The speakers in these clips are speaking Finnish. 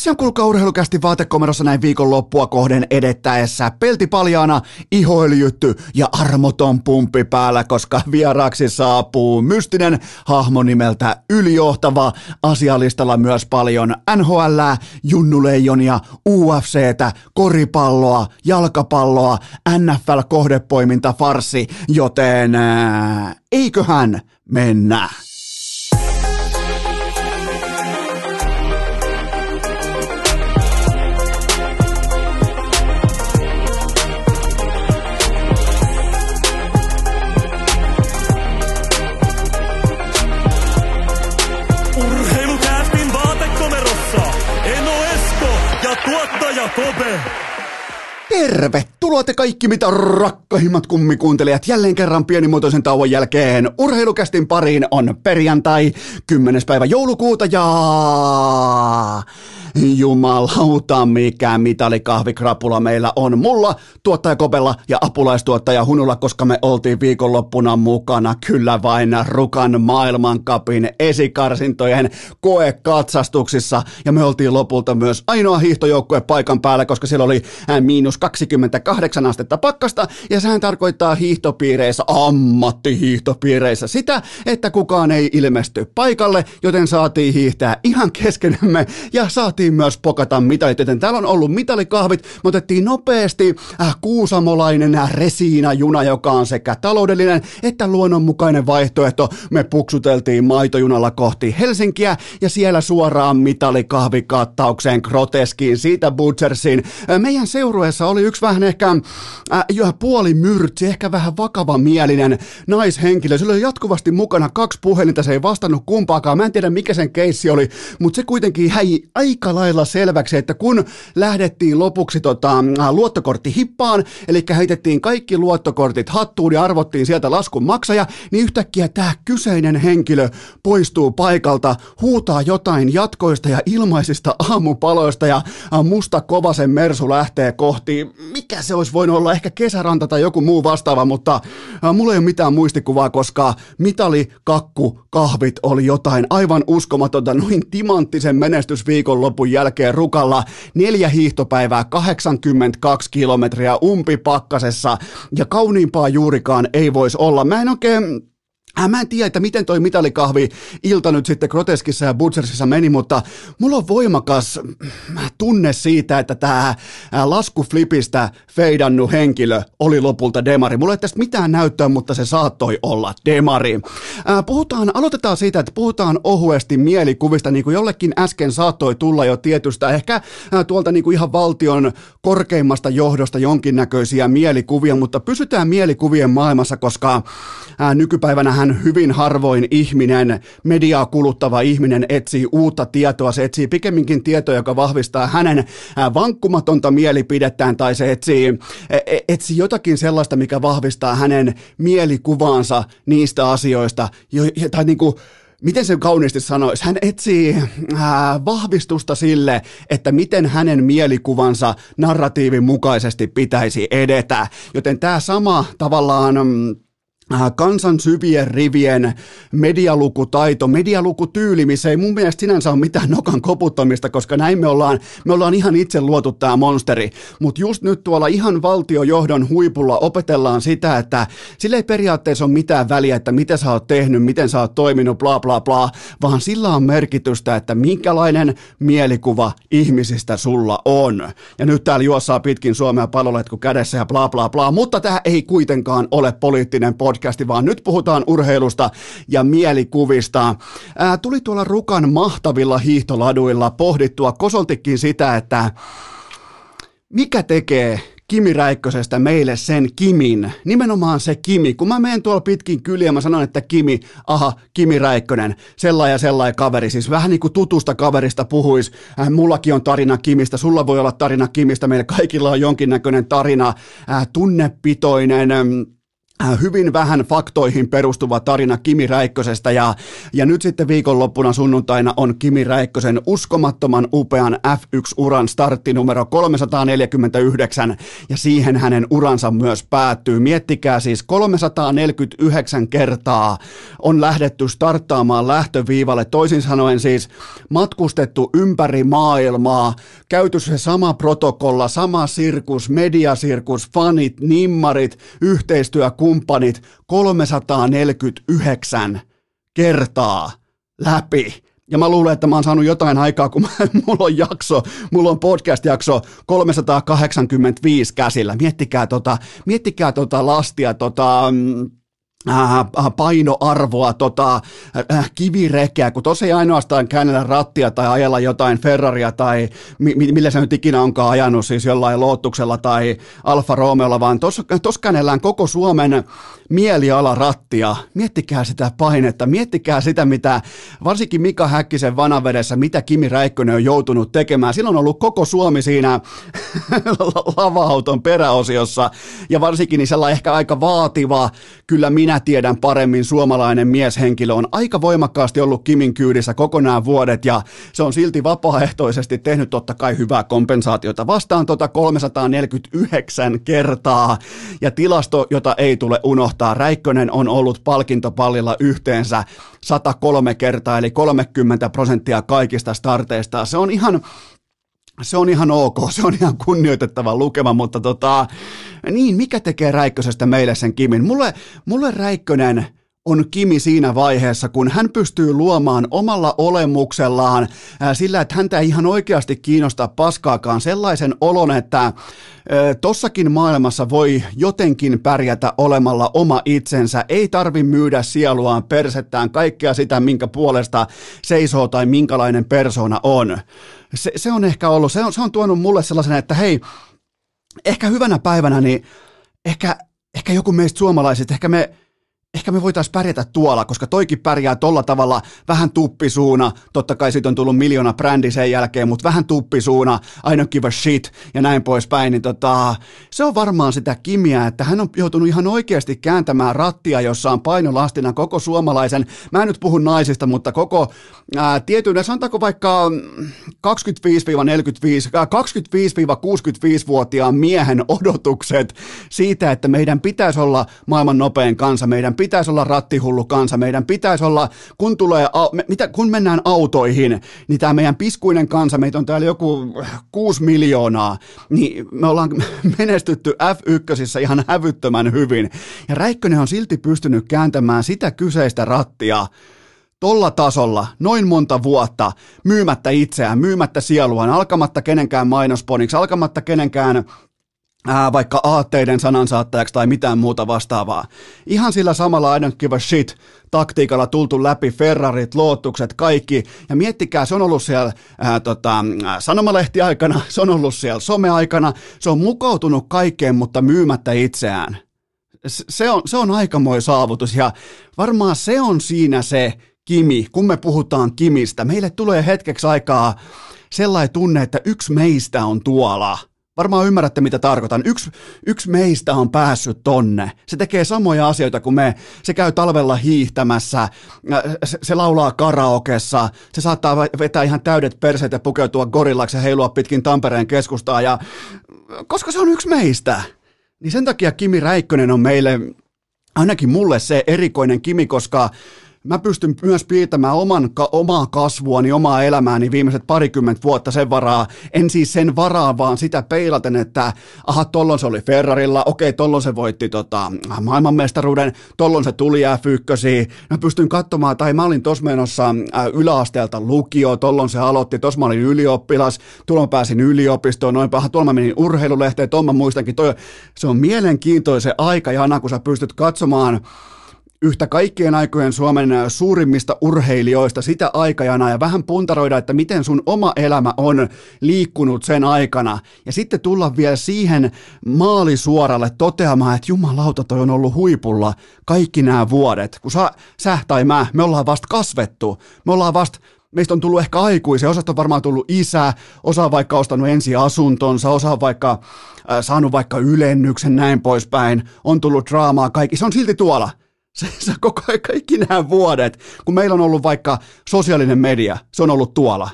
Se on kuulkaa urheilukästi vaatekomerossa näin viikonloppua kohden edettäessä. Pelti paljaana, ihoöljytty ja armoton pumppi päällä, koska vieraaksi saapuu mystinen hahmo nimeltä ylijohtava. Asialistalla myös paljon NHL, junnuleijonia, UFCtä, koripalloa, jalkapalloa, NFL-kohdepoiminta, farsi, joten ää, eiköhän mennä. Tervetuloa te kaikki mitä rakkahimmat kummikuuntelijat jälleen kerran pienimuotoisen tauon jälkeen. Urheilukästin pariin on perjantai 10. päivä joulukuuta ja... Jumalauta, mikä mitalikahvikrapula meillä on mulla, tuottaja Kopella ja apulaistuottaja Hunulla, koska me oltiin viikonloppuna mukana kyllä vain Rukan maailmankapin esikarsintojen koekatsastuksissa ja me oltiin lopulta myös ainoa hiihtojoukkue paikan päällä, koska siellä oli ää, miinus 28 astetta pakkasta ja sehän tarkoittaa hiihtopiireissä, ammattihiihtopiireissä sitä, että kukaan ei ilmesty paikalle, joten saatiin hiihtää ihan keskenämme ja saatiin myös pokata mitalit, joten täällä on ollut mitalikahvit, me otettiin nopeasti äh, kuusamolainen resiinajuna, joka on sekä taloudellinen että luonnonmukainen vaihtoehto. Me puksuteltiin maitojunalla kohti Helsinkiä ja siellä suoraan mitalikahvikattaukseen groteskiin siitä Butchersiin. Äh, meidän seurueessa oli yksi vähän ehkä äh, puoli myrtsi, ehkä vähän vakava mielinen naishenkilö. Sillä oli jatkuvasti mukana kaksi puhelinta, se ei vastannut kumpaakaan. Mä en tiedä mikä sen keissi oli, mutta se kuitenkin häi aika lailla selväksi, että kun lähdettiin lopuksi tota, äh, luottokorttihippaan, eli heitettiin kaikki luottokortit hattuun ja arvottiin sieltä laskun maksaja, niin yhtäkkiä tämä kyseinen henkilö poistuu paikalta, huutaa jotain jatkoista ja ilmaisista aamupaloista ja äh, musta kovasen mersu lähtee kohti, mikä se olisi voinut olla, ehkä kesäranta tai joku muu vastaava, mutta mulla ei ole mitään muistikuvaa, koska mitali, kakku, kahvit oli jotain aivan uskomatonta, noin timanttisen menestysviikonlopun jälkeen Rukalla neljä hiihtopäivää, 82 kilometriä umpipakkasessa. Ja kauniimpaa juurikaan ei voisi olla. Mä en oikein Äh, mä en tiedä, että miten toi mitalikahvi ilta nyt sitten Groteskissa ja Butchersissa meni, mutta mulla on voimakas äh, tunne siitä, että tämä äh, laskuflipistä feidannut henkilö oli lopulta demari. Mulla ei tästä mitään näyttöä, mutta se saattoi olla demari. Puhutaan, aloitetaan siitä, että puhutaan ohuesti mielikuvista, niin kuin jollekin äsken saattoi tulla jo tietystä, ehkä tuolta niin kuin ihan valtion korkeimmasta johdosta jonkinnäköisiä mielikuvia, mutta pysytään mielikuvien maailmassa, koska nykypäivänä hän hyvin harvoin ihminen, mediaa kuluttava ihminen etsii uutta tietoa, se etsii pikemminkin tietoa, joka vahvistaa hänen vankkumatonta mielipidettään tai se etsii, e, e, etsii jotakin sellaista, mikä vahvistaa hänen mielikuvaansa niistä asioista, tai niin kuin, miten se kauniisti sanoisi, hän etsii äh, vahvistusta sille, että miten hänen mielikuvansa narratiivin mukaisesti pitäisi edetä. Joten tämä sama tavallaan... Mm, kansan syvien rivien medialukutaito, medialukutyyli, missä ei mun mielestä sinänsä ole mitään nokan koputtamista, koska näin me ollaan, me ollaan ihan itse luotu tämä monsteri. Mutta just nyt tuolla ihan valtiojohdon huipulla opetellaan sitä, että sillä ei periaatteessa ole mitään väliä, että mitä sä oot tehnyt, miten sä oot toiminut, bla bla bla, vaan sillä on merkitystä, että minkälainen mielikuva ihmisistä sulla on. Ja nyt täällä juossaa pitkin Suomea paloletku kädessä ja bla bla bla, mutta tämä ei kuitenkaan ole poliittinen podcast podcasti, vaan nyt puhutaan urheilusta ja mielikuvista. Ää, tuli tuolla Rukan mahtavilla hiihtoladuilla pohdittua kosoltikin sitä, että mikä tekee Kimi Räikkösestä meille sen Kimin, nimenomaan se Kimi. Kun mä menen tuolla pitkin kyliä, mä sanon, että Kimi, aha, Kimi Räikkönen, sellainen ja sellainen kaveri, siis vähän niin kuin tutusta kaverista puhuis. Äh, mullakin on tarina Kimistä, sulla voi olla tarina Kimistä, meillä kaikilla on jonkinnäköinen tarina, äh, tunnepitoinen, Äh, hyvin vähän faktoihin perustuva tarina Kimi Räikkösestä ja, ja nyt sitten viikonloppuna sunnuntaina on Kimi Räikkösen uskomattoman upean F1-uran startti numero 349 ja siihen hänen uransa myös päättyy. Miettikää siis 349 kertaa on lähdetty starttaamaan lähtöviivalle, toisin sanoen siis matkustettu ympäri maailmaa, käyty se sama protokolla, sama sirkus, mediasirkus, fanit, nimmarit, yhteistyökumppanit, kumppanit 349 kertaa läpi. Ja mä luulen, että mä oon saanut jotain aikaa, kun mä, mulla on jakso, mulla on podcast-jakso 385 käsillä. Miettikää tota, miettikää tota lastia, tota, mm, painoarvoa, tota, äh, kivirekeä, kun tosiaan ainoastaan käännellä rattia tai ajella jotain Ferraria tai mi- millä se nyt ikinä onkaan ajanut, siis jollain Lootuksella tai Alfa Romeolla, vaan tuossa käännellään koko Suomen mieliala rattia. Miettikää sitä painetta, miettikää sitä, mitä varsinkin Mika Häkkisen vanavedessä, mitä Kimi Räikkönen on joutunut tekemään. Silloin on ollut koko Suomi siinä lava-auton peräosiossa ja varsinkin niin sellainen ehkä aika vaativa, kyllä minä minä tiedän paremmin suomalainen mieshenkilö on aika voimakkaasti ollut Kimin kyydissä kokonaan vuodet ja se on silti vapaaehtoisesti tehnyt totta kai hyvää kompensaatiota vastaan tota 349 kertaa ja tilasto, jota ei tule unohtaa. Räikkönen on ollut palkintopallilla yhteensä 103 kertaa eli 30 prosenttia kaikista starteista. Se on ihan se on ihan ok, se on ihan kunnioitettava lukema, mutta tota, niin, mikä tekee Räikkösestä meille sen Kimin? Mulle, mulle Räikkönen on Kimi siinä vaiheessa, kun hän pystyy luomaan omalla olemuksellaan ää, sillä, että häntä ei ihan oikeasti kiinnosta paskaakaan sellaisen olon, että tossakin maailmassa voi jotenkin pärjätä olemalla oma itsensä, ei tarvi myydä sieluaan, persettään, kaikkea sitä, minkä puolesta seisoo tai minkälainen persona on. Se, se on ehkä ollut, se on, se on tuonut mulle sellaisen, että hei, ehkä hyvänä päivänä, niin ehkä, ehkä joku meistä suomalaiset, ehkä me ehkä me voitaisiin pärjätä tuolla, koska toikin pärjää tolla tavalla vähän tuppisuuna, totta kai siitä on tullut miljoona brändi sen jälkeen, mutta vähän tuppisuuna, I don't give a shit ja näin poispäin, niin tota, se on varmaan sitä kimiä, että hän on joutunut ihan oikeasti kääntämään rattia, jossa on painolastina koko suomalaisen, mä en nyt puhu naisista, mutta koko ää, tietyn, sanotaanko vaikka 25-45, 25-65-vuotiaan miehen odotukset siitä, että meidän pitäisi olla maailman nopein kansa, meidän pitäisi olla rattihullu kansa, meidän pitäisi olla, kun, tulee, me, mitä, kun mennään autoihin, niin tämä meidän piskuinen kansa, meitä on täällä joku 6 miljoonaa, niin me ollaan menestytty F1 ihan hävyttömän hyvin. Ja Räikkönen on silti pystynyt kääntämään sitä kyseistä rattia, tolla tasolla noin monta vuotta myymättä itseään, myymättä sieluaan, alkamatta kenenkään mainosponiksi, alkamatta kenenkään ää, vaikka aatteiden sanansaattajaksi tai mitään muuta vastaavaa. Ihan sillä samalla I don't give a shit taktiikalla tultu läpi Ferrarit, Lootukset, kaikki. Ja miettikää, se on ollut siellä ää, tota, sanomalehtiaikana, se on ollut siellä someaikana, se on mukautunut kaikkeen, mutta myymättä itseään. Se on, se on aikamoinen saavutus ja varmaan se on siinä se Kimi, kun me puhutaan Kimistä. Meille tulee hetkeksi aikaa sellainen tunne, että yksi meistä on tuolla – Varmaan ymmärrätte, mitä tarkoitan. Yksi, yksi meistä on päässyt tonne. Se tekee samoja asioita kuin me. Se käy talvella hiihtämässä, se, se laulaa karaokessa, se saattaa vetää ihan täydet perseet ja pukeutua gorillaksi ja heilua pitkin Tampereen keskustaa. Ja, koska se on yksi meistä, niin sen takia Kimi Räikkönen on meille, ainakin mulle se erikoinen Kimi, koska mä pystyn myös piirtämään oman, ka, omaa kasvuani, omaa elämääni viimeiset parikymmentä vuotta sen varaa. En siis sen varaa, vaan sitä peilaten, että aha, tollon se oli Ferrarilla, okei, tollon se voitti tota, maailmanmestaruuden, tollon se tuli F1. Mä pystyn katsomaan, tai mä olin tuossa menossa äh, yläasteelta lukio, tollon se aloitti, tuossa mä olin ylioppilas, tuolla mä pääsin yliopistoon, noin aha, tuolla mä menin urheilulehteen, tuon mä muistankin, toi, se on mielenkiintoinen aika, Jana, kun sä pystyt katsomaan yhtä kaikkien aikojen Suomen suurimmista urheilijoista sitä aikajana ja vähän puntaroida, että miten sun oma elämä on liikkunut sen aikana. Ja sitten tulla vielä siihen maalisuoralle toteamaan, että jumalauta toi on ollut huipulla kaikki nämä vuodet. Kun sä, sä tai mä, me ollaan vasta kasvettu. Me ollaan vasta meistä on tullut ehkä aikuisia, osasta on varmaan tullut isä, osa on vaikka ostanut ensi asuntonsa, osa on vaikka äh, saanut vaikka ylennyksen, näin poispäin, on tullut draamaa, kaikki, se on silti tuolla. Se, se koko ajan, kaikki nämä vuodet, kun meillä on ollut vaikka sosiaalinen media, se on ollut tuolla.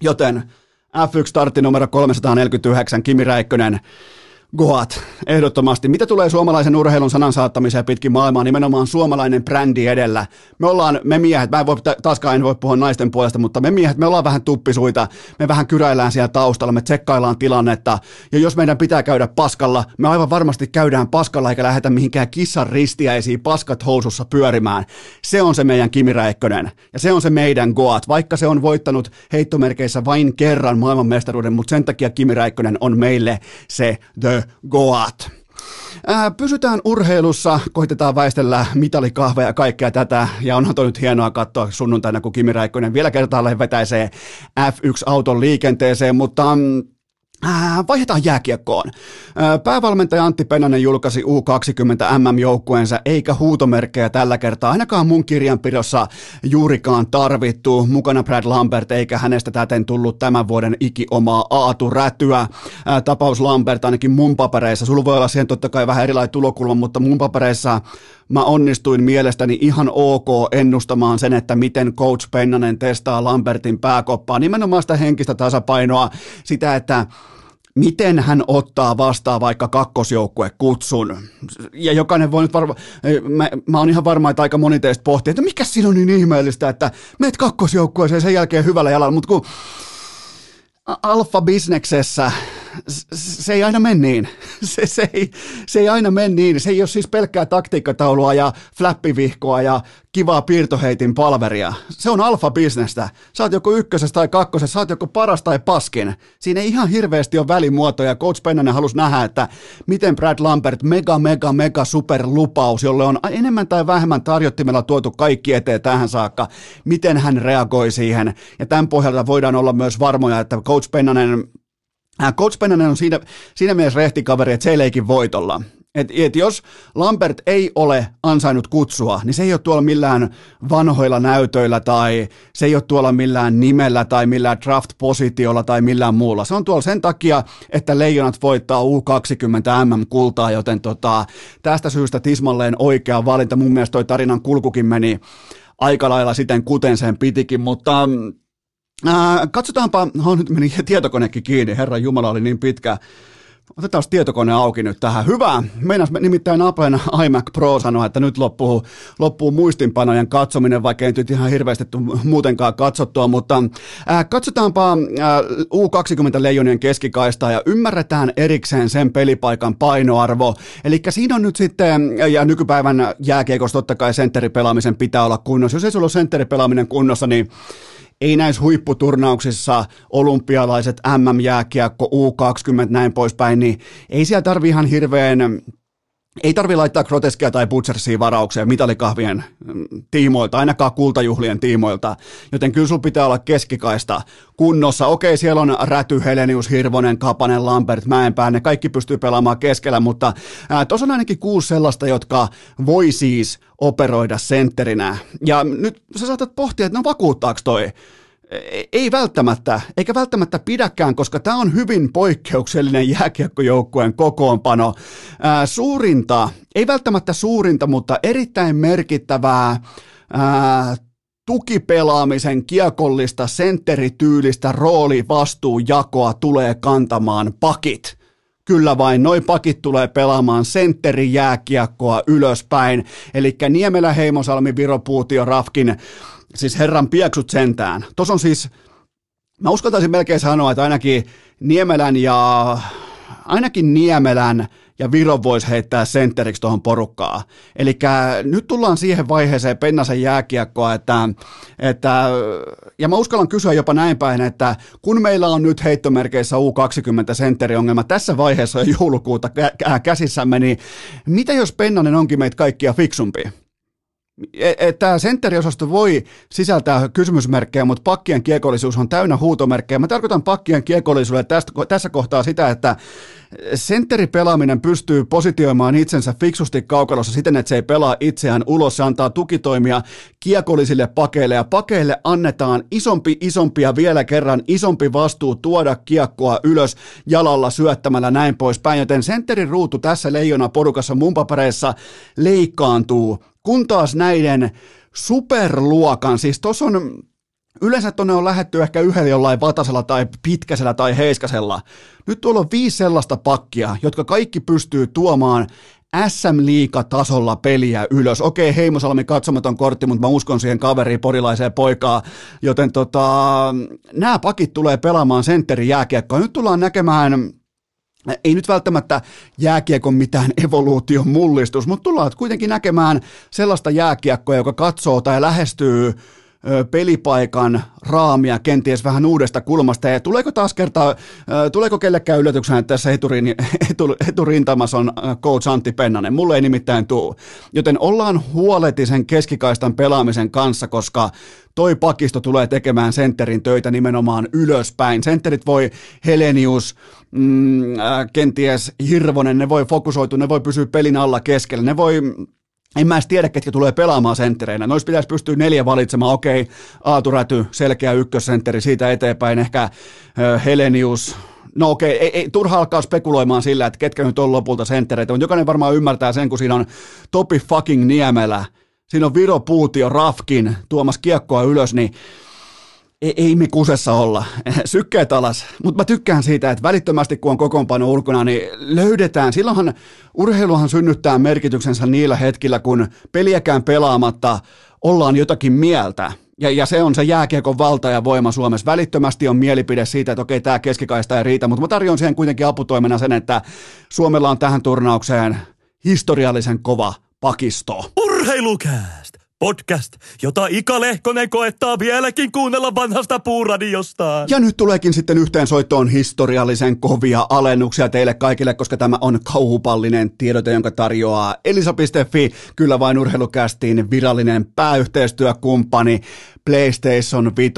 Joten F1 startti numero 349, Kimi Räikkönen, Goat, ehdottomasti. Mitä tulee suomalaisen urheilun sanan saattamiseen pitkin maailmaa, nimenomaan suomalainen brändi edellä. Me ollaan, me miehet, mä en voi, taaskaan en voi puhua naisten puolesta, mutta me miehet, me ollaan vähän tuppisuita, me vähän kyräillään siellä taustalla, me tsekkaillaan tilannetta, ja jos meidän pitää käydä paskalla, me aivan varmasti käydään paskalla, eikä lähdetä mihinkään kissan ristiäisiin paskat housussa pyörimään. Se on se meidän Kimi Räikkönen, ja se on se meidän Goat, vaikka se on voittanut heittomerkeissä vain kerran maailmanmestaruuden, mutta sen takia Kimi Räikkönen on meille se the Goat. Pysytään urheilussa, koitetaan väistellä mitalikahveja ja kaikkea tätä, ja onhan toi nyt hienoa katsoa sunnuntaina, kun Kimi Räikkönen vielä kertaalleen vetäisee F1-auton liikenteeseen, mutta mm, Äh, vaihdetaan jääkiekkoon. Äh, päävalmentaja Antti Pennanen julkaisi U20 MM-joukkueensa, eikä huutomerkkejä tällä kertaa ainakaan mun kirjanpidossa juurikaan tarvittu. Mukana Brad Lambert, eikä hänestä täten tullut tämän vuoden iki omaa aaturätyä. Äh, tapaus Lambert ainakin mun papereissa, sulla voi olla siihen totta kai vähän erilainen tulokulma, mutta mun papereissa mä onnistuin mielestäni ihan ok ennustamaan sen, että miten coach Pennanen testaa Lambertin pääkoppaa, nimenomaan sitä henkistä tasapainoa, sitä, että miten hän ottaa vastaan vaikka kakkosjoukkue kutsun. Ja jokainen voi nyt varma, mä, mä oon ihan varma, että aika moni teistä pohtii, että mikä siinä on niin ihmeellistä, että meet kakkosjoukkueeseen sen jälkeen hyvällä jalalla, mutta kun alfa-bisneksessä se ei aina mene niin. Se, se, ei, se ei aina mene niin. Se ei ole siis pelkkää taktiikkataulua ja flappivihkoa ja kivaa piirtoheitin palveria. Se on alfa-bisnestä. Sä oot joko ykkösessä tai kakkosessa, sä oot joko paras tai paskin. Siinä ei ihan hirveästi ole välimuotoja. Coach Pennanen halusi nähdä, että miten Brad Lambert, mega, mega, mega super lupaus, jolle on enemmän tai vähemmän tarjottimella tuotu kaikki eteen tähän saakka, miten hän reagoi siihen. Ja tämän pohjalta voidaan olla myös varmoja, että Coach Pennanen Coach Pennanen on siinä, siinä mielessä rehtikaveri, että se ei leikin voitolla. Et, et jos Lambert ei ole ansainnut kutsua, niin se ei ole tuolla millään vanhoilla näytöillä tai se ei ole tuolla millään nimellä tai millään draft-positiolla tai millään muulla. Se on tuolla sen takia, että Leijonat voittaa U20 MM-kultaa, joten tota, tästä syystä tismalleen oikea valinta. Mun mielestä toi tarinan kulkukin meni aika lailla siten, kuten sen pitikin, mutta Äh, katsotaanpa, no nyt meni tietokonekin kiinni, herra Jumala oli niin pitkä. Otetaan tietokone auki nyt tähän. Hyvä. Meinas nimittäin Applen iMac Pro sanoa, että nyt loppuu, loppuu muistinpanojen katsominen, vaikka ei nyt ihan hirveästi muutenkaan katsottua, mutta äh, katsotaanpa äh, U20 Leijonien keskikaista ja ymmärretään erikseen sen pelipaikan painoarvo. Eli siinä on nyt sitten, ja nykypäivän jääkiekossa totta kai sentteripelaamisen pitää olla kunnossa. Jos ei sulla ole sentteripelaaminen kunnossa, niin ei näissä huipputurnauksissa, olympialaiset, MM-jääkiekko, U20, näin poispäin, niin ei siellä tarvi ihan hirveän ei tarvi laittaa groteskia tai butchersia varaukseen mitalikahvien mm, tiimoilta, ainakaan kultajuhlien tiimoilta, joten kyllä sulla pitää olla keskikaista kunnossa. Okei, siellä on Räty, Helenius, Hirvonen, Kapanen, Lambert, Mäenpää, ne kaikki pystyy pelaamaan keskellä, mutta tuossa on ainakin kuusi sellaista, jotka voi siis operoida sentterinä. Ja nyt sä saatat pohtia, että no vakuuttaako toi? Ei välttämättä, eikä välttämättä pidäkään, koska tämä on hyvin poikkeuksellinen jääkiekkojoukkueen kokoonpano. Ää, suurinta, ei välttämättä suurinta, mutta erittäin merkittävää ää, tukipelaamisen kiekollista sentterityylistä roolivastuujakoa tulee kantamaan pakit. Kyllä vain, noin pakit tulee pelaamaan sentterijääkiekkoa ylöspäin. Eli Niemelä, Heimosalmi, Viropuutio, Rafkin siis herran pieksut sentään. Tuossa on siis, mä uskaltaisin melkein sanoa, että ainakin Niemelän ja ainakin Niemelän ja Viro voisi heittää sentteriksi tuohon porukkaa. Eli nyt tullaan siihen vaiheeseen Pennasen jääkiekkoa, että, että, ja mä uskallan kysyä jopa näin päin, että kun meillä on nyt heittomerkeissä U20 sentteriongelma tässä vaiheessa jo joulukuuta käsissämme, niin mitä jos Pennanen onkin meitä kaikkia fiksumpi? E, tämä sentteriosasto voi sisältää kysymysmerkkejä, mutta pakkien kiekollisuus on täynnä huutomerkkejä. Mä tarkoitan pakkien kiekollisuudelle tästä, tässä kohtaa sitä, että sentteripelaaminen pystyy positioimaan itsensä fiksusti kaukalossa siten, että se ei pelaa itseään ulos. Se antaa tukitoimia kiekollisille pakeille ja pakeille annetaan isompi, isompi ja vielä kerran isompi vastuu tuoda kiekkoa ylös jalalla syöttämällä näin poispäin. Joten sentterin ruutu tässä leijona porukassa mun papereissa leikkaantuu kun taas näiden superluokan, siis tuossa on Yleensä tuonne on lähetty ehkä yhdellä jollain vatasella tai pitkäsellä tai heiskasella. Nyt tuolla on viisi sellaista pakkia, jotka kaikki pystyy tuomaan SM-liiga-tasolla peliä ylös. Okei, Heimosalmi katsomaton kortti, mutta mä uskon siihen kaveriin porilaiseen poikaa, joten tota, nämä pakit tulee pelaamaan sentteri jääkiekkoa. Nyt tullaan näkemään ei nyt välttämättä jääkiekon mitään evoluution mullistus, mutta tullaan kuitenkin näkemään sellaista jääkiekkoa, joka katsoo tai lähestyy pelipaikan raamia kenties vähän uudesta kulmasta. Ja tuleeko taas kertaa, tuleeko kellekään yllätyksenä, että tässä eturin, etu, eturintamassa on coach Antti Pennanen? Mulle ei nimittäin tuu. Joten ollaan huoletisen keskikaistan pelaamisen kanssa, koska toi pakisto tulee tekemään sentterin töitä nimenomaan ylöspäin. Sentterit voi Helenius, mm, äh, kenties Hirvonen, ne voi fokusoitua, ne voi pysyä pelin alla keskellä, ne voi en mä edes tiedä, ketkä tulee pelaamaan senttereinä. Noissa pitäisi pystyä neljä valitsemaan. Okei, Aatu Räty, selkeä ykkössentteri, siitä eteenpäin ehkä Helenius, No okei, ei, ei, turha alkaa spekuloimaan sillä, että ketkä nyt on lopulta senttereitä, mutta jokainen varmaan ymmärtää sen, kun siinä on Topi fucking Niemelä, siinä on Viro Puutio, Rafkin tuomassa kiekkoa ylös, niin ei, ei me kusessa olla. Sykkeet alas. Mutta mä tykkään siitä, että välittömästi kun on kokoonpano ulkona, niin löydetään. Silloinhan urheiluhan synnyttää merkityksensä niillä hetkillä, kun peliäkään pelaamatta ollaan jotakin mieltä. Ja, ja se on se jääkiekon valta ja voima Suomessa. Välittömästi on mielipide siitä, että okei, tämä keskikaista ei riitä, mutta mä tarjon siihen kuitenkin aputoimena sen, että Suomella on tähän turnaukseen historiallisen kova pakisto. Urheilukääst! Podcast, jota Ika Lehkonen koettaa vieläkin kuunnella vanhasta puuradiosta. Ja nyt tuleekin sitten yhteen soittoon historiallisen kovia alennuksia teille kaikille, koska tämä on kauhupallinen tiedote, jonka tarjoaa Elisa.fi, kyllä vain urheilukästiin virallinen pääyhteistyökumppani. PlayStation 5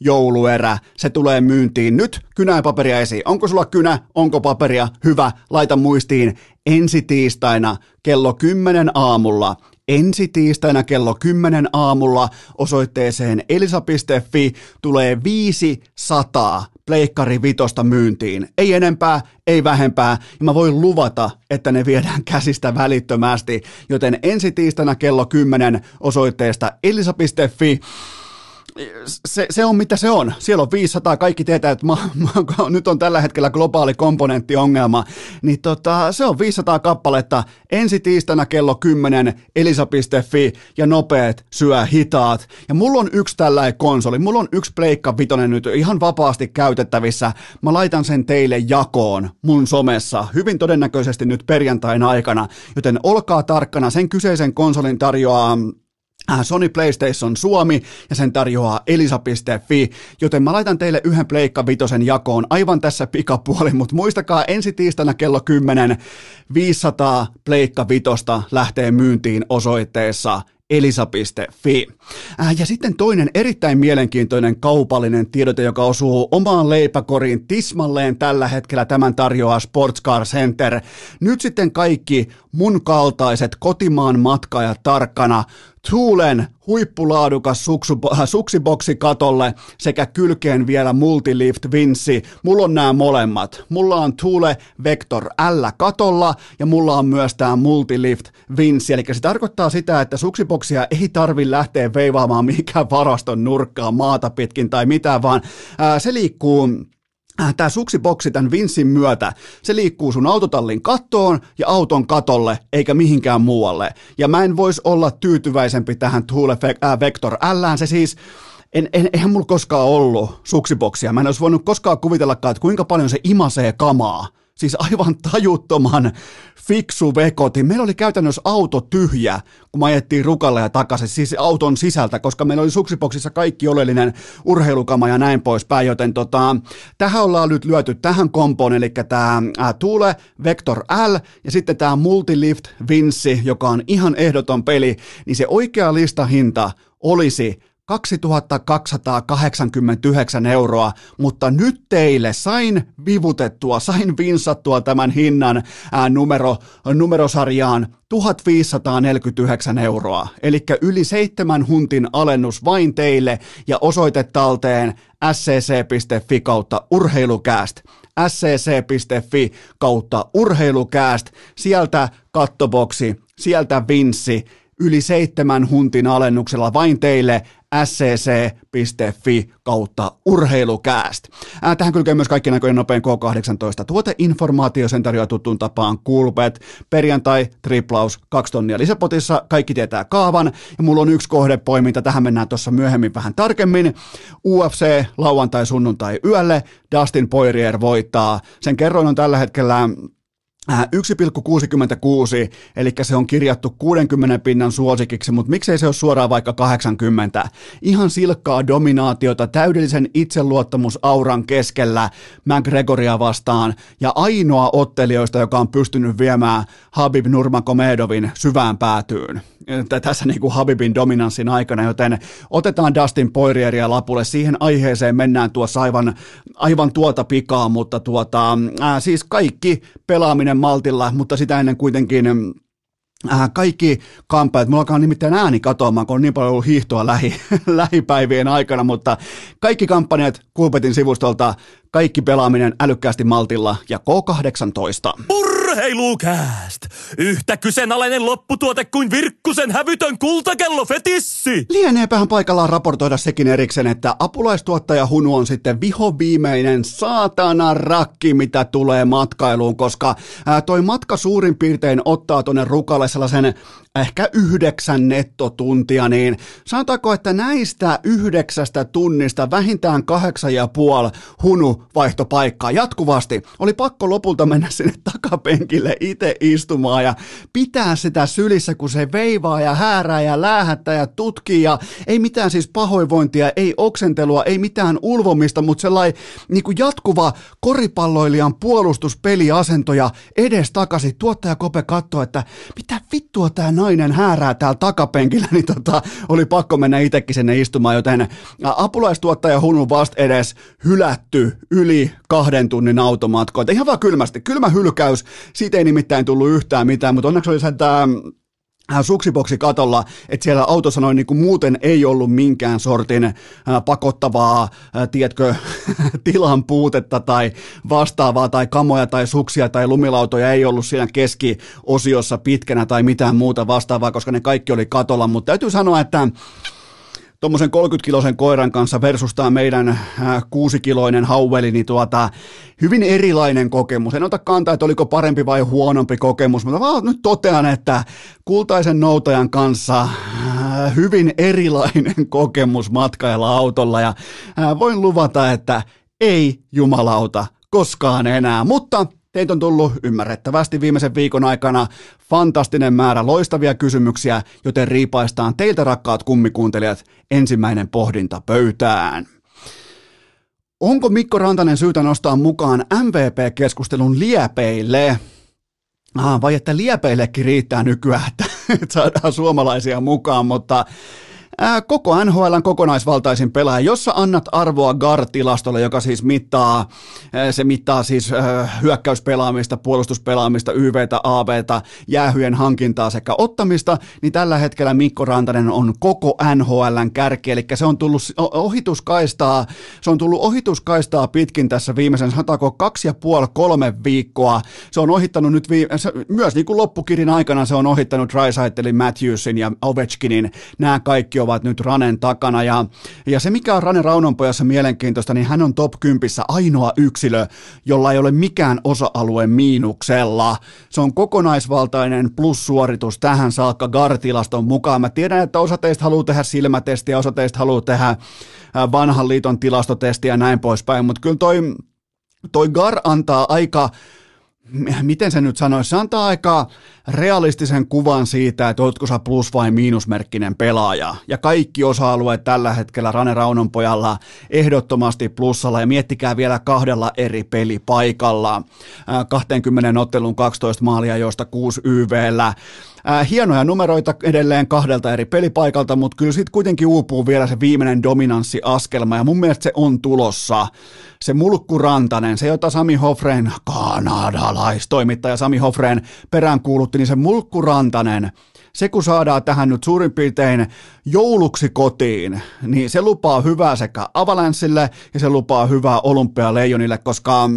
jouluerä. Se tulee myyntiin nyt. Kynä ja paperia esiin. Onko sulla kynä? Onko paperia? Hyvä. Laita muistiin ensi tiistaina kello 10 aamulla ensi tiistaina kello 10 aamulla osoitteeseen elisa.fi tulee 500 pleikkari vitosta myyntiin. Ei enempää, ei vähempää, ja mä voin luvata, että ne viedään käsistä välittömästi, joten ensi tiistaina kello 10 osoitteesta elisa.fi se, se on mitä se on. Siellä on 500, kaikki tietää, että ma, ma, nyt on tällä hetkellä globaali komponenttiongelma, niin tota, se on 500 kappaletta ensi tiistaina kello 10 elisa.fi ja nopeat syö hitaat. Ja mulla on yksi tällainen konsoli, mulla on yksi pleikka vitonen nyt ihan vapaasti käytettävissä. Mä laitan sen teille jakoon mun somessa hyvin todennäköisesti nyt perjantain aikana, joten olkaa tarkkana, sen kyseisen konsolin tarjoaa Sony PlayStation Suomi ja sen tarjoaa elisa.fi, joten mä laitan teille yhden Pleikka Vitosen jakoon aivan tässä pikapuoli, mutta muistakaa ensi tiistaina kello 10 500 Pleikka Vitosta lähtee myyntiin osoitteessa elisa.fi. Äh, ja sitten toinen erittäin mielenkiintoinen kaupallinen tiedote, joka osuu omaan leipäkoriin tismalleen tällä hetkellä tämän tarjoaa Sportscar Center. Nyt sitten kaikki mun kaltaiset kotimaan matkaajat tarkkana Tuulen huippulaadukas äh, suksiboksi katolle sekä kylkeen vielä Multilift Vinssi. Mulla on nämä molemmat. Mulla on Tuule Vector L katolla ja mulla on myös tämä Multilift Vinssi. Eli se tarkoittaa sitä, että suksiboksia ei tarvi lähteä veivaamaan mihinkään varaston nurkkaan maata pitkin tai mitään, vaan ää, se liikkuu tämä suksiboksi tämän Vinssin myötä, se liikkuu sun autotallin kattoon ja auton katolle, eikä mihinkään muualle. Ja mä en voisi olla tyytyväisempi tähän Thule äh, Vector L, se siis, en, en, eihän mulla koskaan ollut suksiboksia. Mä en olisi voinut koskaan kuvitellakaan, että kuinka paljon se imasee kamaa siis aivan tajuttoman fiksu vekoti. Meillä oli käytännössä auto tyhjä, kun me ajettiin rukalle ja takaisin, siis auton sisältä, koska meillä oli suksipoksissa kaikki oleellinen urheilukama ja näin poispäin, joten tota, tähän ollaan nyt lyöty tähän kompoon, eli tämä Tuule Vector L ja sitten tämä Multilift Vinci, joka on ihan ehdoton peli, niin se oikea listahinta olisi 2289 euroa, mutta nyt teille sain vivutettua, sain vinsattua tämän hinnan ää, numero, numerosarjaan 1549 euroa, eli yli seitsemän huntin alennus vain teille ja osoite talteen scc.fi kautta urheilukääst. Scc.fi kautta urheilukääst, sieltä kattoboksi, sieltä vinssi, yli seitsemän huntin alennuksella vain teille scc.fi kautta urheilukääst. Ää, tähän kylkee myös kaikki näköinen nopein K18 tuoteinformaatio, sen tarjoaa tuttuun tapaan Kulpet, perjantai, triplaus, kaksi tonnia lisäpotissa, kaikki tietää kaavan, ja mulla on yksi kohdepoiminta, tähän mennään tuossa myöhemmin vähän tarkemmin. UFC lauantai, sunnuntai yölle, Dustin Poirier voittaa. Sen kerroin on tällä hetkellä 1,66, äh, eli se on kirjattu 60 pinnan suosikiksi, mutta miksei se ole suoraan vaikka 80? Ihan silkkaa dominaatiota täydellisen itseluottamusauran keskellä McGregoria vastaan ja ainoa ottelijoista, joka on pystynyt viemään Habib Nurmagomedovin syvään päätyyn tässä niin kuin Habibin dominanssin aikana, joten otetaan Dustin Poirieria lapulle. Siihen aiheeseen mennään tuossa aivan, aivan tuota pikaa, mutta tuota, ää, siis kaikki pelaaminen maltilla, mutta sitä ennen kuitenkin Äh, kaikki kampanjat, mulla alkaa nimittäin ääni katoamaan, kun on niin paljon ollut hiihtoa lähi, lähipäivien aikana, mutta kaikki kampanjat Kulpetin sivustolta, kaikki pelaaminen älykkäästi maltilla ja K18. Urheilukääst! Yhtä kyseenalainen lopputuote kuin Virkkusen hävytön kultakello fetissi! Lieneepähän paikallaan raportoida sekin erikseen, että apulaistuottaja Hunu on sitten viho viimeinen saatana rakki, mitä tulee matkailuun, koska ää, toi matka suurin piirtein ottaa tonne rukalle sellaisen ehkä yhdeksän nettotuntia, niin sanotaanko, että näistä yhdeksästä tunnista vähintään kahdeksan ja puoli hunu vaihtopaikkaa jatkuvasti. Oli pakko lopulta mennä sinne takapenkille itse istumaan ja pitää sitä sylissä, kun se veivaa ja häärää ja läähättää ja tutkii ja ei mitään siis pahoinvointia, ei oksentelua, ei mitään ulvomista, mutta sellainen niin kuin jatkuva koripalloilijan puolustuspeliasento ja edes takaisin. Tuottaja Kope katsoo, että mitä vittua tämä nainen häärää täällä takapenkillä, niin tota, oli pakko mennä itsekin sinne istumaan, joten apulaistuottaja Hunun vast edes hylätty yli kahden tunnin automatkoita. Ihan vaan kylmästi, kylmä hylkäys, siitä ei nimittäin tullut yhtään mitään, mutta onneksi oli tämä suksiboksi katolla, että siellä autossa noin niin kuin muuten ei ollut minkään sortin pakottavaa, tiedätkö, tilan puutetta tai vastaavaa tai kamoja tai suksia tai lumilautoja ei ollut siinä keskiosiossa pitkänä tai mitään muuta vastaavaa, koska ne kaikki oli katolla, mutta täytyy sanoa, että tuommoisen 30-kiloisen koiran kanssa versus tämä meidän äh, kuusikiloinen haueli, niin tuota, hyvin erilainen kokemus. En ota kantaa, että oliko parempi vai huonompi kokemus, mutta vaan nyt totean, että kultaisen noutajan kanssa äh, hyvin erilainen kokemus matkailla autolla ja äh, voin luvata, että ei jumalauta koskaan enää, mutta Teitä on tullut ymmärrettävästi viimeisen viikon aikana fantastinen määrä loistavia kysymyksiä, joten riipaistaan teiltä rakkaat kummikuuntelijat ensimmäinen pohdinta pöytään. Onko Mikko Rantanen syytä nostaa mukaan MVP-keskustelun liepeille? Ah, vai että liepeillekin riittää nykyään, että saadaan suomalaisia mukaan, mutta koko NHLn kokonaisvaltaisin pelaaja, jossa annat arvoa GAR-tilastolle, joka siis mittaa, se mittaa siis hyökkäyspelaamista, puolustuspelaamista, YVtä, AVtä, jäähyjen hankintaa sekä ottamista, niin tällä hetkellä Mikko Rantanen on koko NHLn kärki, eli se on tullut ohituskaistaa, se on tullut ohituskaistaa pitkin tässä viimeisen, sanotaanko kaksi ja puoli, kolme viikkoa. Se on ohittanut nyt vii, se, myös niin kuin loppukirin aikana se on ohittanut Drysaitelin, Matthewsin ja Ovechkinin, nämä kaikki ovat nyt Ranen takana. Ja, ja se, mikä on Rane Raunonpojassa mielenkiintoista, niin hän on top 10 ainoa yksilö, jolla ei ole mikään osa-alue miinuksella. Se on kokonaisvaltainen plussuoritus tähän saakka Gartilaston mukaan. Mä tiedän, että osa teistä haluaa tehdä silmätestiä, osa teistä haluaa tehdä vanhan liiton tilastotestiä ja näin poispäin, mutta kyllä toi, toi Gar antaa aika miten se nyt sanoisi, se antaa aika realistisen kuvan siitä, että oletko sä plus- vai miinusmerkkinen pelaaja. Ja kaikki osa-alueet tällä hetkellä Rane Raunon pojalla ehdottomasti plussalla ja miettikää vielä kahdella eri pelipaikalla. 20 ottelun 12 maalia, joista 6 YVllä. Hienoja numeroita edelleen kahdelta eri pelipaikalta, mutta kyllä sitten kuitenkin uupuu vielä se viimeinen dominanssiaskelma ja mun mielestä se on tulossa. Se Mulkku Rantanen, se jota Sami Hofreen, kanadalaistoimittaja Sami Hofreen peräänkuulutti, niin se Mulkku Rantanen, se kun saadaan tähän nyt suurin piirtein jouluksi kotiin, niin se lupaa hyvää sekä Avalanssille ja se lupaa hyvää Olympialeijonille, koska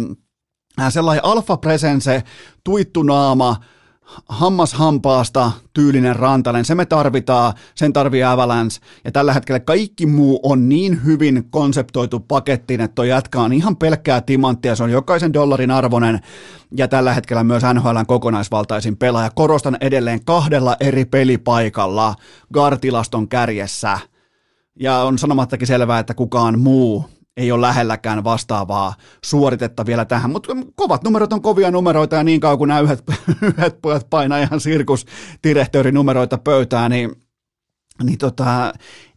sellainen alfa presense, tuittunaama, hammas hampaasta tyylinen rantainen, se me tarvitaan, sen tarvii Avalanche, ja tällä hetkellä kaikki muu on niin hyvin konseptoitu pakettiin, että toi jätkä on ihan pelkkää timanttia, se on jokaisen dollarin arvoinen, ja tällä hetkellä myös NHLn kokonaisvaltaisin pelaaja. Korostan edelleen kahdella eri pelipaikalla. Gartilaston kärjessä, ja on sanomattakin selvää, että kukaan muu ei ole lähelläkään vastaavaa suoritetta vielä tähän, mutta kovat numerot on kovia numeroita ja niin kauan kuin nämä yhdet, yhdet pojat painaa ihan numeroita pöytään, niin, niin tota,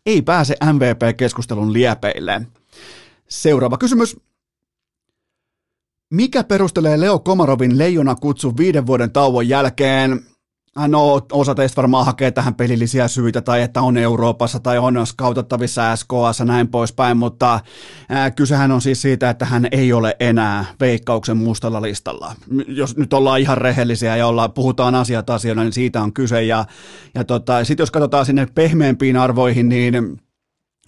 ei pääse MVP-keskustelun liepeille. Seuraava kysymys. Mikä perustelee Leo Komarovin leijona kutsu viiden vuoden tauon jälkeen? No osa teistä varmaan hakee tähän pelillisiä syitä tai että on Euroopassa tai on skautattavissa SKS näin poispäin, mutta ää, kysehän on siis siitä, että hän ei ole enää veikkauksen mustalla listalla. Jos nyt ollaan ihan rehellisiä ja ollaan, puhutaan asiat asioina, niin siitä on kyse ja, ja tota, sitten jos katsotaan sinne pehmeämpiin arvoihin, niin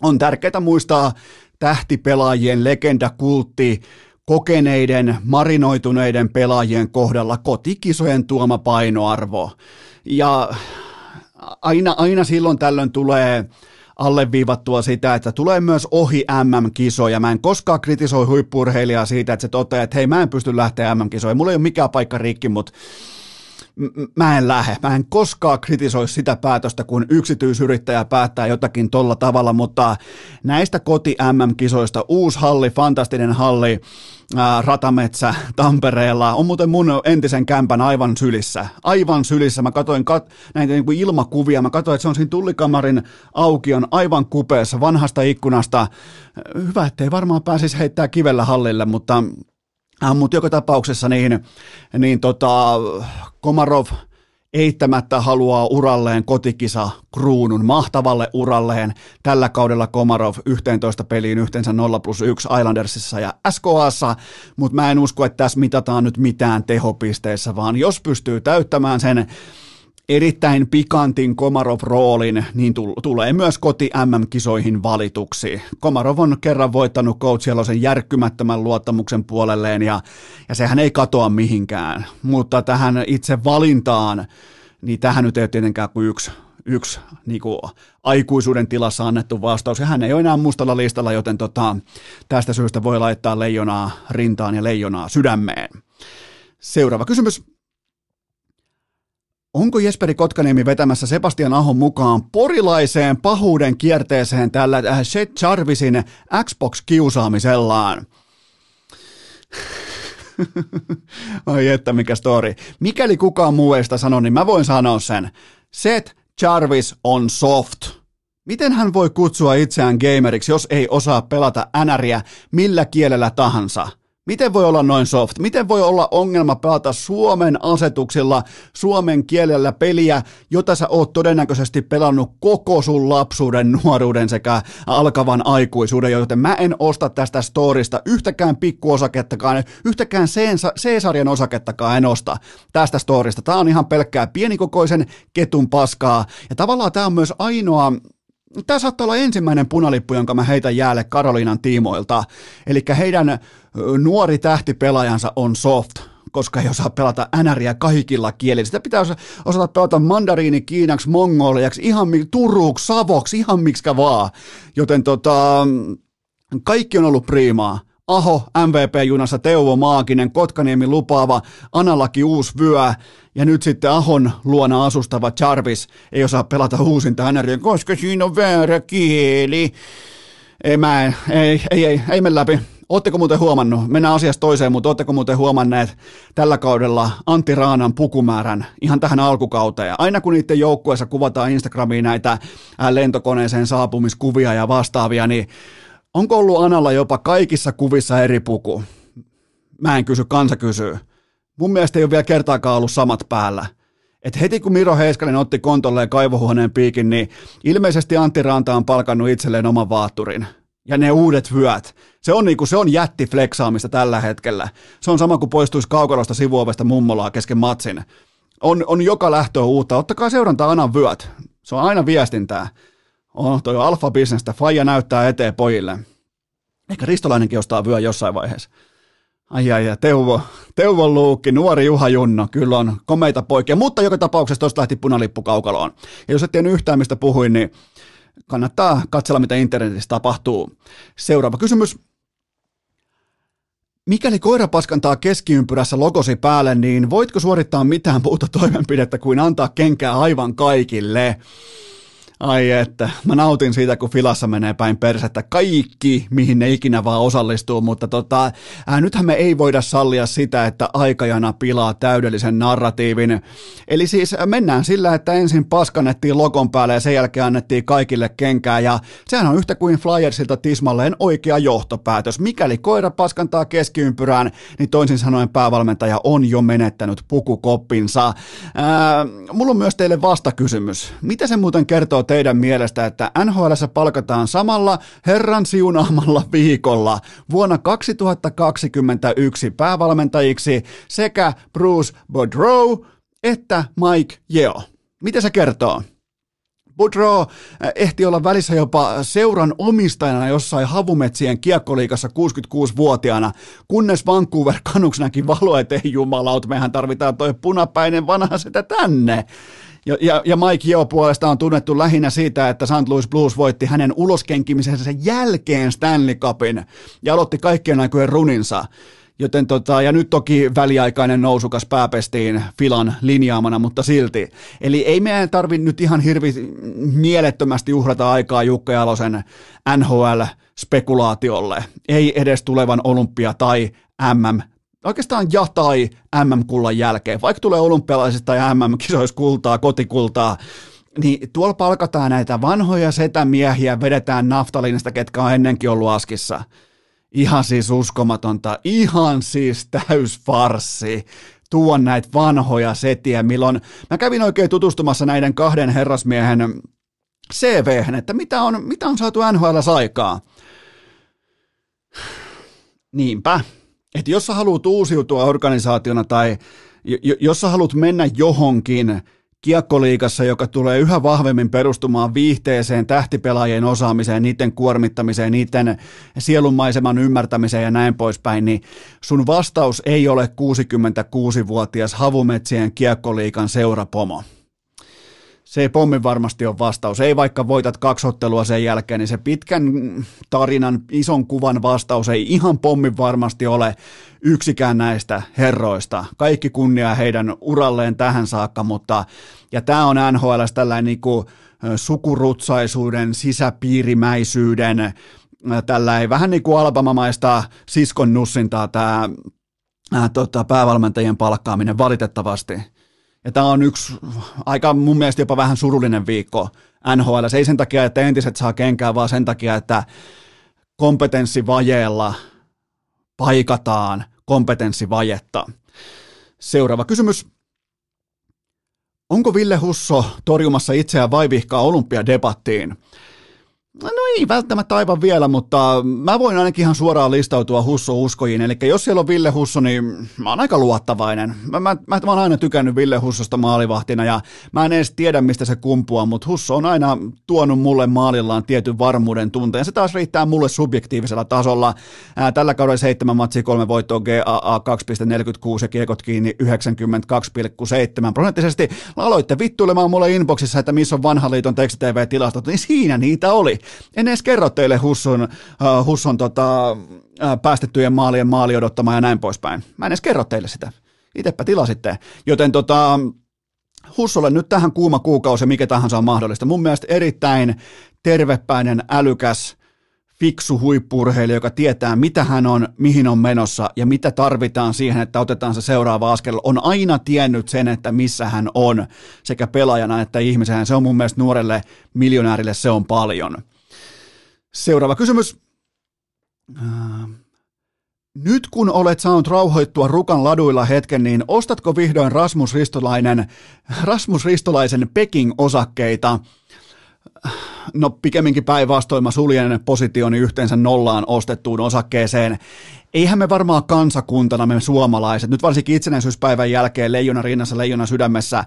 on tärkeää muistaa tähtipelaajien legendakultti, kokeneiden, marinoituneiden pelaajien kohdalla kotikisojen tuoma painoarvo. Ja aina, aina silloin tällöin tulee alleviivattua sitä, että tulee myös ohi MM-kisoja. Mä en koskaan kritisoi huippurheilijaa siitä, että se toteaa, että hei mä en pysty lähteä MM-kisoihin. Mulla ei ole mikään paikka rikki, mutta mä en lähde. Mä en koskaan kritisoi sitä päätöstä, kun yksityisyrittäjä päättää jotakin tolla tavalla, mutta näistä koti MM-kisoista, uusi halli, fantastinen halli, Ratametsä Tampereella, on muuten mun entisen kämpän aivan sylissä. Aivan sylissä. Mä katsoin kat- näitä niin kuin ilmakuvia, mä katsoin, että se on siinä tullikamarin aukion aivan kupeessa vanhasta ikkunasta. Hyvä, ettei varmaan pääsisi heittää kivellä hallille, mutta mutta joka tapauksessa niin, niin tota, Komarov eittämättä haluaa uralleen kotikisa kruunun, mahtavalle uralleen. Tällä kaudella Komarov 11 peliin yhteensä 0 plus 1 Islandersissa ja SKAssa, mutta mä en usko, että tässä mitataan nyt mitään tehopisteissä, vaan jos pystyy täyttämään sen erittäin pikantin Komarov-roolin, niin tulee myös koti MM-kisoihin valituksi. Komarov on kerran voittanut Coach Jelosen järkkymättömän luottamuksen puolelleen ja, ja sehän ei katoa mihinkään. Mutta tähän itse valintaan, niin tähän nyt ei ole tietenkään kuin yksi, yksi niin kuin aikuisuuden tilassa annettu vastaus. Ja hän ei ole enää mustalla listalla, joten tota, tästä syystä voi laittaa leijonaa rintaan ja leijonaa sydämeen. Seuraava kysymys. Onko Jesperi Kotkaniemi vetämässä Sebastian Ahon mukaan porilaiseen pahuuden kierteeseen tällä äh, Seth Jarvisin Xbox-kiusaamisellaan? Ai että mikä story. Mikäli kukaan muu ei sitä sano, niin mä voin sanoa sen. Seth Jarvis on soft. Miten hän voi kutsua itseään gameriksi, jos ei osaa pelata NRiä millä kielellä tahansa? Miten voi olla noin soft? Miten voi olla ongelma pelata Suomen asetuksilla, suomen kielellä peliä, jota sä oot todennäköisesti pelannut koko sun lapsuuden, nuoruuden sekä alkavan aikuisuuden, joten mä en osta tästä storista yhtäkään pikkuosakettakaan, yhtäkään C-sarjan osakettakaan en osta tästä storista. Tää on ihan pelkkää pienikokoisen ketun paskaa ja tavallaan tää on myös ainoa Tämä saattaa olla ensimmäinen punalippu, jonka mä heitän jäälle Karoliinan tiimoilta. Eli heidän nuori tähtipelaajansa on soft, koska ei osaa pelata NRiä kaikilla kielillä. Sitä pitää osata pelata mandariini, kiinaksi, mongoliaksi, ihan turuuksi, savoksi, ihan miksikä vaan. Joten tota, kaikki on ollut priimaa. Aho, MVP-junassa, Teuvo Maakinen, Kotkaniemi lupaava, Analaki uusi vyö, ja nyt sitten Ahon luona asustava Jarvis ei osaa pelata uusinta NRiä, koska siinä on väärä kieli. Ei, mä, ei, ei, ei, ei mene läpi. Oletteko muuten huomannut, mennään asiasta toiseen, mutta oletteko muuten huomanneet tällä kaudella Antti Raanan pukumäärän ihan tähän alkukauteen? Aina kun niiden joukkueessa kuvataan Instagramiin näitä lentokoneeseen saapumiskuvia ja vastaavia, niin onko ollut Analla jopa kaikissa kuvissa eri puku? Mä en kysy, kansa kysyy. Mun mielestä ei ole vielä kertaakaan ollut samat päällä. Et heti kun Miro Heiskanen otti kontolleen kaivohuoneen piikin, niin ilmeisesti Antti Ranta on palkannut itselleen oman vaatturin. Ja ne uudet vyöt. Se on, niinku, se on jättifleksaamista tällä hetkellä. Se on sama kuin poistuisi kaukalosta sivuovesta mummolaa kesken matsin. On, on joka lähtö uutta. Ottakaa seurantaa Anan vyöt. Se on aina viestintää. Oh, toi on alfa-bisnestä. Faija näyttää eteen pojille. Ehkä Ristolainenkin ostaa vyö jossain vaiheessa. Ai ai ai, Teuvo, Teuvo Luukki, nuori Juha Junno, kyllä on komeita poikia, mutta joka tapauksessa tuosta lähti punalippu kaukaloon. Ja jos et tiennyt yhtään mistä puhuin, niin kannattaa katsella mitä internetissä tapahtuu. Seuraava kysymys. Mikäli koira paskantaa keskiympyrässä logosi päälle, niin voitko suorittaa mitään muuta toimenpidettä kuin antaa kenkää aivan kaikille? Ai että, mä nautin siitä, kun filassa menee päin persettä kaikki, mihin ne ikinä vaan osallistuu, mutta tota, ää, nythän me ei voida sallia sitä, että aikajana pilaa täydellisen narratiivin. Eli siis mennään sillä, että ensin paskannettiin logon päälle ja sen jälkeen annettiin kaikille kenkää, ja sehän on yhtä kuin Flyersilta tismalleen oikea johtopäätös. Mikäli koira paskantaa keskiympyrään, niin toisin sanoen päävalmentaja on jo menettänyt pukukoppinsa. Ää, mulla on myös teille vastakysymys. Mitä se muuten kertoo teidän mielestä, että NHL palkataan samalla herran siunaamalla viikolla vuonna 2021 päävalmentajiksi sekä Bruce Boudreau että Mike Yeo? Mitä se kertoo? Boudreau eh, ehti olla välissä jopa seuran omistajana jossain havumetsien kiekkoliikassa 66-vuotiaana, kunnes Vancouver Canucks näki valoa, että ei jumalaut, mehän tarvitaan toi punapäinen vanha sitä tänne. Ja, ja, ja Mike Yeo puolesta on tunnettu lähinnä siitä, että St. Louis Blues voitti hänen uloskenkimisensä jälkeen Stanley Cupin ja aloitti kaikkien aikojen runinsa. Joten tota, ja nyt toki väliaikainen nousukas pääpestiin Filan linjaamana, mutta silti. Eli ei meidän tarvitse nyt ihan hirvi mielettömästi uhrata aikaa Jukka Jalosen NHL-spekulaatiolle. Ei edes tulevan olympia tai MM oikeastaan ja tai MM-kullan jälkeen, vaikka tulee olympialaisista tai MM-kisoissa kultaa, kotikultaa, niin tuolla palkataan näitä vanhoja setämiehiä, vedetään naftalinista, ketkä on ennenkin ollut askissa. Ihan siis uskomatonta, ihan siis täys farsi tuon näitä vanhoja setiä, milloin mä kävin oikein tutustumassa näiden kahden herrasmiehen cv että mitä on, mitä on saatu NHL aikaa. Niinpä, että jos sä haluat uusiutua organisaationa tai jos sä haluat mennä johonkin kiekkoliikassa, joka tulee yhä vahvemmin perustumaan viihteeseen, tähtipelaajien osaamiseen, niiden kuormittamiseen, niiden sielunmaiseman ymmärtämiseen ja näin poispäin, niin sun vastaus ei ole 66-vuotias havumetsien kiekkoliikan seurapomo se ei pommin varmasti ole vastaus. Ei vaikka voitat kaksi ottelua sen jälkeen, niin se pitkän tarinan, ison kuvan vastaus ei ihan pommin varmasti ole yksikään näistä herroista. Kaikki kunnia heidän uralleen tähän saakka, mutta ja tämä on NHL tällainen niin kuin, sukurutsaisuuden, sisäpiirimäisyyden, tällainen vähän niin kuin albamamaista siskon nussintaa tämä tota, päävalmentajien palkkaaminen valitettavasti ja tämä on yksi aika mun mielestä jopa vähän surullinen viikko NHL. Se ei sen takia, että entiset saa kenkää, vaan sen takia, että kompetenssivajeella paikataan kompetenssivajetta. Seuraava kysymys. Onko Ville Husso torjumassa itseään vaivihkaa olympiadebattiin? No ei välttämättä aivan vielä, mutta mä voin ainakin ihan suoraan listautua Husso-uskojiin. Eli jos siellä on Ville Husso, niin mä oon aika luottavainen. Mä, mä, mä, mä oon aina tykännyt Ville Hussosta maalivahtina ja mä en edes tiedä, mistä se kumpuaa, mutta Husso on aina tuonut mulle maalillaan tietyn varmuuden tunteen. Se taas riittää mulle subjektiivisella tasolla. Ää, tällä kaudella seitsemän matsia, kolme voittoa, GAA 2,46 ja kiekot kiinni 92,7 prosenttisesti. Aloitte vittuilemaan mulle inboxissa, että missä on vanhan liiton tekstitv-tilastot, niin siinä niitä oli. En edes kerro teille Husson, uh, Husson tota, uh, päästettyjen maalien maali odottamaan ja näin poispäin. Mä en edes kerro teille sitä. Itepä tilasitte. Joten tota, Hussolle nyt tähän kuuma kuukausi, mikä tahansa on mahdollista. Mun mielestä erittäin tervepäinen, älykäs, fiksu huippurheilija, joka tietää, mitä hän on, mihin on menossa ja mitä tarvitaan siihen, että otetaan se seuraava askel, on aina tiennyt sen, että missä hän on sekä pelaajana että ihmisenä. Se on mun mielestä nuorelle miljonäärille se on paljon. Seuraava kysymys. Äh, nyt kun olet saanut rauhoittua Rukan laduilla hetken, niin ostatko vihdoin Rasmus Ristolainen, Rasmus Ristolaisen Peking-osakkeita? No pikemminkin päinvastoin mä suljen positioni yhteensä nollaan ostettuun osakkeeseen. Eihän me varmaan kansakuntana, me suomalaiset, nyt varsinkin itsenäisyyspäivän jälkeen leijona rinnassa, leijona sydämessä,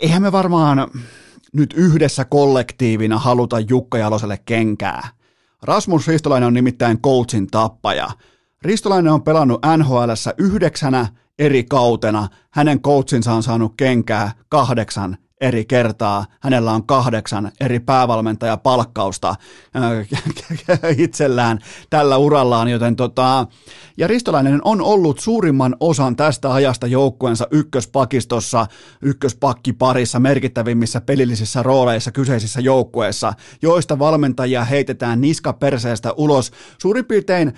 eihän me varmaan nyt yhdessä kollektiivina haluta Jukka Jaloselle kenkää. Rasmus Ristolainen on nimittäin coachin tappaja. Ristolainen on pelannut nhl yhdeksänä eri kautena. Hänen coachinsa on saanut kenkää kahdeksan eri kertaa. Hänellä on kahdeksan eri päävalmentajapalkkausta äh, itsellään tällä urallaan, joten tota, ja Ristolainen on ollut suurimman osan tästä ajasta joukkueensa ykköspakistossa, ykköspakkiparissa merkittävimmissä pelillisissä rooleissa kyseisissä joukkueissa, joista valmentajia heitetään niska perseestä ulos suurin piirtein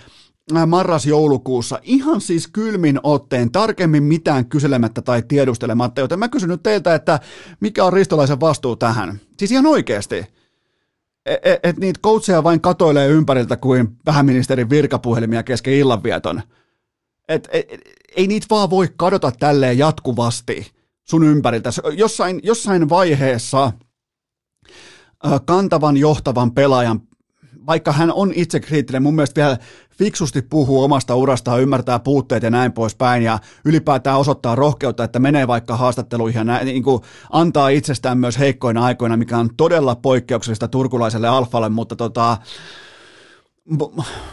marras-joulukuussa ihan siis kylmin otteen, tarkemmin mitään kyselemättä tai tiedustelematta, joten mä kysyn nyt teiltä, että mikä on Ristolaisen vastuu tähän? Siis ihan oikeasti. Että et, et niitä coacheja vain katoilee ympäriltä kuin pääministerin virkapuhelimia kesken illanvieton. Et, et, et, ei niitä vaan voi kadota tälleen jatkuvasti sun ympäriltä. Jossain, jossain vaiheessa äh, kantavan johtavan pelaajan vaikka hän on itse kriittinen, mun mielestä vielä fiksusti puhuu omasta urastaan, ymmärtää puutteet ja näin poispäin ja ylipäätään osoittaa rohkeutta, että menee vaikka haastatteluihin ja näin, niin kuin antaa itsestään myös heikkoina aikoina, mikä on todella poikkeuksellista turkulaiselle alfalle, mutta tota,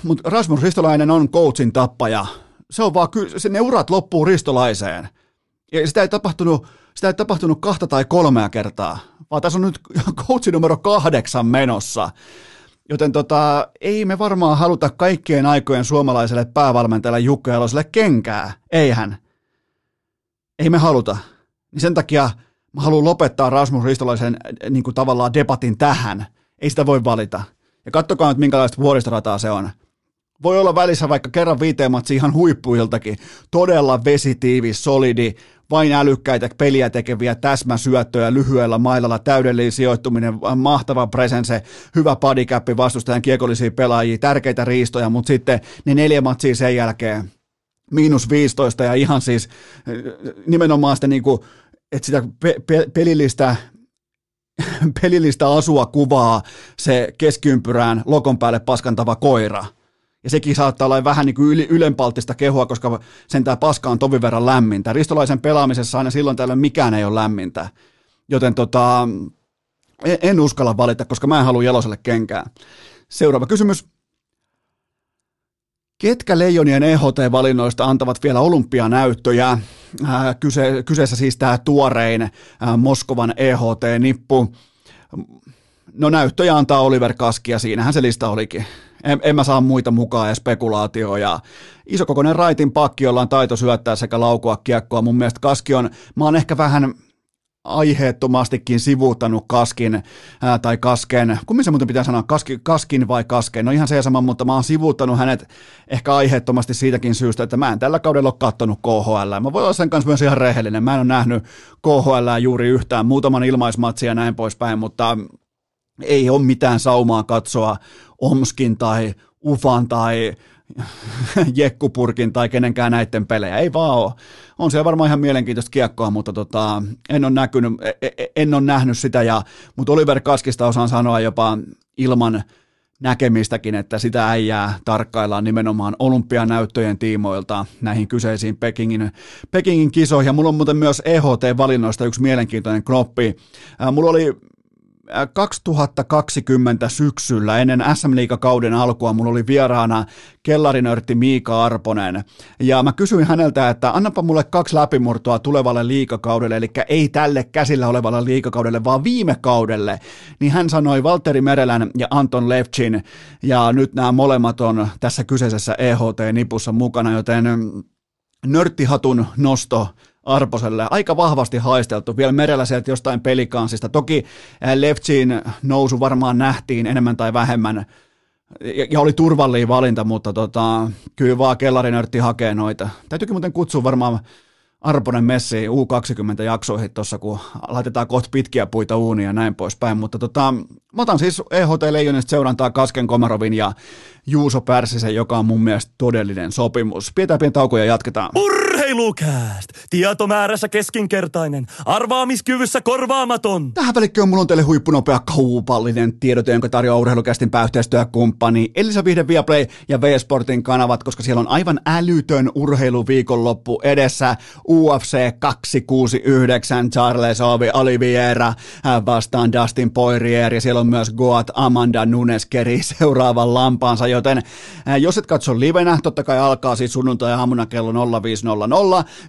mutta Rasmus Ristolainen on coachin tappaja. Se on vaan, se ne urat loppuu Ristolaiseen. Ja sitä ei tapahtunut, sitä ei tapahtunut kahta tai kolmea kertaa, vaan tässä on nyt coachin numero kahdeksan menossa. Joten tota, ei me varmaan haluta kaikkien aikojen suomalaiselle päävalmentajalle Jukka Jaloselle kenkää. Eihän. Ei me haluta. Niin sen takia mä haluan lopettaa Rasmus Ristolaisen äh, niin kuin tavallaan debatin tähän. Ei sitä voi valita. Ja kattokaa nyt minkälaista vuoristorataa se on. Voi olla välissä vaikka kerran viiteen matsi ihan huippuiltakin. Todella vesitiivis, solidi, vain älykkäitä peliä tekeviä täsmäsyöttöjä lyhyellä mailalla, täydellinen sijoittuminen, mahtava presense, hyvä padikäppi vastustajan kiekollisia pelaajia, tärkeitä riistoja, mutta sitten ne neljä matsia sen jälkeen, miinus 15 ja ihan siis nimenomaan sitä niin kuin, että sitä pe- pe- pelillistä pelillistä asua kuvaa se keskiympyrään lokon päälle paskantava koira – ja sekin saattaa olla vähän niin kuin ylenpalttista kehua, koska sen tämä paska on tovin verran lämmintä. Ristolaisen pelaamisessa aina silloin tällöin mikään ei ole lämmintä. Joten tota, en uskalla valita, koska mä en halua Jaloselle kenkään. Seuraava kysymys. Ketkä Leijonien EHT-valinnoista antavat vielä olympianäyttöjä? Äh, kyse, kyseessä siis tämä tuorein äh, Moskovan EHT-nippu. No näyttöjä antaa Oliver Kaski ja siinähän se lista olikin en, en mä saa muita mukaan ja spekulaatioon. Ja isokokoinen raitin pakki, jolla on taito syöttää sekä laukua kiekkoa. Mun mielestä Kaski on, mä oon ehkä vähän aiheettomastikin sivuuttanut kaskin ää, tai kasken, kummin se muuten pitää sanoa, kaski, kaskin vai kasken, no ihan se sama, mutta mä oon sivuuttanut hänet ehkä aiheettomasti siitäkin syystä, että mä en tällä kaudella ole kattonut KHL. Mä voin olla sen kanssa myös ihan rehellinen, mä en ole nähnyt KHL juuri yhtään, muutaman ilmaismatsia ja näin poispäin, mutta ei ole mitään saumaa katsoa Omskin tai Ufan tai Jekkupurkin tai kenenkään näiden pelejä. Ei vaan ole. On siellä varmaan ihan mielenkiintoista kiekkoa, mutta tota, en, ole näkynyt, e, e, en ole nähnyt sitä. Ja, mutta Oliver Kaskista osaan sanoa jopa ilman näkemistäkin, että sitä ei jää tarkkaillaan nimenomaan olympianäyttöjen tiimoilta näihin kyseisiin Pekingin, Pekingin kisoihin. Ja mulla on muuten myös EHT-valinnoista yksi mielenkiintoinen knoppi. Mulla oli 2020 syksyllä ennen SM Liigakauden alkua mulla oli vieraana kellarinörtti Miika Arponen. Ja mä kysyin häneltä, että annapa mulle kaksi läpimurtoa tulevalle liikakaudelle, eli ei tälle käsillä olevalle liikakaudelle, vaan viime kaudelle, niin hän sanoi Valtteri Merelän ja Anton Levchin ja nyt nämä molemmat on tässä kyseisessä EHT-nipussa mukana, joten nörttihatun nosto Arposelle. Aika vahvasti haisteltu vielä merellä sieltä jostain pelikansista. Toki Leftsiin nousu varmaan nähtiin enemmän tai vähemmän ja, oli turvallinen valinta, mutta tota, kyllä vaan kellarinörtti hakee noita. Täytyykin muuten kutsua varmaan Arponen Messi U20-jaksoihin tuossa, kun laitetaan kohta pitkiä puita uunia ja näin poispäin, mutta tota, mä otan siis EHT Leijonista seurantaa Kasken Komarovin ja Juuso Pärsisen, joka on mun mielestä todellinen sopimus. Pidetään pieni tauko ja jatketaan. Urheilukääst! Tietomäärässä keskinkertainen, arvaamiskyvyssä korvaamaton. Tähän välikköön mulla on teille huippunopea kaupallinen tiedote, jonka tarjoaa urheilukästin pääyhteistyökumppani Elisa Vihde Viaplay ja V-Sportin kanavat, koska siellä on aivan älytön urheiluviikonloppu edessä. UFC 269, Charles Ovi Oliveira vastaan Dustin Poirier ja siellä on myös Goat Amanda Nunes keri seuraavan lampaansa, joten jos et katso livenä, totta kai alkaa siis sunnuntai-aamuna kello 0500,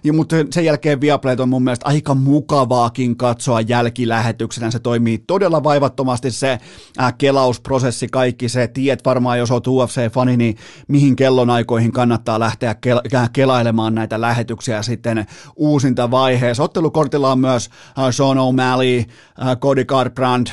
ja, mutta sen jälkeen Viaplay on mun mielestä aika mukavaakin katsoa jälkilähetyksenä, se toimii todella vaivattomasti se äh, kelausprosessi, kaikki se, tiedät varmaan jos oot UFC-fani, niin mihin kellonaikoihin kannattaa lähteä kel- kelailemaan näitä lähetyksiä sitten uusinta vaiheessa. Ottelukortilla on myös äh, Sean O'Malley, äh, Cody Garbrandt,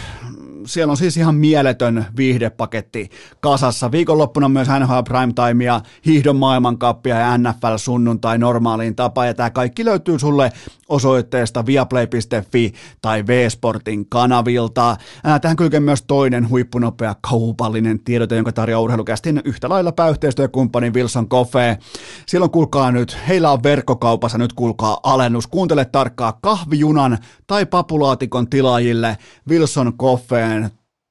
siellä on siis ihan mieletön viihdepaketti kasassa. Viikonloppuna myös NHL Primetimea, hiihdon maailmankappia ja NFL sunnuntai normaaliin tapaan. Ja tämä kaikki löytyy sulle osoitteesta viaplay.fi tai V-Sportin kanavilta. Tähän kylkee myös toinen huippunopea kaupallinen tiedote, jonka tarjoaa urheilukästin yhtä lailla pääyhteistyökumppani Wilson Coffee. Silloin kuulkaa nyt, heillä on verkkokaupassa nyt kuulkaa alennus. Kuuntele tarkkaa kahvijunan tai papulaatikon tilaajille Wilson Coffeen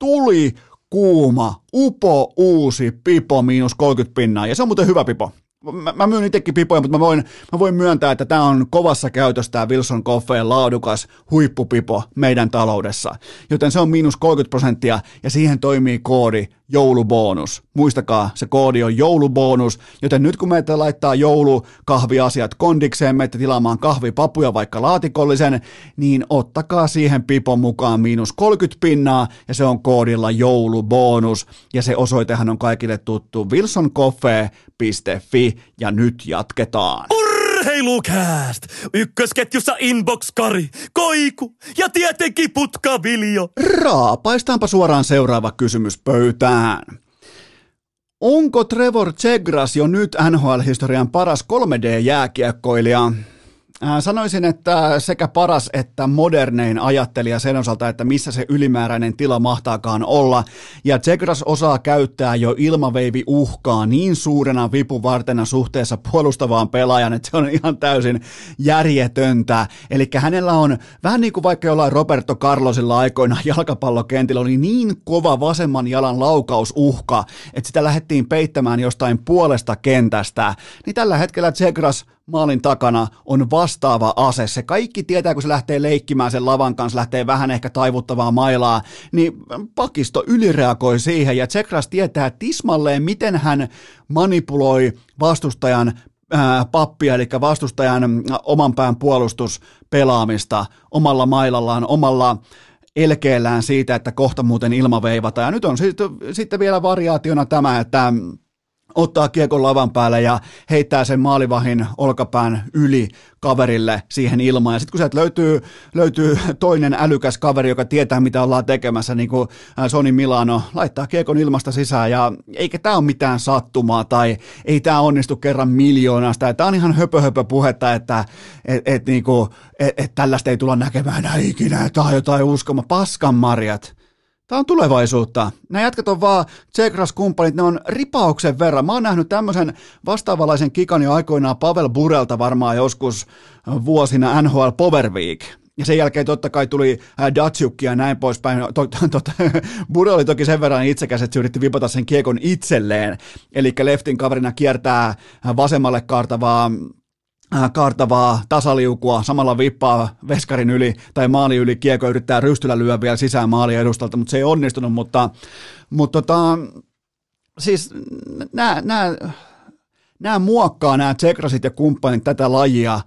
tuli kuuma, upo uusi pipo miinus 30 pinnaa. Ja se on muuten hyvä pipo mä, mä myyn itsekin pipoja, mutta mä voin, mä voin myöntää, että tämä on kovassa käytössä tämä Wilson Coffeen laadukas huippupipo meidän taloudessa. Joten se on miinus 30 prosenttia ja siihen toimii koodi joulubonus. Muistakaa, se koodi on joulubonus, joten nyt kun meitä laittaa joulukahviasiat kondikseen, meitä tilaamaan kahvipapuja vaikka laatikollisen, niin ottakaa siihen pipon mukaan miinus 30 pinnaa ja se on koodilla joulubonus ja se osoitehan on kaikille tuttu wilsoncoffee.fi ja nyt jatketaan. Urheilukääst! Ykkösketjussa Inbox-Kari, Koiku ja tietenkin Putkaviljo. Raapaistaanpa suoraan seuraava kysymys pöytään. Onko Trevor Zegras jo nyt NHL-historian paras 3D-jääkiekkoilija? Äh, sanoisin, että sekä paras että modernein ajattelija sen osalta, että missä se ylimääräinen tila mahtaakaan olla. Ja Zegras osaa käyttää jo ilmaveivi uhkaa niin suurena vipuvartena suhteessa puolustavaan pelaajan, että se on ihan täysin järjetöntä. Eli hänellä on vähän niin kuin vaikka jollain Roberto Carlosilla aikoina jalkapallokentillä oli niin kova vasemman jalan laukausuhka, että sitä lähdettiin peittämään jostain puolesta kentästä. Niin tällä hetkellä Zegras maalin takana on vastaava ase. Se kaikki tietää, kun se lähtee leikkimään sen lavan kanssa, lähtee vähän ehkä taivuttavaa mailaa, niin pakisto ylireagoi siihen ja Tsekras tietää tismalleen, miten hän manipuloi vastustajan pappia, eli vastustajan oman pään puolustuspelaamista omalla mailallaan, omalla elkeellään siitä, että kohta muuten ilma Ja nyt on sitten vielä variaationa tämä, että ottaa kiekon lavan päälle ja heittää sen maalivahin olkapään yli kaverille siihen ilmaan. Ja sitten kun sieltä löytyy, löytyy toinen älykäs kaveri, joka tietää, mitä ollaan tekemässä, niin kuin Sony Milano, laittaa kiekon ilmasta sisään. Ja eikä tämä ole mitään sattumaa tai ei tämä onnistu kerran miljoonasta. Tämä on ihan höpö, höpö puhetta, että et, et, niin kuin, et, et tällaista ei tulla näkemään ikinä. Tämä on jotain uskoma. Paskan marjat Tämä on tulevaisuutta. Nämä jätkät on vaan Tsekras-kumppanit, ne on ripauksen verran. Mä oon nähnyt tämmöisen vastaavanlaisen kikan jo aikoinaan Pavel Burelta varmaan joskus vuosina NHL Power Week. Ja sen jälkeen totta kai tuli Datsukki ja näin poispäin. To, Bure oli toki sen verran itsekäs, että se yritti vipata sen kiekon itselleen. Eli leftin kaverina kiertää vasemmalle kaartavaa kaartavaa tasaliukua, samalla vippaa veskarin yli tai maali yli, kiekko yrittää rystyllä lyödä vielä sisään maali edustalta, mutta se ei onnistunut, mutta, mutta tota, siis nämä, nämä, nämä muokkaa nämä Tsekrasit ja kumppanit tätä lajia,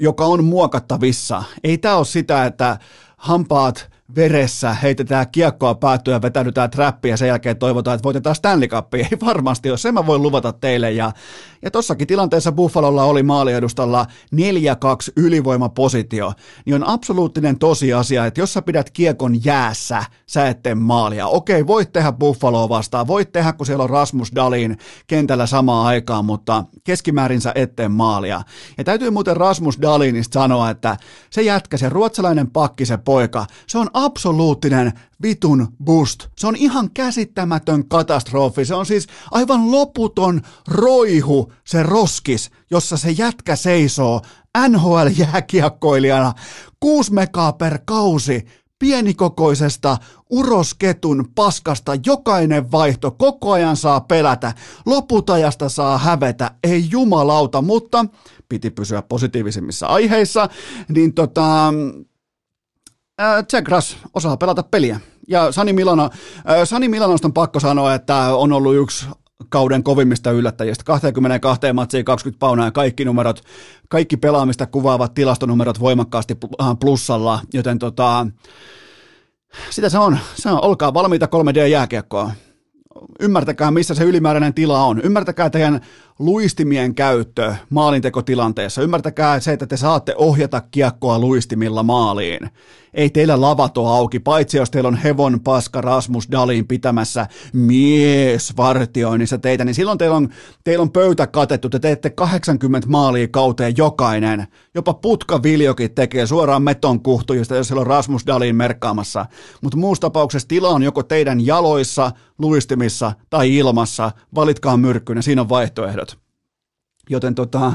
joka on muokattavissa. Ei tämä ole sitä, että hampaat veressä, heitetään kiekkoa päättyä ja vetäydytään trappiin ja sen jälkeen toivotaan, että voitetaan Stanley Cupia. Ei varmasti ole, sen mä voin luvata teille. Ja, ja tossakin tilanteessa Buffalolla oli maaliedustalla 4-2 ylivoimapositio, niin on absoluuttinen tosiasia, että jos sä pidät kiekon jäässä, sä et tee maalia. Okei, voit tehdä Buffaloa vastaan, voit tehdä, kun siellä on Rasmus Dalin kentällä samaan aikaan, mutta keskimäärin sä et tee maalia. Ja täytyy muuten Rasmus Dalinista sanoa, että se jätkä, se ruotsalainen pakki, se poika, se on absoluuttinen vitun boost. Se on ihan käsittämätön katastrofi. Se on siis aivan loputon roihu, se roskis, jossa se jätkä seisoo NHL-jääkiekkoilijana. Kuusi megaa per kausi, pienikokoisesta urosketun paskasta jokainen vaihto koko ajan saa pelätä, loputajasta saa hävetä, ei jumalauta, mutta piti pysyä positiivisimmissa aiheissa, niin tota, Tsegras osaa pelata peliä. Ja Sani, Milano, Sani Milanosta on pakko sanoa, että on ollut yksi kauden kovimmista yllättäjistä. 22 matsiin 20 paunaa ja kaikki numerot, kaikki pelaamista kuvaavat tilastonumerot voimakkaasti plussalla, joten tota, sitä se on. Se on, olkaa valmiita 3D-jääkiekkoa. Ymmärtäkää, missä se ylimääräinen tila on. Ymmärtäkää teidän luistimien käyttö maalintekotilanteessa. Ymmärtäkää se, että te saatte ohjata kiekkoa luistimilla maaliin. Ei teillä lavato auki, paitsi jos teillä on hevon paska Rasmus Dalin pitämässä mies vartioinnissa teitä, niin silloin teillä on, teillä on pöytä katettu, te teette 80 maalia kauteen jokainen. Jopa Putka Viljokin tekee suoraan meton kuhtujista, jos siellä on Rasmus Dalin merkkaamassa. Mutta muussa tapauksessa tila on joko teidän jaloissa, luistimissa tai ilmassa. Valitkaa myrkkyinen, siinä on vaihtoehdot. Joten tota,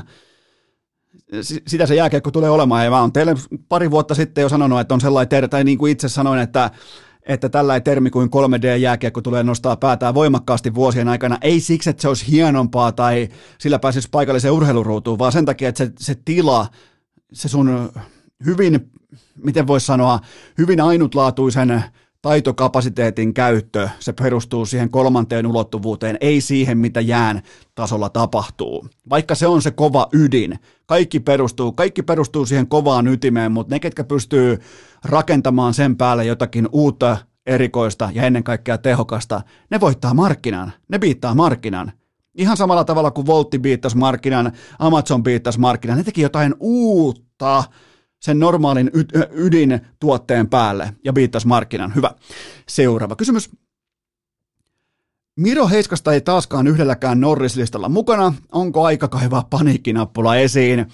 sitä se jääkiekko tulee olemaan. Ja mä oon teille pari vuotta sitten jo sanonut, että on sellainen termi, tai niin kuin itse sanoin, että että tällainen termi kuin 3D-jääkiekko tulee nostaa päätään voimakkaasti vuosien aikana, ei siksi, että se olisi hienompaa tai sillä pääsisi paikalliseen urheiluruutuun, vaan sen takia, että se, se tila, se sun hyvin, miten voisi sanoa, hyvin ainutlaatuisen taitokapasiteetin käyttö, se perustuu siihen kolmanteen ulottuvuuteen, ei siihen, mitä jään tasolla tapahtuu. Vaikka se on se kova ydin, kaikki perustuu, kaikki perustuu siihen kovaan ytimeen, mutta ne, ketkä pystyy rakentamaan sen päälle jotakin uutta, erikoista ja ennen kaikkea tehokasta, ne voittaa markkinan, ne biittaa markkinan. Ihan samalla tavalla kuin Voltti biittasi markkinan, Amazon biittasi markkinan, ne teki jotain uutta, sen normaalin y- ydintuotteen päälle ja viittasi markkinan. Hyvä. Seuraava kysymys. Miro Heiskasta ei taaskaan yhdelläkään Norris-listalla mukana. Onko aika kaivaa paniikkinappula esiin?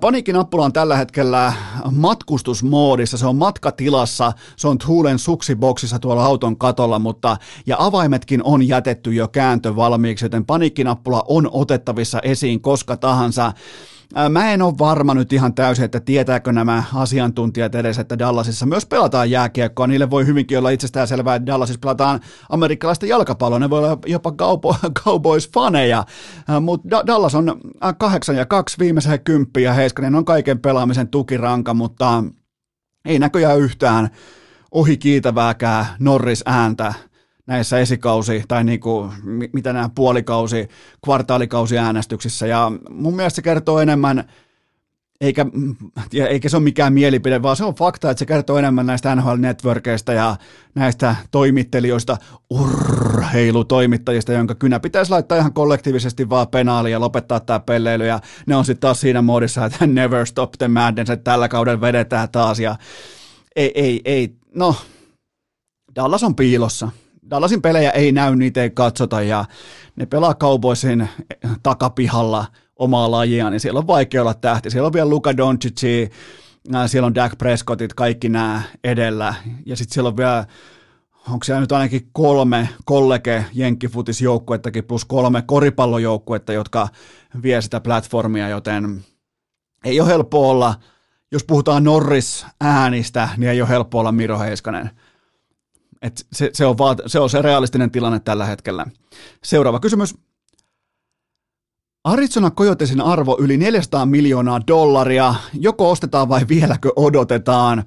Paniikkinappula on tällä hetkellä matkustusmoodissa, se on matkatilassa, se on Tuulen suksiboksissa tuolla auton katolla, mutta ja avaimetkin on jätetty jo kääntö valmiiksi, joten paniikkinappula on otettavissa esiin koska tahansa. Mä en ole varma nyt ihan täysin, että tietääkö nämä asiantuntijat edes, että Dallasissa myös pelataan jääkiekkoa. Niille voi hyvinkin olla itsestään selvää, että Dallasissa pelataan amerikkalaista jalkapalloa. Ne voi olla jopa Cowboys-faneja, mutta Dallas on 8 ja 2 viimeiseen kymppiin ja Heiskanen on kaiken pelaamisen tukiranka, mutta ei näköjään yhtään ohi kiitävääkään Norris ääntä näissä esikausi- tai niin kuin, mitä nämä puolikausi, kvartaalikausi äänestyksissä. Ja mun mielestä se kertoo enemmän, eikä, eikä se ole mikään mielipide, vaan se on fakta, että se kertoo enemmän näistä NHL-networkeista ja näistä toimittelijoista, urheilutoimittajista, jonka kynä pitäisi laittaa ihan kollektiivisesti vaan penaali ja lopettaa tämä pelleily. Ja ne on sitten taas siinä muodissa, että never stop the madness, että tällä kaudella vedetään taas. Ja ei, ei, ei, no, Dallas on piilossa. Dallasin pelejä ei näy, niitä ei katsota ja ne pelaa Cowboysin takapihalla omaa lajia, niin siellä on vaikea olla tähti. Siellä on vielä Luka Doncic, siellä on Dak Prescottit, kaikki nämä edellä. Ja sitten siellä on vielä, onko siellä nyt ainakin kolme kollege jenkkifutisjoukkuettakin plus kolme koripallojoukkuetta, jotka vie sitä platformia, joten ei ole helppo olla, jos puhutaan Norris-äänistä, niin ei ole helppo olla Miro Heiskanen. Et se, se, on vaat, se on se realistinen tilanne tällä hetkellä. Seuraava kysymys. Arizona Coyotesin arvo yli 400 miljoonaa dollaria. Joko ostetaan vai vieläkö odotetaan?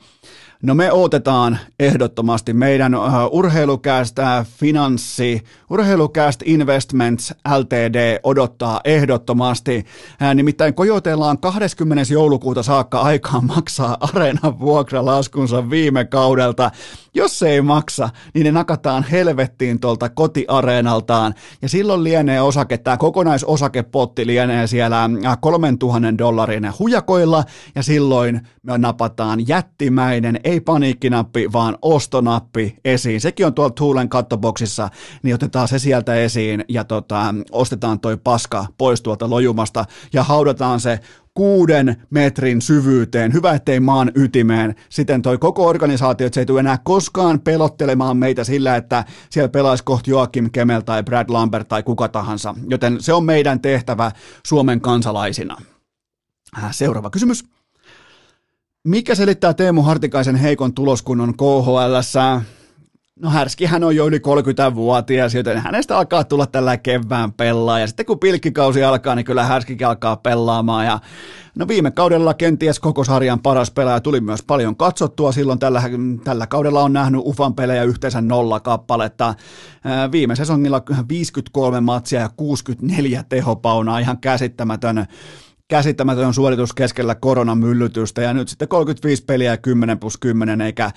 No me otetaan ehdottomasti meidän uh, urheilukäästä finanssi, urheilukäästä investments LTD odottaa ehdottomasti. Uh, nimittäin kojotellaan 20. joulukuuta saakka aikaa maksaa areenan vuokralaskunsa viime kaudelta. Jos se ei maksa, niin ne nakataan helvettiin tuolta kotiareenaltaan. Ja silloin lienee osake, tämä kokonaisoskepotti lienee siellä 3000 dollarin hujakoilla. Ja silloin me napataan jättimäinen ei paniikkinappi, vaan ostonappi esiin. Sekin on tuolla Tuulen kattoboksissa, niin otetaan se sieltä esiin ja tota, ostetaan toi paska pois tuolta lojumasta ja haudataan se kuuden metrin syvyyteen. Hyvä, ettei maan ytimeen. Siten toi koko organisaatio, että se ei tule enää koskaan pelottelemaan meitä sillä, että siellä pelaisi kohti Joakim Kemel tai Brad Lambert tai kuka tahansa. Joten se on meidän tehtävä Suomen kansalaisina. Äh, seuraava kysymys. Mikä selittää Teemu Hartikaisen heikon tuloskunnon KHL? No Härskihän on jo yli 30-vuotias, joten hänestä alkaa tulla tällä kevään pelaa. Ja sitten kun pilkkikausi alkaa, niin kyllä Härskikin alkaa pelaamaan. Ja no viime kaudella kenties koko sarjan paras pelaaja tuli myös paljon katsottua. Silloin tällä, tällä kaudella on nähnyt Ufan pelejä yhteensä nolla kappaletta. Viime sesongilla 53 matsia ja 64 tehopaunaa, ihan käsittämätön käsittämätön suoritus keskellä koronamyllytystä. Ja nyt sitten 35 peliä ja 10 plus 10, eikä,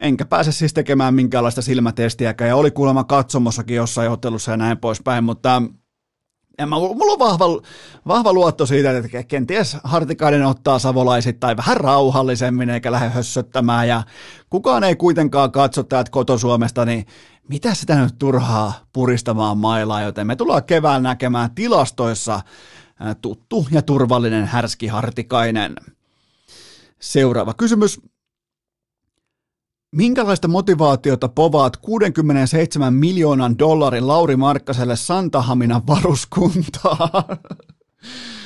enkä pääse siis tekemään minkäänlaista silmätestiäkään. Ja oli kuulemma katsomossakin jossain ottelussa ja näin poispäin, mutta en mä, mulla on vahva, vahva luotto siitä, että kenties Hartikainen ottaa tai vähän rauhallisemmin eikä lähde hössöttämään. Ja kukaan ei kuitenkaan katso täältä kotosuomesta, niin mitä sitä nyt turhaa puristamaan mailaa, joten me tullaan kevään näkemään tilastoissa tuttu ja turvallinen härski Hartikainen. Seuraava kysymys. Minkälaista motivaatiota povaat 67 miljoonan dollarin Lauri Markkaselle Santahaminan varuskuntaa?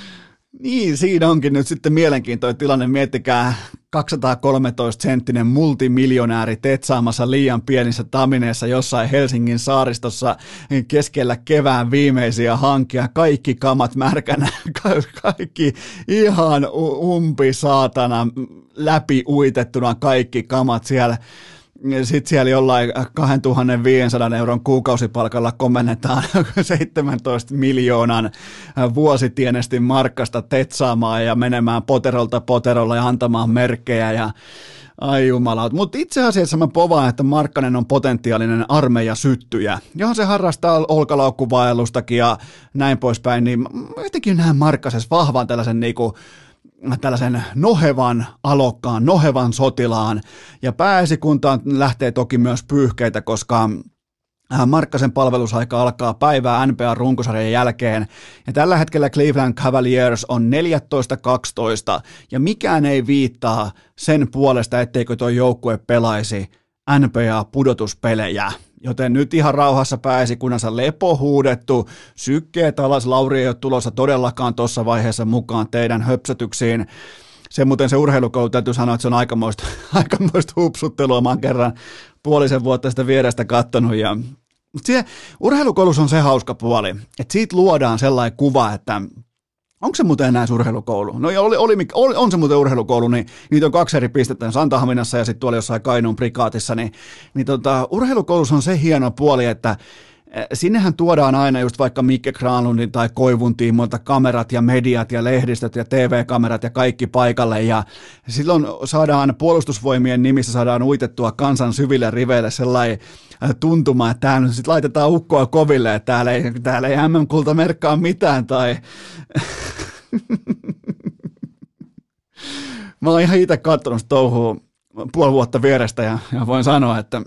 Niin, siinä onkin nyt sitten mielenkiintoinen tilanne. Miettikää 213-senttinen multimiljonääri tetsaamassa liian pienissä tamineissa jossain Helsingin saaristossa keskellä kevään viimeisiä hankia. Kaikki kamat märkänä, kaikki ihan umpi saatana läpi uitettuna kaikki kamat siellä sitten siellä jollain 2500 euron kuukausipalkalla komennetaan 17 miljoonan vuositienesti markkasta tetsaamaan ja menemään poterolta poterolla ja antamaan merkkejä ja Ai jumala. Mutta itse asiassa mä povaan, että Markkanen on potentiaalinen armeija syttyjä. Johon se harrastaa olkalaukkuvaellustakin ja näin poispäin, niin jotenkin näen Markkasessa vahvan tällaisen niinku tällaisen nohevan alokkaan, nohevan sotilaan, ja pääesikuntaan lähtee toki myös pyyhkeitä, koska äh, Markkasen palvelusaika alkaa päivää NBA-runkosarjan jälkeen, ja tällä hetkellä Cleveland Cavaliers on 14-12, ja mikään ei viittaa sen puolesta, etteikö tuo joukkue pelaisi NBA-pudotuspelejä. Joten nyt ihan rauhassa pääsi, kunansa lepo huudettu, sykkeet alas, Lauri ei ole tulossa todellakaan tuossa vaiheessa mukaan teidän höpsötyksiin. Se muuten se urheilukoulu täytyy sanoa, että se on aikamoista, aikamoista hupsuttelua. Mä oon kerran puolisen vuotta sitä vierestä kattonut ja mutta urheilukoulussa on se hauska puoli, että siitä luodaan sellainen kuva, että Onko se muuten enää urheilukoulu? No oli, oli, oli, on se muuten urheilukoulu, niin niitä on kaksi eri pistettä, Santahaminassa ja sitten tuolla jossain Kainuun prikaatissa, niin, niin tota, urheilukoulussa on se hieno puoli, että Sinnehän tuodaan aina just vaikka Mikke Granlundin tai Koivun tiimoilta kamerat ja mediat ja lehdistöt ja TV-kamerat ja kaikki paikalle. Ja silloin saadaan puolustusvoimien nimissä saadaan uitettua kansan syville riveille sellainen tuntuma, että täällä sitten laitetaan ukkoa koville, että täällä ei, täällä ei MM-kulta merkkaa mitään tai Mä oon ihan itse katsonut touhua puoli vuotta vierestä ja, ja voin sanoa, että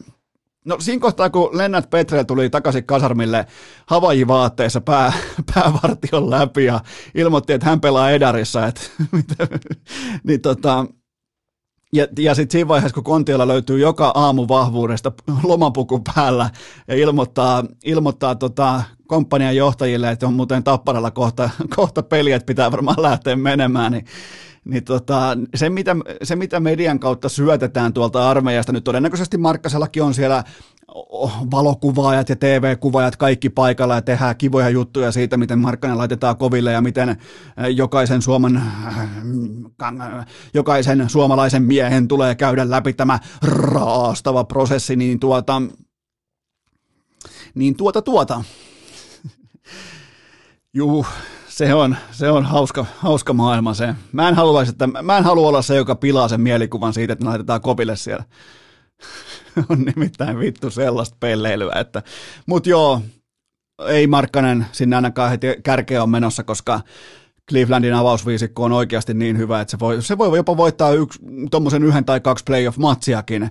No siinä kohtaa, kun Lennart Petrel tuli takaisin kasarmille Havaji-vaatteessa pää, päävartion läpi ja ilmoitti, että hän pelaa Edarissa, että, niin tota, ja, ja sitten siinä vaiheessa, kun Kontiolla löytyy joka aamu vahvuudesta lomapuku päällä ja ilmoittaa, ilmoittaa tota, komppanian johtajille, että on muuten tapparalla kohta, kohta peli, että pitää varmaan lähteä menemään, niin niin tota, se, mitä, se, mitä median kautta syötetään tuolta armeijasta, nyt todennäköisesti Markkasellakin on siellä valokuvaajat ja TV-kuvaajat kaikki paikalla ja tehdään kivoja juttuja siitä, miten Markkanen laitetaan koville ja miten äh, jokaisen, Suomen, äh, jokaisen suomalaisen miehen tulee käydä läpi tämä raastava prosessi, niin tuota, niin tuota tuota. Juu, se on, se on hauska, hauska maailma se. Mä en, haluaisi, että, mä en halua olla se, joka pilaa sen mielikuvan siitä, että laitetaan kopille siellä. on nimittäin vittu sellaista pelleilyä, että, mut joo, ei Markkanen sinne ainakaan heti kärkeä on menossa, koska Clevelandin avausviisikko on oikeasti niin hyvä, että se voi, se voi jopa voittaa yksi, tommosen yhden tai kaksi playoff-matsiakin.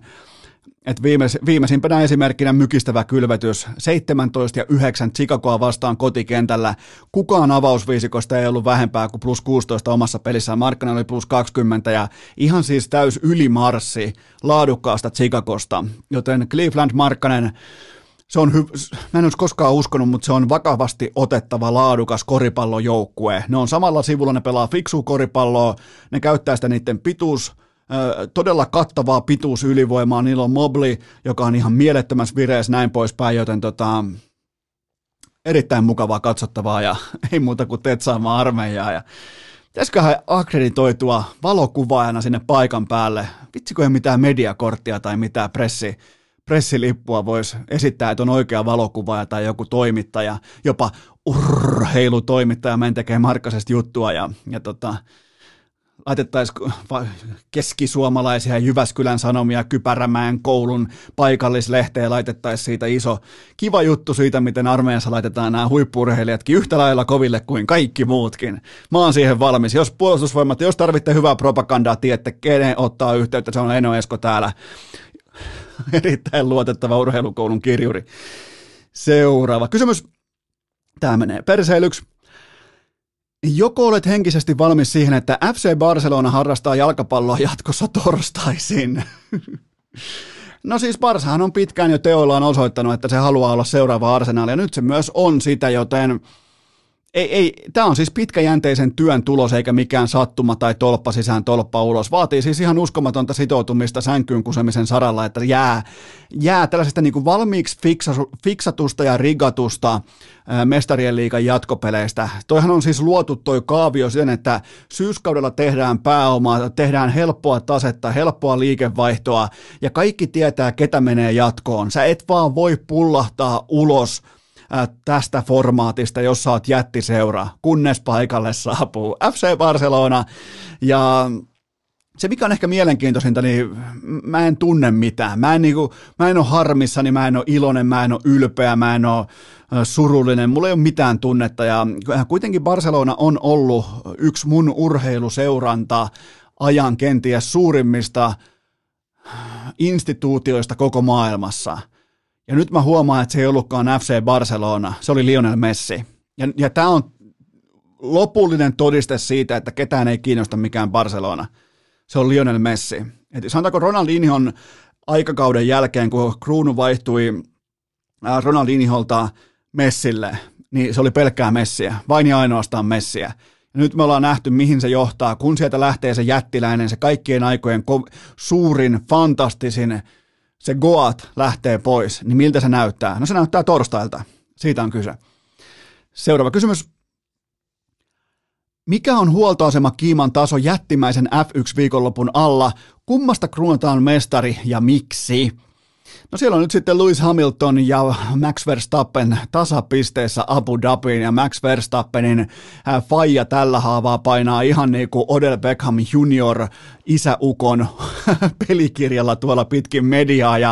Et viimeis, viimeisimpänä esimerkkinä mykistävä kylvetys, 17 ja 9 Chicagoa vastaan kotikentällä. Kukaan avausviisikosta ei ollut vähempää kuin plus 16 omassa pelissään. Markkanen oli plus 20 ja ihan siis täys ylimarssi laadukkaasta Chicagosta. Joten Cleveland Markkanen, se on hy- mä en olisi koskaan uskonut, mutta se on vakavasti otettava laadukas koripallojoukkue. Ne on samalla sivulla, ne pelaa fiksu koripalloa, ne käyttää sitä niiden pituus, todella kattavaa pituusylivoimaa, niillä on Mobli, joka on ihan mielettömässä vireessä näin poispäin, joten tota, erittäin mukavaa katsottavaa ja ei muuta kuin tetsaamaan armeijaa ja Pitäisiköhän akkreditoitua valokuvaajana sinne paikan päälle? Vitsikö ei mitään mediakorttia tai mitään pressi, pressilippua voisi esittää, että on oikea valokuvaaja tai joku toimittaja, jopa urheilutoimittaja, men tekee markkaisesti juttua ja, ja tota, laitettaisiin keskisuomalaisia Jyväskylän Sanomia Kypärämään koulun paikallislehteen laitettaisiin siitä iso kiva juttu siitä, miten armeijassa laitetaan nämä huippurheilijatkin yhtä lailla koville kuin kaikki muutkin. Mä oon siihen valmis. Jos puolustusvoimat, jos tarvitte hyvää propagandaa, tiedätte, kenen ottaa yhteyttä, se on Eno Esko täällä. Erittäin luotettava urheilukoulun kirjuri. Seuraava kysymys. Tämä menee perseilyksi. Joko olet henkisesti valmis siihen, että FC Barcelona harrastaa jalkapalloa jatkossa torstaisin? No siis Barsahan on pitkään jo teoillaan osoittanut, että se haluaa olla seuraava arsenaali, ja nyt se myös on sitä, joten ei, ei, tämä on siis pitkäjänteisen työn tulos eikä mikään sattuma tai tolppa sisään, tolppa ulos. Vaatii siis ihan uskomatonta sitoutumista sänkyyn kusemisen saralla, että jää, jää tällaisesta niin kuin valmiiksi fiksasu, fiksatusta ja rigatusta mestarien liikan jatkopeleistä. Toihan on siis luotu toi kaavio sen, että syyskaudella tehdään pääomaa, tehdään helppoa tasetta, helppoa liikevaihtoa ja kaikki tietää, ketä menee jatkoon. Sä et vaan voi pullahtaa ulos tästä formaatista, jos sä oot jättiseura, kunnes paikalle saapuu FC Barcelona. Ja se, mikä on ehkä mielenkiintoisinta, niin mä en tunne mitään. Mä en, niinku, mä en ole harmissani, mä en ole iloinen, mä en ole ylpeä, mä en ole surullinen. Mulla ei ole mitään tunnetta ja kuitenkin Barcelona on ollut yksi mun urheiluseuranta ajan kenties suurimmista instituutioista koko maailmassa – ja nyt mä huomaan, että se ei ollutkaan FC Barcelona, se oli Lionel Messi. Ja, ja tämä on lopullinen todiste siitä, että ketään ei kiinnosta mikään Barcelona. Se on Lionel Messi. Et sanotaanko Ronaldinhon aikakauden jälkeen, kun kruunu vaihtui Ronaldinholta Messille, niin se oli pelkkää Messiä, vain ja ainoastaan Messiä. Ja nyt me ollaan nähty, mihin se johtaa, kun sieltä lähtee se jättiläinen, se kaikkien aikojen ko- suurin, fantastisin, se Goat lähtee pois, niin miltä se näyttää? No se näyttää torstailta. Siitä on kyse. Seuraava kysymys. Mikä on huoltoasema Kiiman taso jättimäisen F1-viikonlopun alla? Kummasta kruunataan mestari ja miksi? No siellä on nyt sitten Lewis Hamilton ja Max Verstappen tasapisteessä Abu Dhabiin ja Max Verstappenin äh, faija tällä haavaa painaa ihan niin kuin Odell Beckham junior isäukon pelikirjalla tuolla pitkin mediaa ja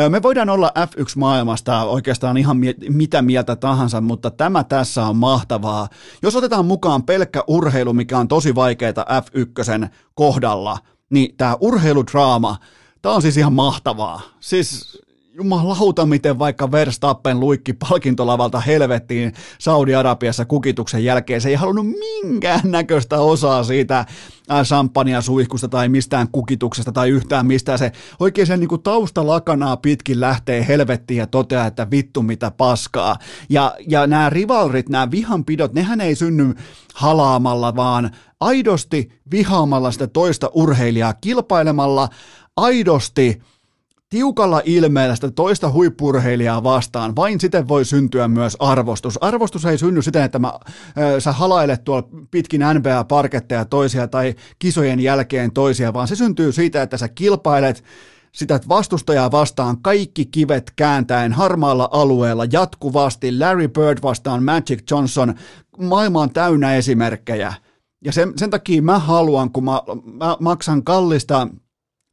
äh, me voidaan olla F1-maailmasta oikeastaan ihan mitä mieltä tahansa, mutta tämä tässä on mahtavaa. Jos otetaan mukaan pelkkä urheilu, mikä on tosi vaikeaa F1 kohdalla, niin tämä urheiludraama – Tämä on siis ihan mahtavaa. Siis jumalauta, miten vaikka Verstappen luikki palkintolavalta helvettiin Saudi-Arabiassa kukituksen jälkeen. Se ei halunnut minkään näköistä osaa siitä äh, champagnea suihkusta tai mistään kukituksesta tai yhtään mistään. Se oikein sen niin taustalakanaa pitkin lähtee helvettiin ja toteaa, että vittu mitä paskaa. Ja, ja nämä rivalrit, nämä vihanpidot, nehän ei synny halaamalla, vaan aidosti vihaamalla sitä toista urheilijaa, kilpailemalla aidosti tiukalla ilmeellä sitä toista huippurheilijaa vastaan, vain siten voi syntyä myös arvostus. Arvostus ei synny siten, että mä, äh, sä halailet tuolla pitkin NBA-parketteja toisia tai kisojen jälkeen toisia, vaan se syntyy siitä, että sä kilpailet sitä vastustajaa vastaan kaikki kivet kääntäen harmaalla alueella jatkuvasti. Larry Bird vastaan Magic Johnson. Maailma on täynnä esimerkkejä. Ja sen, sen takia mä haluan, kun mä, mä maksan kallista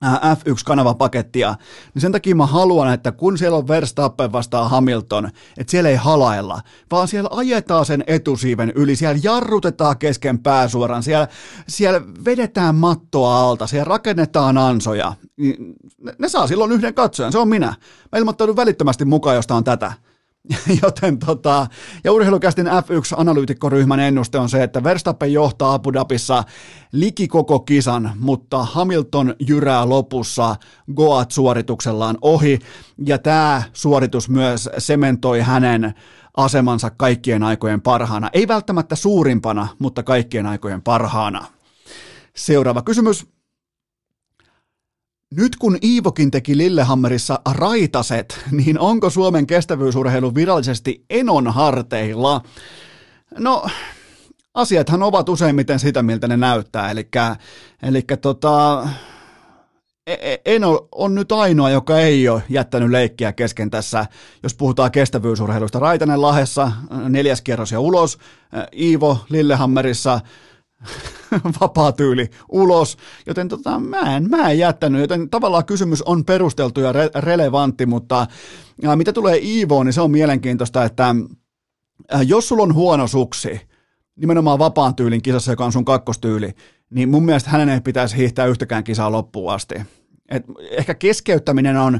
F1-kanavapakettia, niin sen takia mä haluan, että kun siellä on Verstappen vastaan Hamilton, että siellä ei halailla, vaan siellä ajetaan sen etusiiven yli, siellä jarrutetaan kesken pääsuoran, siellä, siellä vedetään mattoa alta, siellä rakennetaan ansoja. Niin ne, ne saa silloin yhden katsojan, se on minä. Mä ilmoittaudun välittömästi mukaan, josta on tätä. Joten tota, ja urheilukästin F1-analyytikkoryhmän ennuste on se, että Verstappen johtaa Abu Dhabissa liki koko kisan, mutta Hamilton jyrää lopussa Goat-suorituksellaan ohi, ja tämä suoritus myös sementoi hänen asemansa kaikkien aikojen parhaana. Ei välttämättä suurimpana, mutta kaikkien aikojen parhaana. Seuraava kysymys. Nyt kun Iivokin teki Lillehammerissa raitaset, niin onko Suomen kestävyysurheilu virallisesti Enon harteilla? No, asiathan ovat useimmiten sitä, miltä ne näyttää. Eli, tota, e, e, Eno on nyt ainoa, joka ei ole jättänyt leikkiä kesken tässä, jos puhutaan kestävyysurheilusta. Raitanen Lahessa, neljäs kierros ja ulos, Iivo Lillehammerissa, vapaa tyyli ulos, joten tota, mä, en, mä en jättänyt, joten tavallaan kysymys on perusteltu ja re- relevantti, mutta ja mitä tulee Iivoon, niin se on mielenkiintoista, että äh, jos sulla on huono suksi, nimenomaan vapaan tyylin kisassa, joka on sun kakkostyyli, niin mun mielestä hänen ei pitäisi hiihtää yhtäkään kisaa loppuun asti. Et ehkä keskeyttäminen on,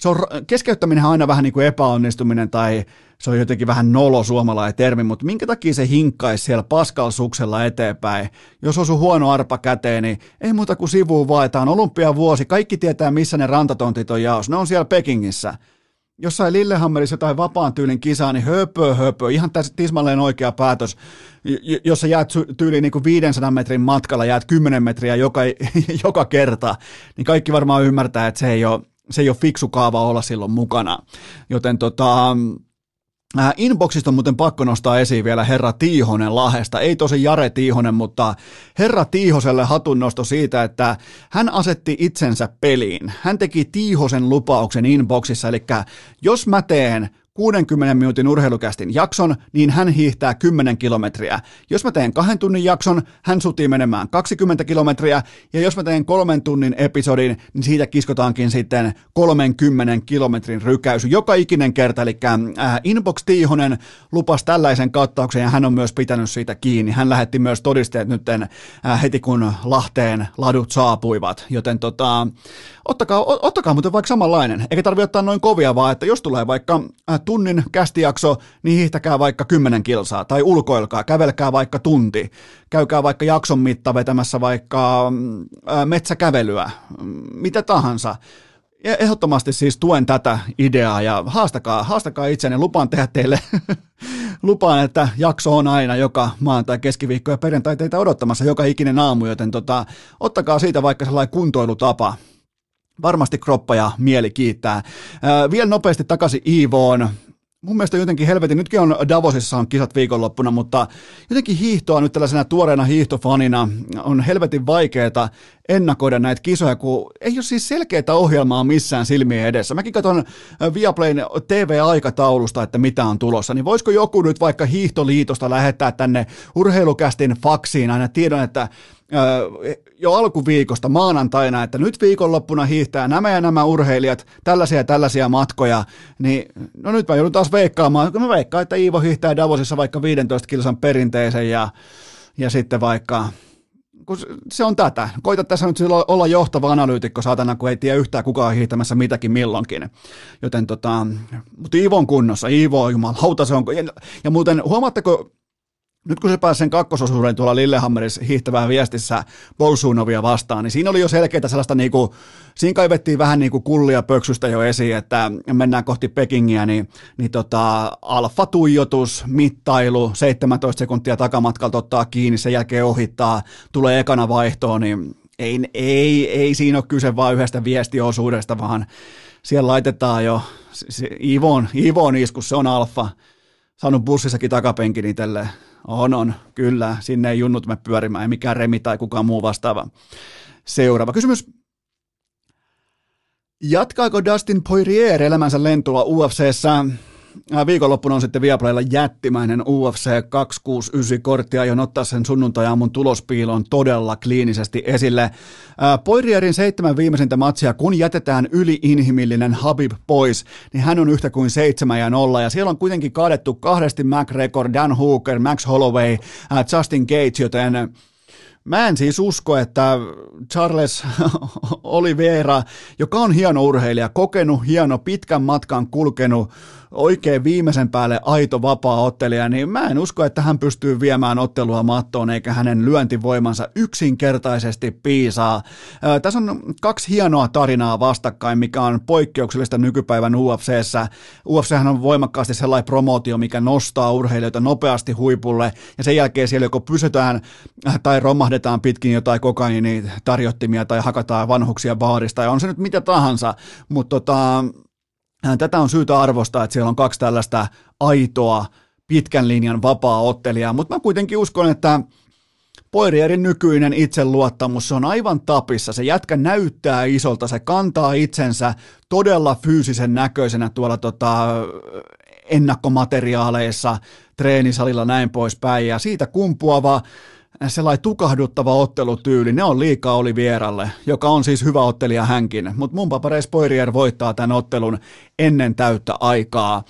se on, keskeyttäminen on aina vähän niin kuin epäonnistuminen tai se on jotenkin vähän nolo suomalainen termi, mutta minkä takia se hinkkaisi siellä paskalsuksella eteenpäin? Jos osuu huono arpa käteen, niin ei muuta kuin sivuun vaetaan. Olympiavuosi, kaikki tietää missä ne rantatontit on jaos. Ne on siellä Pekingissä. Jossain Lillehammerissa tai vapaan tyylin kisaa, niin höpö, höpö, ihan tässä tismalleen oikea päätös. Jos sä jäät tyyliin niin kuin 500 metrin matkalla, jäät 10 metriä joka, joka kerta, niin kaikki varmaan ymmärtää, että se ei ole, se ei ole fiksu kaava olla silloin mukana. Joten tota, Äh, inboxista on muuten pakko nostaa esiin vielä herra Tiihonen Lahesta. Ei tosi Jare Tiihonen, mutta herra Tiihoselle hatunnosto siitä, että hän asetti itsensä peliin. Hän teki Tiihosen lupauksen inboxissa, eli jos mä teen 60 minuutin urheilukästin jakson, niin hän hiihtää 10 kilometriä. Jos mä teen kahden tunnin jakson, hän sutii menemään 20 kilometriä, ja jos mä teen kolmen tunnin episodin, niin siitä kiskotaankin sitten 30 kilometrin rykäys joka ikinen kerta, eli äh, Inbox Tiihonen lupas tällaisen kattauksen, ja hän on myös pitänyt siitä kiinni. Hän lähetti myös todisteet nyt äh, heti, kun Lahteen ladut saapuivat, joten tota, ottakaa, ottakaa muuten vaikka samanlainen, eikä tarvitse ottaa noin kovia, vaan että jos tulee vaikka äh, tunnin kästijakso, niin hiihtäkää vaikka 10 kilsaa, tai ulkoilkaa, kävelkää vaikka tunti, käykää vaikka jakson mitta vetämässä vaikka äh, metsäkävelyä, mitä tahansa. Ja ehdottomasti siis tuen tätä ideaa ja haastakaa, haastakaa itsenne. Lupaan tehdä teille, lupaan, että jakso on aina joka maanantai, keskiviikko ja perjantai teitä odottamassa joka ikinen aamu, joten tota, ottakaa siitä vaikka sellainen kuntoilutapa, Varmasti kroppa ja mieli kiittää. Ää, vielä nopeasti takaisin Iivoon. Mun mielestä jotenkin helvetin, nytkin on Davosissa on kisat viikonloppuna, mutta jotenkin hiihtoa nyt tällaisena tuoreena hiihtofanina on helvetin vaikeaa ennakoida näitä kisoja, kun ei ole siis selkeää ohjelmaa missään silmien edessä. Mäkin katson Viaplayn TV-aikataulusta, että mitä on tulossa, niin voisiko joku nyt vaikka hiihtoliitosta lähettää tänne urheilukästin faksiin aina tiedon, että jo alkuviikosta maanantaina, että nyt viikonloppuna hiihtää nämä ja nämä urheilijat, tällaisia ja tällaisia matkoja, niin no nyt mä joudun taas veikkaamaan, kun mä veikkaan, että Iivo hiihtää Davosissa vaikka 15 kilsan perinteisen ja, ja sitten vaikka kun se on tätä. Koita tässä nyt olla johtava analyytikko, saatana, kun ei tiedä yhtään kukaan hiihtämässä mitäkin milloinkin. Joten tota, mutta Iivo on kunnossa, Iivo on jumalauta, se on. Ja, ja muuten huomaatteko, nyt kun se pääsi sen kakkososuuden tuolla Lillehammerissa hiihtävää viestissä Bolsunovia vastaan, niin siinä oli jo selkeää sellaista, niin kuin, siinä kaivettiin vähän niin kuin kullia pöksystä jo esiin, että mennään kohti Pekingiä, niin, niin tota, alfa-tuijotus, mittailu, 17 sekuntia takamatkalta ottaa kiinni, sen jälkeen ohittaa, tulee ekana vaihtoon, niin ei, ei, ei siinä ole kyse vain yhdestä viestiosuudesta, vaan siellä laitetaan jo Ivon, Ivon iskus, se on alfa, saanut bussissakin takapenkin itselleen on, on, kyllä. Sinne ei junnut me pyörimään, ei mikään Remi tai kukaan muu vastaava. Seuraava kysymys. Jatkaako Dustin Poirier elämänsä lentoa UFCssä? Äh, viikonloppuna on sitten Viaplaylla jättimäinen UFC 269-kortti. Aion ottaa sen sunnuntai mun tulospiilon todella kliinisesti esille. Äh, Poirierin seitsemän viimeisintä matsia, kun jätetään yliinhimillinen Habib pois, niin hän on yhtä kuin seitsemän ja nolla. Ja siellä on kuitenkin kaadettu kahdesti McGregor, Dan Hooker, Max Holloway, äh, Justin Gates, joten Mä en siis usko, että Charles Oliveira, joka on hieno urheilija, kokenut, hieno, pitkän matkan kulkenut, oikein viimeisen päälle aito vapaa-ottelija, niin mä en usko, että hän pystyy viemään ottelua mattoon, eikä hänen lyöntivoimansa yksinkertaisesti piisaa. Tässä on kaksi hienoa tarinaa vastakkain, mikä on poikkeuksellista nykypäivän UFCssä. UFChän on voimakkaasti sellainen promootio, mikä nostaa urheilijoita nopeasti huipulle, ja sen jälkeen siellä joko pysytään äh, tai romahdetaan pitkin jotain tarjottimia tai hakataan vanhuksia baarista, ja on se nyt mitä tahansa, mutta tota, Tätä on syytä arvostaa, että siellä on kaksi tällaista aitoa pitkän linjan vapaa-ottelijaa, mutta mä kuitenkin uskon, että Poirierin nykyinen itseluottamus, se on aivan tapissa. Se jätkä näyttää isolta, se kantaa itsensä todella fyysisen näköisenä tuolla tota, ennakkomateriaaleissa, treenisalilla näin poispäin. Ja siitä kumpuava sellainen tukahduttava ottelutyyli, ne on liikaa oli vieralle, joka on siis hyvä ottelija hänkin, mutta mun papareis Poirier voittaa tämän ottelun ennen täyttä aikaa,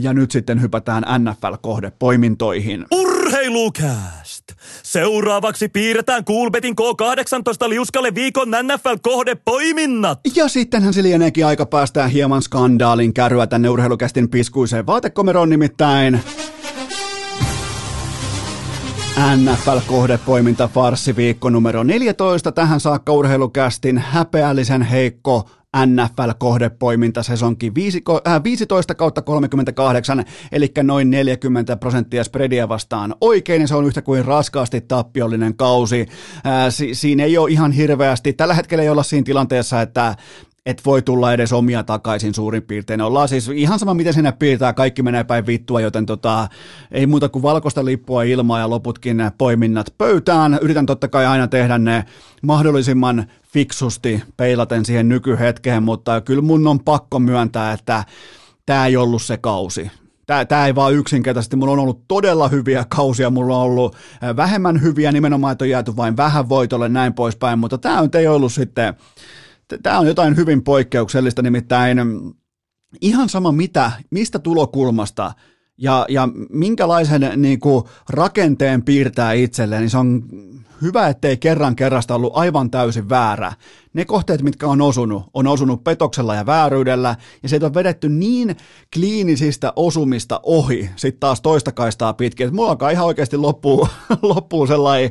ja nyt sitten hypätään NFL-kohdepoimintoihin. Urheilukääst! Seuraavaksi piirretään Coolbetin K18 liuskalle viikon NFL-kohdepoiminnat! Ja sittenhän se lieneekin aika päästään hieman skandaalin kärryä tänne urheilukästin piskuiseen vaatekomeroon nimittäin. NFL-kohdepoiminta Farsi viikko numero 14. Tähän saakka urheilukästin häpeällisen heikko NFL-kohdepoiminta sesonkin 15 äh, kautta 38, eli noin 40 prosenttia spreadia vastaan oikein, ja se on yhtä kuin raskaasti tappiollinen kausi. Ää, äh, si- siinä ei ole ihan hirveästi, tällä hetkellä ei olla siinä tilanteessa, että et voi tulla edes omia takaisin suurin piirtein. Ollaan siis ihan sama, miten sinne piirtää, kaikki menee päin vittua, joten tota, ei muuta kuin valkoista lippua ilmaa ja loputkin poiminnat pöytään. Yritän totta kai aina tehdä ne mahdollisimman fiksusti peilaten siihen nykyhetkeen, mutta kyllä mun on pakko myöntää, että tämä ei ollut se kausi. Tämä, tämä ei vaan yksinkertaisesti, mulla on ollut todella hyviä kausia, mulla on ollut vähemmän hyviä, nimenomaan, että on jääty vain vähän voitolle, näin poispäin, mutta tämä ei ollut sitten Tämä on jotain hyvin poikkeuksellista, nimittäin mm, ihan sama mitä, mistä tulokulmasta ja, ja minkälaisen niin kuin, rakenteen piirtää itselleen, niin se on hyvä, ettei kerran kerrasta ollut aivan täysin väärä. Ne kohteet, mitkä on osunut, on osunut petoksella ja vääryydellä, ja se on vedetty niin kliinisistä osumista ohi, sitten taas toista kaistaa pitkin, että mulla alkaa ihan oikeasti loppuu, loppuu sellainen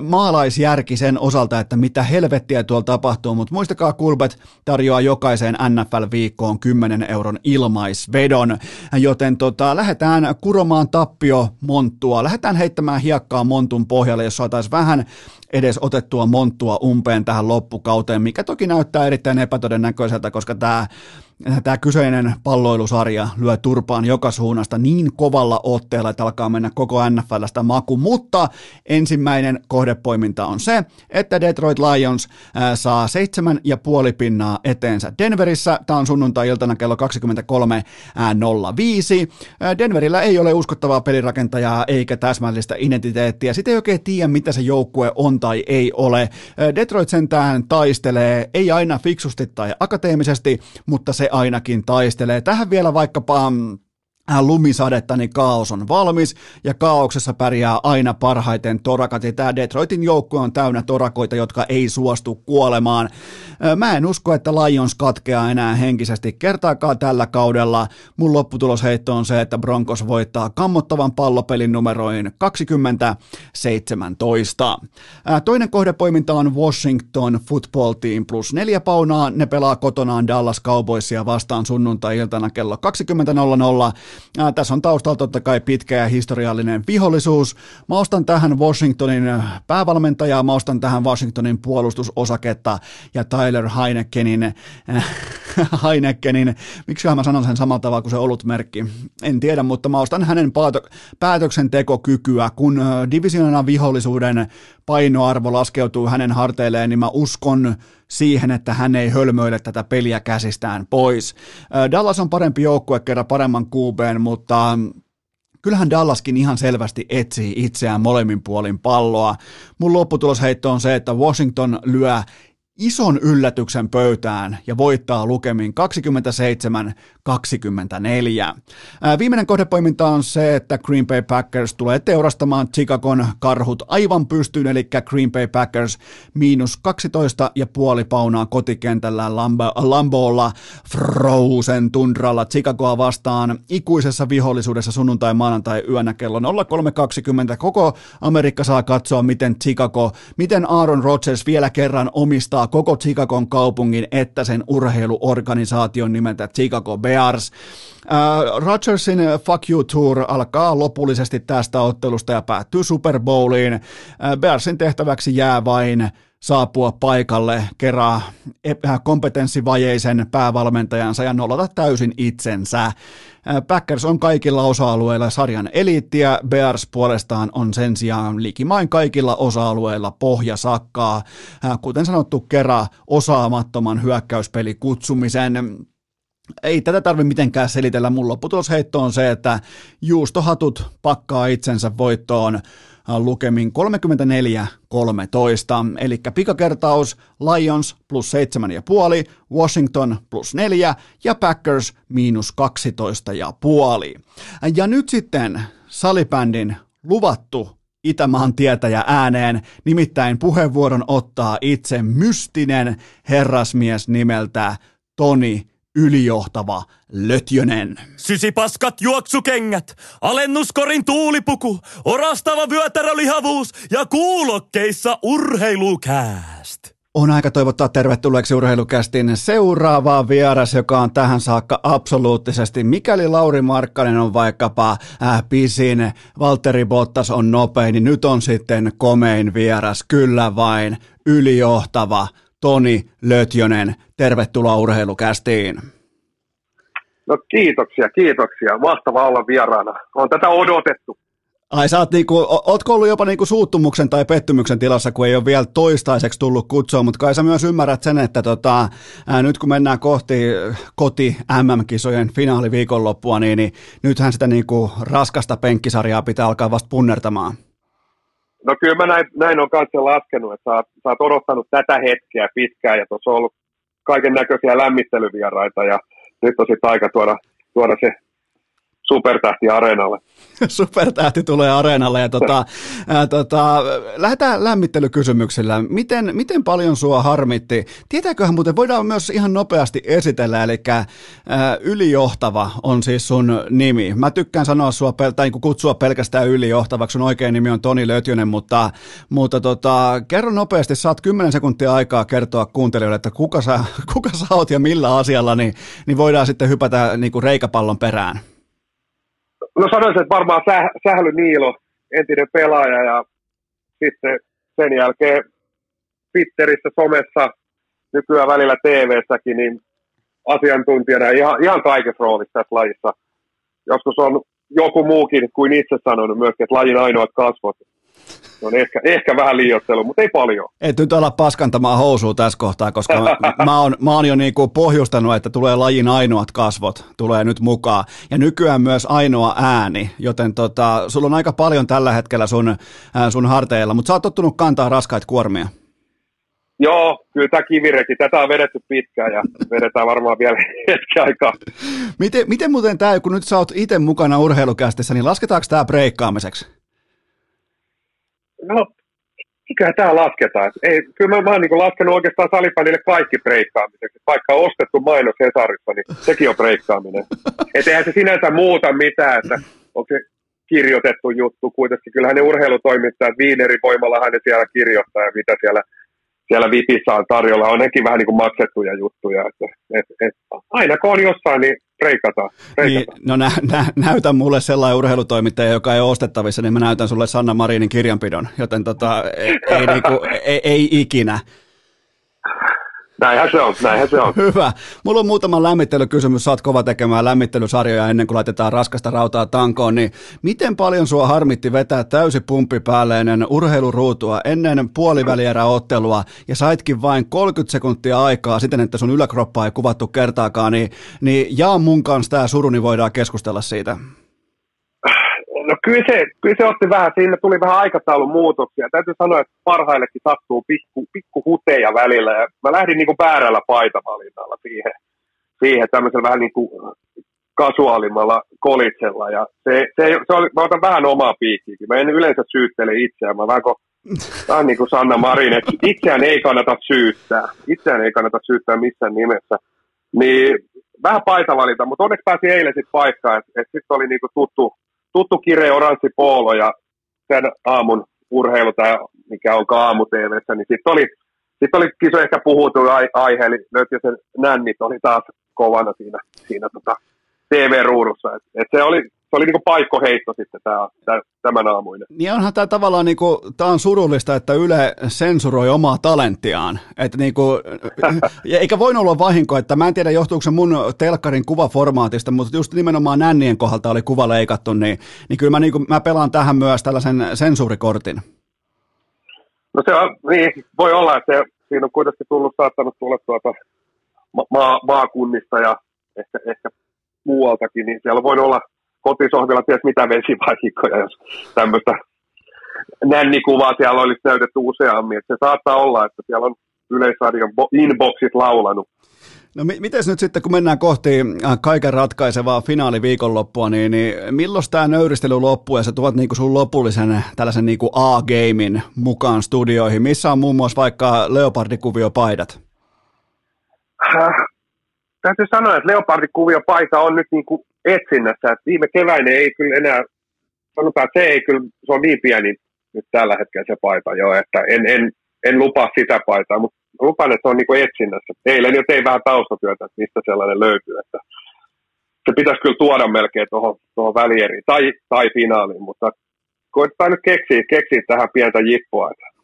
maalaisjärki sen osalta, että mitä helvettiä tuolla tapahtuu, mutta muistakaa Kulbet tarjoaa jokaiseen NFL-viikkoon 10 euron ilmaisvedon, joten tota, lähdetään kuromaan tappio monttua, lähdetään heittämään hiekkaa montun pohjalle, jos saataisiin vähän edes otettua monttua umpeen tähän loppukauteen, mikä toki näyttää erittäin epätodennäköiseltä, koska tämä tämä kyseinen palloilusarja lyö turpaan joka suunnasta niin kovalla otteella, että alkaa mennä koko NFLstä maku, mutta ensimmäinen kohdepoiminta on se, että Detroit Lions saa seitsemän ja puoli pinnaa eteensä Denverissä. Tämä on sunnuntai-iltana kello 23.05. Denverillä ei ole uskottavaa pelirakentajaa eikä täsmällistä identiteettiä. Sitten ei oikein tiedä, mitä se joukkue on tai ei ole. Detroit sentään taistelee, ei aina fiksusti tai akateemisesti, mutta se ainakin taistelee. Tähän vielä vaikkapa mm, lumisadetta, niin kaos on valmis ja kaauksessa pärjää aina parhaiten torakat. Ja tämä Detroitin joukkue on täynnä torakoita, jotka ei suostu kuolemaan. Äh, mä en usko, että Lions katkeaa enää henkisesti kertaakaan tällä kaudella. Mun lopputulosheitto on se, että Broncos voittaa kammottavan pallopelin numeroin 2017. Äh, toinen kohdepoiminta on Washington Football Team plus neljä paunaa. Ne pelaa kotonaan Dallas Cowboysia vastaan sunnuntai-iltana kello 20.00 Ää, tässä on taustalla totta kai pitkä ja historiallinen vihollisuus. Mä ostan tähän Washingtonin päävalmentajaa, mä ostan tähän Washingtonin puolustusosaketta ja Tyler Heinekenin, äh, Heinekenin, miksi mä sanon sen samalla tavalla kuin se olutmerkki, en tiedä, mutta mä ostan hänen päätöksentekokykyä, kun divisionan vihollisuuden painoarvo laskeutuu hänen harteilleen, niin mä uskon siihen, että hän ei hölmöile tätä peliä käsistään pois. Dallas on parempi joukkue kerran paremman kuubeen, mutta kyllähän Dallaskin ihan selvästi etsii itseään molemmin puolin palloa. Mun lopputulosheitto on se, että Washington lyö ison yllätyksen pöytään ja voittaa lukemin 27-24. Viimeinen kohdepoiminta on se, että Green Bay Packers tulee teurastamaan Chicagon karhut aivan pystyyn, eli Green Bay Packers miinus 12 ja puoli paunaa kotikentällä Lambo, Lambolla Frozen tundralla Chicagoa vastaan ikuisessa vihollisuudessa sunnuntai maanantai yönä kello 03.20. Koko Amerikka saa katsoa, miten Chicago, miten Aaron Rodgers vielä kerran omistaa koko Chicagon kaupungin että sen urheiluorganisaation nimeltä Chicago Bears. Uh, Rodgersin Fuck You Tour alkaa lopullisesti tästä ottelusta ja päättyy Super Bowliin. Uh, Bearsin tehtäväksi jää vain saapua paikalle, kerää kompetenssivajeisen päävalmentajansa ja nollata täysin itsensä. Packers on kaikilla osa-alueilla sarjan eliittiä, Bears puolestaan on sen sijaan likimain kaikilla osa-alueilla pohjasakkaa. Kuten sanottu, kerran osaamattoman hyökkäyspeli kutsumisen ei tätä tarvitse mitenkään selitellä. Mun lopputulosheitto on se, että juustohatut pakkaa itsensä voittoon lukemin 34-13, eli pikakertaus Lions plus 7,5, Washington plus 4 ja Packers miinus 12,5. Ja nyt sitten salibändin luvattu Itämaan tietäjä ääneen, nimittäin puheenvuoron ottaa itse mystinen herrasmies nimeltä Toni ylijohtava Lötjönen. Sysipaskat juoksukengät, alennuskorin tuulipuku, orastava vyötärölihavuus ja kuulokkeissa urheilukääst. On aika toivottaa tervetulleeksi urheilukästin seuraavaa vieras, joka on tähän saakka absoluuttisesti. Mikäli Lauri Markkanen on vaikkapa äh, pisin, Valtteri Bottas on nopein, niin nyt on sitten komein vieras. Kyllä vain, ylijohtava Toni Lötjönen. Tervetuloa urheilukästiin. No kiitoksia, kiitoksia. Mahtava olla vieraana. On tätä odotettu. Ai sä oot niinku, ootko ollut jopa niinku suuttumuksen tai pettymyksen tilassa, kun ei ole vielä toistaiseksi tullut kutsua, mutta kai sä myös ymmärrät sen, että tota, ää, nyt kun mennään kohti koti MM-kisojen finaaliviikonloppua, niin, niin nythän sitä niinku raskasta penkkisarjaa pitää alkaa vasta punnertamaan. No kyllä mä näin, näin on kanssa laskenut, että sä, sä oot odottanut tätä hetkeä pitkään ja tuossa on ollut kaiken näköisiä lämmittelyvieraita ja nyt on sitten aika tuoda, tuoda se supertähti areenalle. supertähti tulee areenalle ja tota, ää, tota, lähdetään lämmittelykysymyksillä. Miten, miten paljon sua harmitti? Tietääköhän muuten, voidaan myös ihan nopeasti esitellä, eli ää, ylijohtava on siis sun nimi. Mä tykkään sanoa sua, tai niin kutsua pelkästään ylijohtavaksi, sun oikein nimi on Toni Lötjönen, mutta, mutta tota, kerro nopeasti, saat 10 sekuntia aikaa kertoa kuuntelijoille, että kuka sä, kuka sä oot ja millä asialla, niin, niin voidaan sitten hypätä niin kuin reikapallon perään. No sanoisin, että varmaan Säh- Sähly Niilo, entinen pelaaja ja sitten sen jälkeen Twitterissä, somessa, nykyään välillä TV-säkin, niin asiantuntijana ihan, ihan kaikessa roolissa tässä lajissa. Joskus on joku muukin kuin itse sanonut myöskin, että lajin ainoat kasvot on ehkä, ehkä vähän liioittelu, mutta ei paljon. Et nyt olla paskantamaan housua tässä kohtaa, koska mä, mä, oon, mä oon jo niinku pohjustanut, että tulee lajin ainoat kasvot, tulee nyt mukaan. Ja nykyään myös ainoa ääni, joten tota, sulla on aika paljon tällä hetkellä sun, äh, sun harteilla, mutta sä oot tottunut kantaa raskaita kuormia. Joo, kyllä tämä kivireki, tätä on vedetty pitkään ja vedetään varmaan vielä hetki aikaa. Miten, miten muuten tämä, kun nyt sä oot itse mukana urheilukästissä, niin lasketaanko tämä breikkaamiseksi? No, mikä tämä lasketaan? Ei, kyllä mä, mä oon niin laskenut oikeastaan salipänille kaikki breikkaamiseksi. Vaikka on ostettu mainos Hesarissa, niin sekin on breikkaaminen. Et eihän se sinänsä muuta mitään, että onko se kirjoitettu juttu kuitenkin. Kyllähän ne urheilutoimittajat, Viinerin voimallahan ne siellä kirjoittaa ja mitä siellä siellä Vipissä on tarjolla, on nekin vähän niin kuin maksettuja juttuja. Että, et, et, aina kun on jossain, niin reikataan. Niin, no nä, nä, näytä mulle sellainen urheilutoimittaja, joka ei ole ostettavissa, niin mä näytän sulle Sanna Marinin kirjanpidon, joten tota, ei, ei, niinku, ei, ei ikinä. Näinhän se on, näinhän se on. Hyvä. Mulla on muutama lämmittelykysymys. Saat kova tekemään lämmittelysarjoja ennen kuin laitetaan raskasta rautaa tankoon. Niin miten paljon sua harmitti vetää täysi pumppi päälle ennen urheiluruutua, ennen puolivälieräottelua ja saitkin vain 30 sekuntia aikaa siten, että sun yläkroppaa ei kuvattu kertaakaan, niin, niin jaa mun kanssa tämä suru, niin voidaan keskustella siitä. No kyllä se, kyllä se otti vähän, siinä tuli vähän aikataulun muutoksia. Täytyy sanoa, että parhaillekin sattuu pikku, pikku huteja välillä. Ja mä lähdin niin väärällä paitavalinnalla siihen, siihen tämmöisellä vähän niin kuin kasuaalimmalla kolitsella. Ja se, se, se oli, mä otan vähän omaa piikkiäkin. Mä en yleensä syyttele itseään. Mä vähän kuin, vähän niin kuin Sanna Marin, että itseään ei kannata syyttää. Itseään ei kannata syyttää missään nimessä. Niin vähän paitavalinta, mutta onneksi pääsi eilen sitten paikkaan, että et sitten oli niinku tuttu, tuttu kireä oranssi poolo ja sen aamun urheilu tai mikä on aamu TVssä, niin sitten oli, sit oli kiso ehkä puhuttu aihe, eli löytyi sen nännit oli taas kovana siinä, siinä tota TV-ruudussa. Et, et se oli, se oli niinku paikkoheitto sitten tää, tää, tämän aamuinen. Niin onhan tämä tavallaan, niinku, tää on surullista, että Yle sensuroi omaa talenttiaan. Et niinku, eikä voinut olla vahinko, että mä en tiedä johtuuko se mun telkkarin kuvaformaatista, mutta just nimenomaan nännien kohdalta oli kuva leikattu, niin, niin kyllä mä, niinku, mä pelaan tähän myös tällaisen sensuurikortin. No se on, niin, voi olla, että se, siinä on kuitenkin tullut, saattanut tulla tuota ma- maakunnista ja ehkä, ehkä muualtakin, niin siellä voi olla kotisohvilla ties mitä vesivahinkoja, jos tämmöistä nännikuvaa siellä olisi näytetty useammin. Että se saattaa olla, että siellä on Yleisradion inboxit laulanut. No m- miten nyt sitten, kun mennään kohti äh, kaiken ratkaisevaa finaaliviikonloppua, niin, niin milloin tämä nöyristely loppuu ja sä tuot niinku sun lopullisen tällaisen niinku A-gamein mukaan studioihin? Missä on muun muassa vaikka leopardikuviopaidat? Äh, täytyy sanoa, että leopardikuviopaita on nyt niinku etsinnässä. Et viime keväinen ei kyllä enää, sanotaan, että se ei kyllä, se on niin pieni nyt tällä hetkellä se paita jo, että en, en, en lupaa sitä paitaa, mutta lupaan, että se on niin etsinnässä. Eilen jo tein vähän taustatyötä, että mistä sellainen löytyy, että se pitäisi kyllä tuoda melkein tuohon, tuohon välieriin tai, tai finaaliin, mutta koitetaan nyt keksiä, keksiä tähän pientä jippoa, että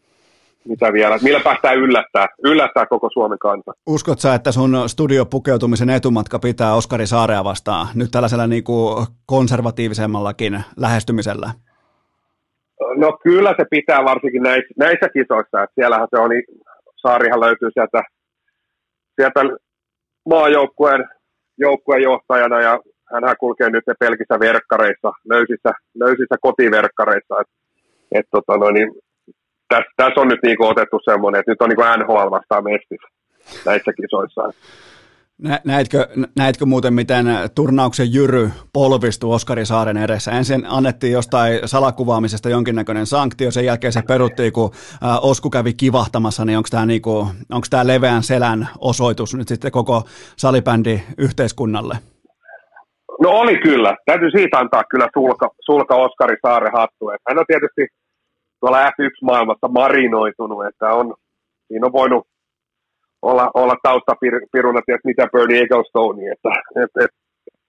mitä vielä, millä päästään yllättää, yllättää koko Suomen kanssa. Uskot sä, että sun studiopukeutumisen etumatka pitää Oskari Saarea vastaan nyt tällaisella niin kuin konservatiivisemmallakin lähestymisellä? No kyllä se pitää varsinkin näissä, näissä kisoissa, että siellähän se oli, Saarihan löytyy sieltä, sieltä maajoukkueen joukkueen johtajana ja hän kulkee nyt pelkissä verkkareissa, löysissä, löysissä kotiverkkareissa, että et, tota, no, niin, tässä, tässä on nyt niinku otettu semmoinen, että nyt on niinku NHL vastaan mestis näissä kisoissa. Näetkö, näetkö muuten, miten turnauksen jyry polvistui Oskari Saaren edessä? Ensin annettiin jostain salakuvaamisesta jonkinnäköinen sanktio, sen jälkeen se peruttiin, kun Osku kävi kivahtamassa, niin onko tämä niinku, leveän selän osoitus nyt sitten koko salibändi yhteiskunnalle? No oli kyllä. Täytyy siitä antaa kyllä sulka, sulka Oskari Saaren hattu. Hän on tietysti tuolla F1-maailmassa marinoitunut, että on, siinä on voinut olla, olla taustapiruna, ties mitä Bernie Egglestone, että et, et,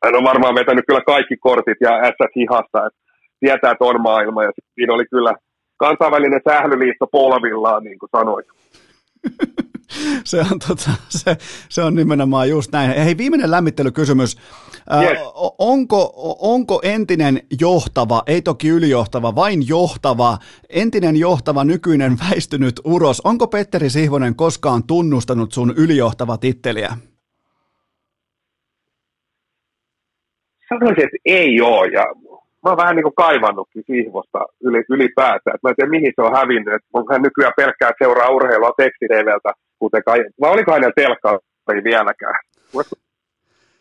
hän on varmaan vetänyt kyllä kaikki kortit ja S hihasta, että tietää, että on maailma, ja siinä oli kyllä kansainvälinen sählyliitto polvillaan, niin kuin sanoit. se, on, tota, se, se on nimenomaan just näin. Hei, viimeinen lämmittelykysymys. Yes. onko, onko entinen johtava, ei toki ylijohtava, vain johtava, entinen johtava nykyinen väistynyt uros, onko Petteri Sihvonen koskaan tunnustanut sun ylijohtava titteliä? Sanoisin, että ei ole. Ja mä oon vähän niin kuin kaivannutkin Sihvosta yli, ylipäätään. mä en tiedä, mihin se on hävinnyt. Onko hän nykyään pelkkää seuraa urheilua tekstideveltä, kuten kai, vai oliko hänellä telkkari vieläkään?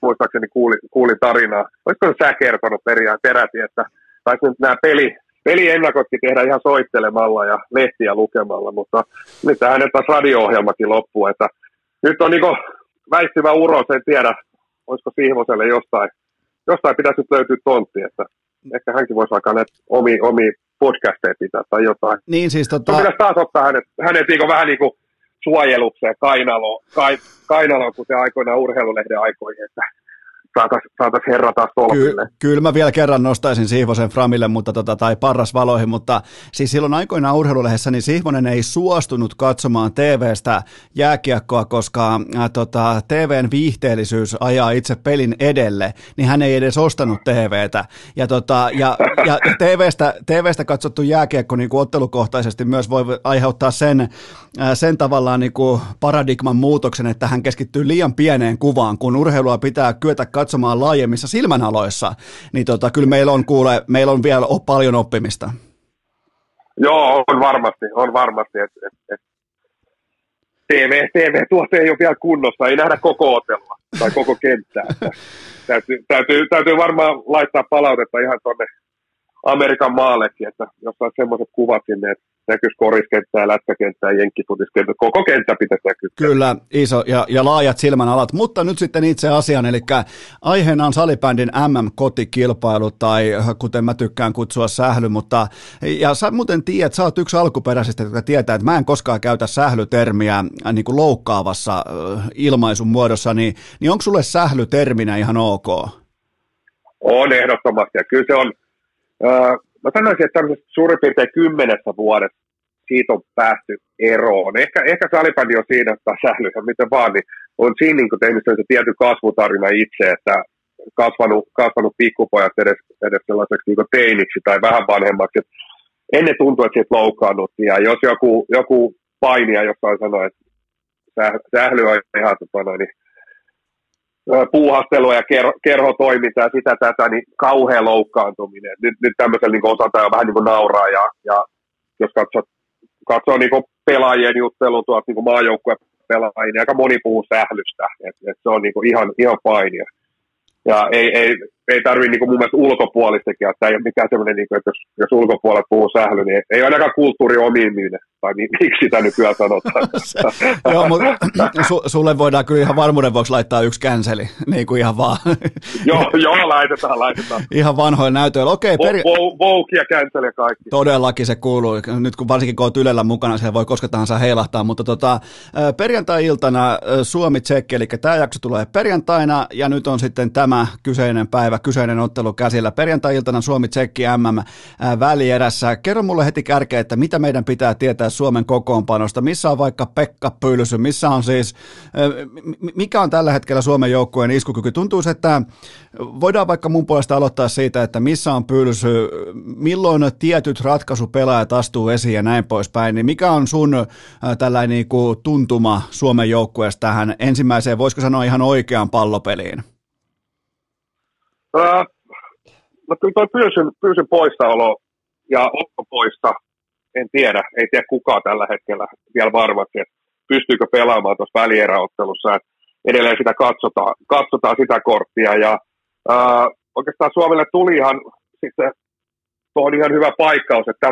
Muistaakseni kuulin, kuulin tarinaa. Olisiko sä kertonut periaan peräti, että taisi nyt nämä peli, peliennakotkin tehdä ihan soittelemalla ja lehtiä lukemalla, mutta nyt hänen taas radio-ohjelmakin loppuu, että nyt on niin väistyvä uro, en tiedä, olisiko Sihvoselle jostain, jostain pitäisi nyt löytyä tontti, että ehkä hänkin voisi alkaa näitä omi, omi podcasteja pitää tai jotain. Niin siis tota... pitäisi taas ottaa hänet, hänet niin vähän niin kuin suojelukseen kainalo, kai, kainalo, kuten aikoinaan urheilulehden aikoihin, että saataisiin saatais herra taas tolpille. Ky- kyllä mä vielä kerran nostaisin Sihvosen Framille mutta tota, tai Parrasvaloihin, mutta siis silloin aikoinaan urheilulehdessä niin Sihvonen ei suostunut katsomaan TVstä jääkiekkoa, koska äh, tota, TVn viihteellisyys ajaa itse pelin edelle, niin hän ei edes ostanut TVtä. Ja, tota, ja, ja TVstä, TVstä katsottu jääkiekko niin ottelukohtaisesti myös voi aiheuttaa sen, äh, sen tavallaan niin paradigman muutoksen, että hän keskittyy liian pieneen kuvaan, kun urheilua pitää kyetä katsomaan laajemmissa silmänaloissa, niin tota, kyllä meillä on, kuule, meillä on vielä paljon oppimista. Joo, on varmasti, on varmasti. Et, et, et. TV, TV-tuote ei ole vielä kunnossa, ei nähdä koko otella tai koko kenttää. täytyy, täytyy, täytyy varmaan laittaa palautetta ihan tuonne Amerikan maallekin, että jos on semmoiset kuvat sinne, että näkyisi koriskenttää, lätkäkenttää, jenkkifutiskenttää, koko kenttä pitäisi näkyä. Kyllä, iso ja, ja laajat silmänalat, mutta nyt sitten itse asian, eli aiheena on salibändin MM-kotikilpailu, tai kuten mä tykkään kutsua sähly, mutta ja sä muuten tiedät, sä oot yksi alkuperäisistä, jotka tietää, että mä en koskaan käytä sählytermiä äh, niin kuin loukkaavassa äh, ilmaisun muodossa, niin, niin onko sulle sählyterminä ihan ok? On ehdottomasti, ja kyllä se on, mä sanoisin, että tämmöisessä suurin piirtein kymmenessä vuodessa siitä on päästy eroon. Ehkä, ehkä salibändi on siinä, että sählyä, miten vaan, niin on siinä niin tehnyt se tietty kasvutarina itse, että kasvanut, kasvanut pikkupojat edes, edes sellaiseksi niin teiniksi tai vähän vanhemmaksi. Et ennen tuntui, että siitä loukkaannuttiin, ja jos joku, joku painija jossain sanoi, että sähly on ihan tota, niin puuhastelua ja kerho, kerhotoimintaa ja sitä tätä, niin kauhea loukkaantuminen. Nyt, nyt tämmöisellä niin osataan vähän niin kuin nauraa ja, ja jos katsot, katsoo niin pelaajien juttelu tuolta niin maajoukkueen pelaajia, niin aika moni puhuu sählystä, että et se on niin kuin ihan, ihan painia. Ja ei, ei, ei tarvitse niin mun mielestä ulkopuolistakin, että ei ole mikään sellainen, niin kuin, että jos, jos ulkopuolet puhuu sähly, niin ei ole ainakaan kulttuuri omiiminen, tai niin, miksi sitä nykyään sanotaan. Joo, mutta su, sulle voidaan kyllä ihan varmuuden vuoksi laittaa yksi känseli, niin kuin ihan vaan. joo, joo, laitetaan, laitetaan. Ihan vanhoilla näytöillä, okei. Okay, peri... Vogue ja känseli ja kaikki. Todellakin se kuuluu, nyt kun varsinkin kun olet Ylellä mukana, se voi koska tahansa heilahtaa, mutta tota, perjantai-iltana Suomi-Tsekki, eli tämä jakso tulee perjantaina, ja nyt on sitten tämä kyseinen päivä, kyseinen ottelu käsillä. Perjantai-iltana Suomi-Tsekki MM-välierässä. Kerro mulle heti kärkeä, että mitä meidän pitää tietää Suomen kokoonpanosta. Missä on vaikka Pekka Pylsy? Missä on siis, mikä on tällä hetkellä Suomen joukkueen iskukyky? Tuntuu, että voidaan vaikka mun puolesta aloittaa siitä, että missä on Pylsy, milloin tietyt ratkaisupelaajat astuu esiin ja näin poispäin. Niin mikä on sun tällainen niin tuntuma Suomen joukkueesta tähän ensimmäiseen, voisiko sanoa ihan oikeaan pallopeliin? No kyllä tuo pyysyn, pyysyn poissaolo ja Otto poissa, en tiedä, ei tiedä kukaan tällä hetkellä vielä varmasti, että pystyykö pelaamaan tuossa välieräottelussa. Että edelleen sitä katsotaan, katsotaan sitä korttia ja öö, oikeastaan Suomelle tuli ihan sitten tuohon ihan hyvä paikkaus, että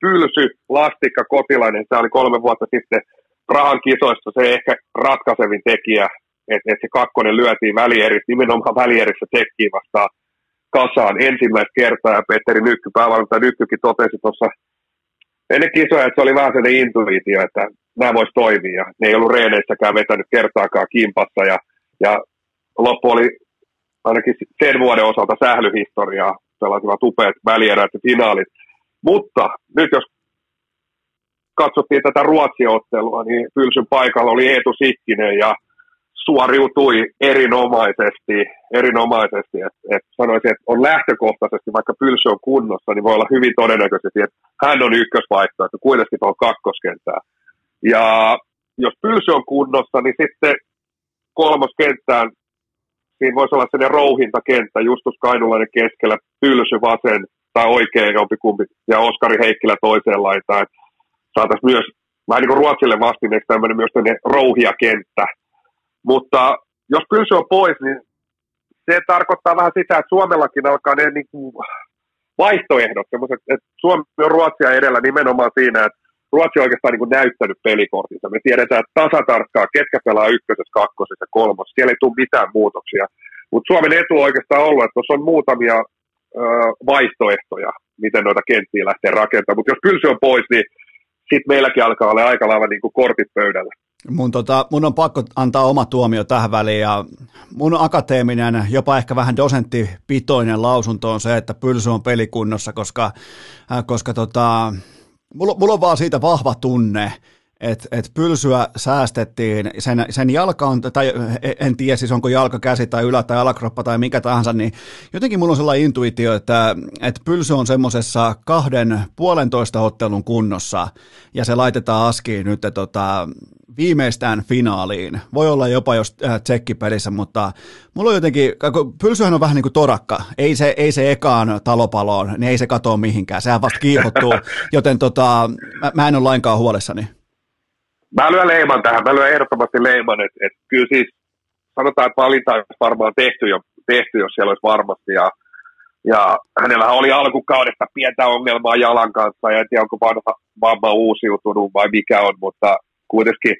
pylsy, lastikka, kotilainen, se oli kolme vuotta sitten rahan kisoissa se ehkä ratkaisevin tekijä että et se kakkonen lyötiin välierissä, nimenomaan välierissä tekkiin vastaan kasaan ensimmäistä kertaa, ja Petteri Nykky, päävalmentaja Nykkykin totesi tuossa ennen kisoja, että se oli vähän sellainen intuitio, että nämä voisi toimia. Ne ei ollut reeneissäkään vetänyt kertaakaan kimpassa, ja, ja loppu oli ainakin sen vuoden osalta sählyhistoriaa, sellaisivat upeat välierät ja finaalit. Mutta nyt jos katsottiin tätä Ruotsi-ottelua, niin Pylsyn paikalla oli Eetu Sikkinen ja suoriutui erinomaisesti, erinomaisesti. Et, et sanoisin, että on lähtökohtaisesti, vaikka Pylsy on kunnossa, niin voi olla hyvin todennäköisesti, että hän on ykkösvaihtoehto, kuitenkin tuolla kakkoskenttää. Ja jos Pylsy on kunnossa, niin sitten kolmoskenttään siinä voisi olla sellainen rouhintakenttä, Justus Kainulainen keskellä, Pylsy vasen tai oikein jompikumpi, ja Oskari Heikkilä toiseen laitaan. Saataisiin myös vähän niin kuin Ruotsille vastineeksi tämmöinen myös tämmöinen rouhiakenttä. Mutta jos Pylsy on pois, niin se tarkoittaa vähän sitä, että Suomellakin alkaa ne niin kuin vaihtoehdot, että Suomi on Ruotsia edellä nimenomaan siinä, että Ruotsi on oikeastaan niin kuin näyttänyt pelikortinsa. Me tiedetään että tasatarkkaa, ketkä pelaa ykkösessä, kakkosessa ja kolmosessa. Siellä ei tule mitään muutoksia. Mutta Suomen etu on oikeastaan ollut, että tuossa on muutamia ö, vaihtoehtoja, miten noita kenttiä lähtee rakentamaan. Mutta jos Pylsy on pois, niin sitten meilläkin alkaa olla aika lailla niin kuin kortit pöydällä. Mun, tota, mun on pakko antaa oma tuomio tähän väliin ja mun akateeminen, jopa ehkä vähän dosenttipitoinen lausunto on se, että Pylsy on pelikunnossa, koska, äh, koska tota, mulla, mulla on vaan siitä vahva tunne, että et pylsyä säästettiin, sen, sen jalka on, tai en tiedä siis onko jalka, käsi tai ylä- tai alakroppa tai mikä tahansa, niin jotenkin mulla on sellainen intuitio, että, että pylsy on semmoisessa kahden puolentoista ottelun kunnossa, ja se laitetaan askiin nyt tota, viimeistään finaaliin. Voi olla jopa jos äh, tsekkipelissä, mutta mulla on jotenkin, pylsyhän on vähän niin kuin torakka. Ei se, ei se ekaan talopaloon, niin ei se katoa mihinkään. Sehän vasta kiihottuu, joten tota, mä, mä en ole lainkaan huolissani. Mä lyön leiman tähän, mä lyön ehdottomasti leiman, että et kyllä siis sanotaan, että valinta olisi varmaan tehty, jo, tehty, jos siellä olisi varmasti. Ja, ja hänellä oli alkukaudesta pientä ongelmaa jalan kanssa, ja en tiedä, onko vanha vamma uusiutunut vai mikä on, mutta kuitenkin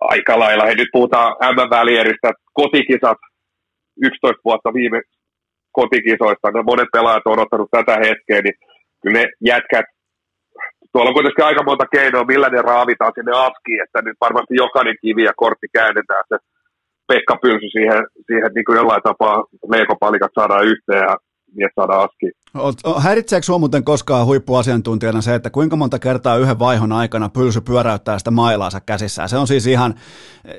aika lailla. He nyt puhutaan M-välieristä, kotikisat, 11 vuotta viime kotikisoista, no monet pelaajat on odottanut tätä hetkeä, niin kyllä ne jätkät, tuolla on kuitenkin aika monta keinoa, millä ne raavitaan sinne askiin, että nyt varmasti jokainen kivi ja kortti käännetään se Pekka Pylsy siihen, siihen niin kuin jollain tapaa leikopalikat saadaan yhteen ja mies saada aski. Häiritseekö sinua muuten koskaan huippuasiantuntijana se, että kuinka monta kertaa yhden vaihon aikana pylsy pyöräyttää sitä mailaansa käsissään? Se on siis ihan,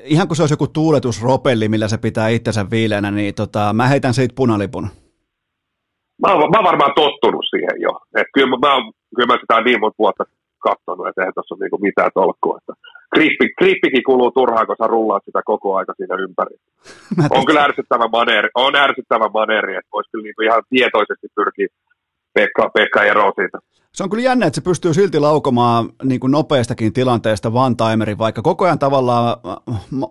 ihan kuin se olisi joku tuuletusropelli, millä se pitää itsensä viileänä, niin tota, mä heitän siitä punalipun. Mä oon, mä oon varmaan tottunut siihen jo. Et kyllä, mä, kyllä mä sitä niin monta vuotta katsonut, että eihän tässä ole niinku mitään tolkkua. Että grippi, grippikin kuluu turhaan, kun sä rullaat sitä koko aika siinä ympäri. on kyllä ärsyttävä maneeri, on ärsyttävä maneeri, että voisi kyllä niinku ihan tietoisesti pyrkiä Pekka, Pekka eroa siitä. Se on kyllä jännä, että se pystyy silti laukomaan niin kuin nopeastakin tilanteesta one timerin, vaikka koko ajan tavallaan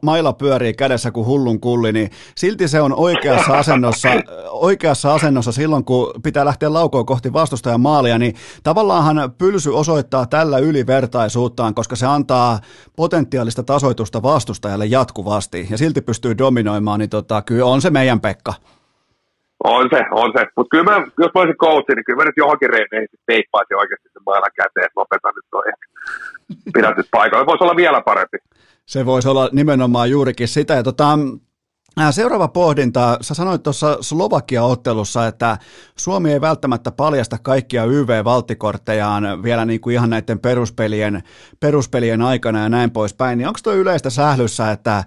maila pyörii kädessä kuin hullun kulli, niin silti se on oikeassa asennossa, oikeassa asennossa silloin, kun pitää lähteä laukoon kohti vastustajan maalia, niin tavallaanhan pylsy osoittaa tällä ylivertaisuuttaan, koska se antaa potentiaalista tasoitusta vastustajalle jatkuvasti ja silti pystyy dominoimaan, niin tota, kyllä on se meidän Pekka. On se, on se. Mutta kyllä mä, jos mä olisin coachi, niin kyllä mä nyt johonkin reeneihin teippaisin oikeasti sen maailman käteen, että lopetan nyt toi pidätys paikalla. Voisi olla vielä parempi. Se voisi olla nimenomaan juurikin sitä. Ja tota, Seuraava pohdinta. Sä sanoit tuossa Slovakia-ottelussa, että Suomi ei välttämättä paljasta kaikkia YV-valttikorttejaan vielä niin kuin ihan näiden peruspelien, peruspelien aikana ja näin poispäin. Niin onko tuo yleistä sählyssä, että,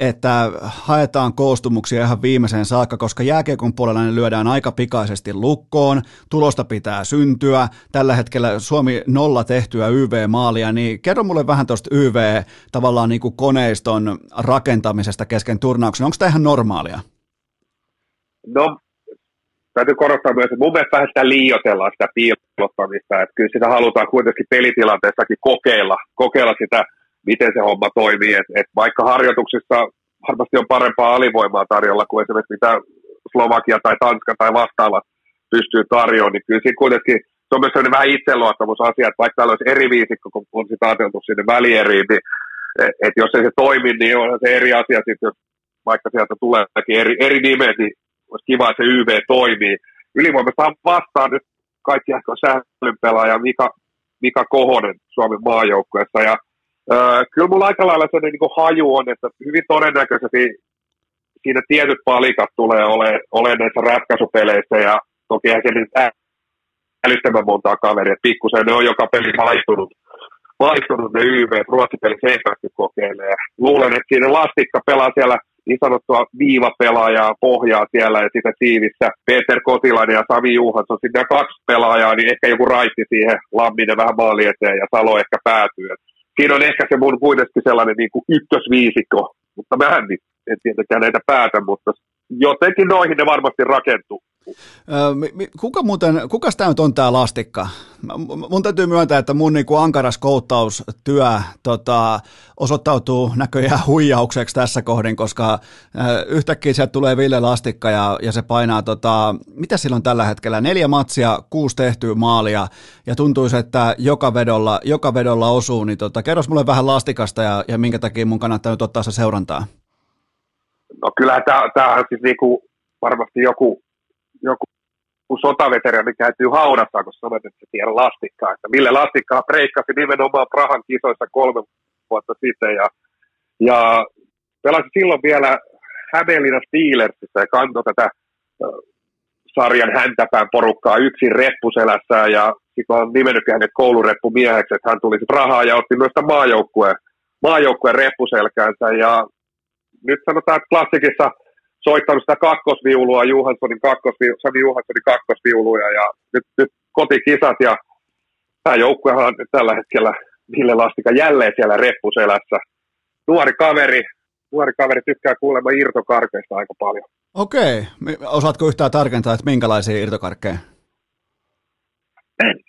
että haetaan koostumuksia ihan viimeiseen saakka, koska jääkiekon puolella ne lyödään aika pikaisesti lukkoon, tulosta pitää syntyä. Tällä hetkellä Suomi nolla tehtyä YV-maalia, niin kerro mulle vähän tuosta YV tavallaan niin kuin koneiston rakentamisesta kesken turnauksen onko tämä ihan normaalia? No, täytyy korostaa myös, että mun mielestä vähän sitä liioitellaan sitä piilottamista, että kyllä sitä halutaan kuitenkin pelitilanteessakin kokeilla, kokeilla sitä, miten se homma toimii, että et vaikka harjoituksissa varmasti on parempaa alivoimaa tarjolla kuin esimerkiksi mitä Slovakia tai Tanska tai vastaavat pystyy tarjoamaan, niin kyllä siinä kuitenkin se on myös sellainen vähän itseluottamusasia, että vaikka täällä olisi eri viisikko, kun on sitä ajateltu sinne välieriin, niin että jos ei se toimi, niin on se eri asia sitten, jos vaikka sieltä tuleekin eri, eri nimet, niin olisi kiva, että se YV toimii. Ylivoimasta vastaan nyt kaikki ehkä sählyn pelaaja Mika, Mika Kohonen Suomen maajoukkueessa. Ja äh, kyllä mulla aika lailla sellainen niin haju on, että hyvin todennäköisesti siinä tietyt palikat tulee olemaan ole näissä ratkaisupeleissä ja toki se nyt älyttömän montaa kaveria, pikkusen ne on joka peli vaihtunut, vaihtunut ne YV, ruotsipelissä ei päästy kokeilemaan. Luulen, että siinä Lastikka pelaa siellä niin sanottua viivapelaajaa pohjaa siellä ja sitä tiivissä Peter Kotilainen ja Sami Juhansson, sitten kaksi pelaajaa, niin ehkä joku raitti siihen Lamminen vähän maali eteen ja Salo ehkä päätyy. Siinä on ehkä se mun kuitenkin sellainen niin kuin ykkösviisikko, mutta mä en, en tietenkään näitä päätä, mutta jotenkin noihin ne varmasti rakentuu. Kuka muuten, kuka tämä nyt on tämä lastikka? Mun täytyy myöntää, että mun niinku ankaras kouttaustyö tota, osoittautuu näköjään huijaukseksi tässä kohdin, koska yhtäkkiä sieltä tulee Ville Lastikka ja, ja se painaa, tota, mitä sillä on tällä hetkellä, neljä matsia, kuusi tehtyä maalia ja tuntuisi, että joka vedolla, joka vedolla osuu, niin tota, kerros mulle vähän Lastikasta ja, ja minkä takia mun kannattaa nyt ottaa se seurantaa. No kyllähän tämä on siis niinku varmasti joku joku sotaveterani käytyy haudassa, kun sanoit, että tiedä lastikkaa. Että mille lastikkaa breikkasi nimenomaan Prahan kisoissa kolme vuotta sitten. Ja, ja pelasi silloin vielä Hämeenlinna Steelersissä ja kantoi tätä sarjan häntäpään porukkaa yksin reppuselässä ja sitten on nimennyt hänet koulureppumieheksi, että hän tuli rahaa ja otti myös maajoukkueen, maajoukkueen reppuselkäänsä ja nyt sanotaan, että klassikissa – soittanut sitä kakkosviulua, Johanssonin kakkosviulu, Sami Johanssonin kakkosviuluja ja nyt, nyt kotikisat ja tämä joukkuehan on nyt tällä hetkellä Ville Lastika jälleen siellä reppuselässä. Nuori kaveri, nuori kaveri tykkää kuulemma irtokarkeista aika paljon. Okei. Osaatko yhtään tarkentaa, että minkälaisia irtokarkkeja?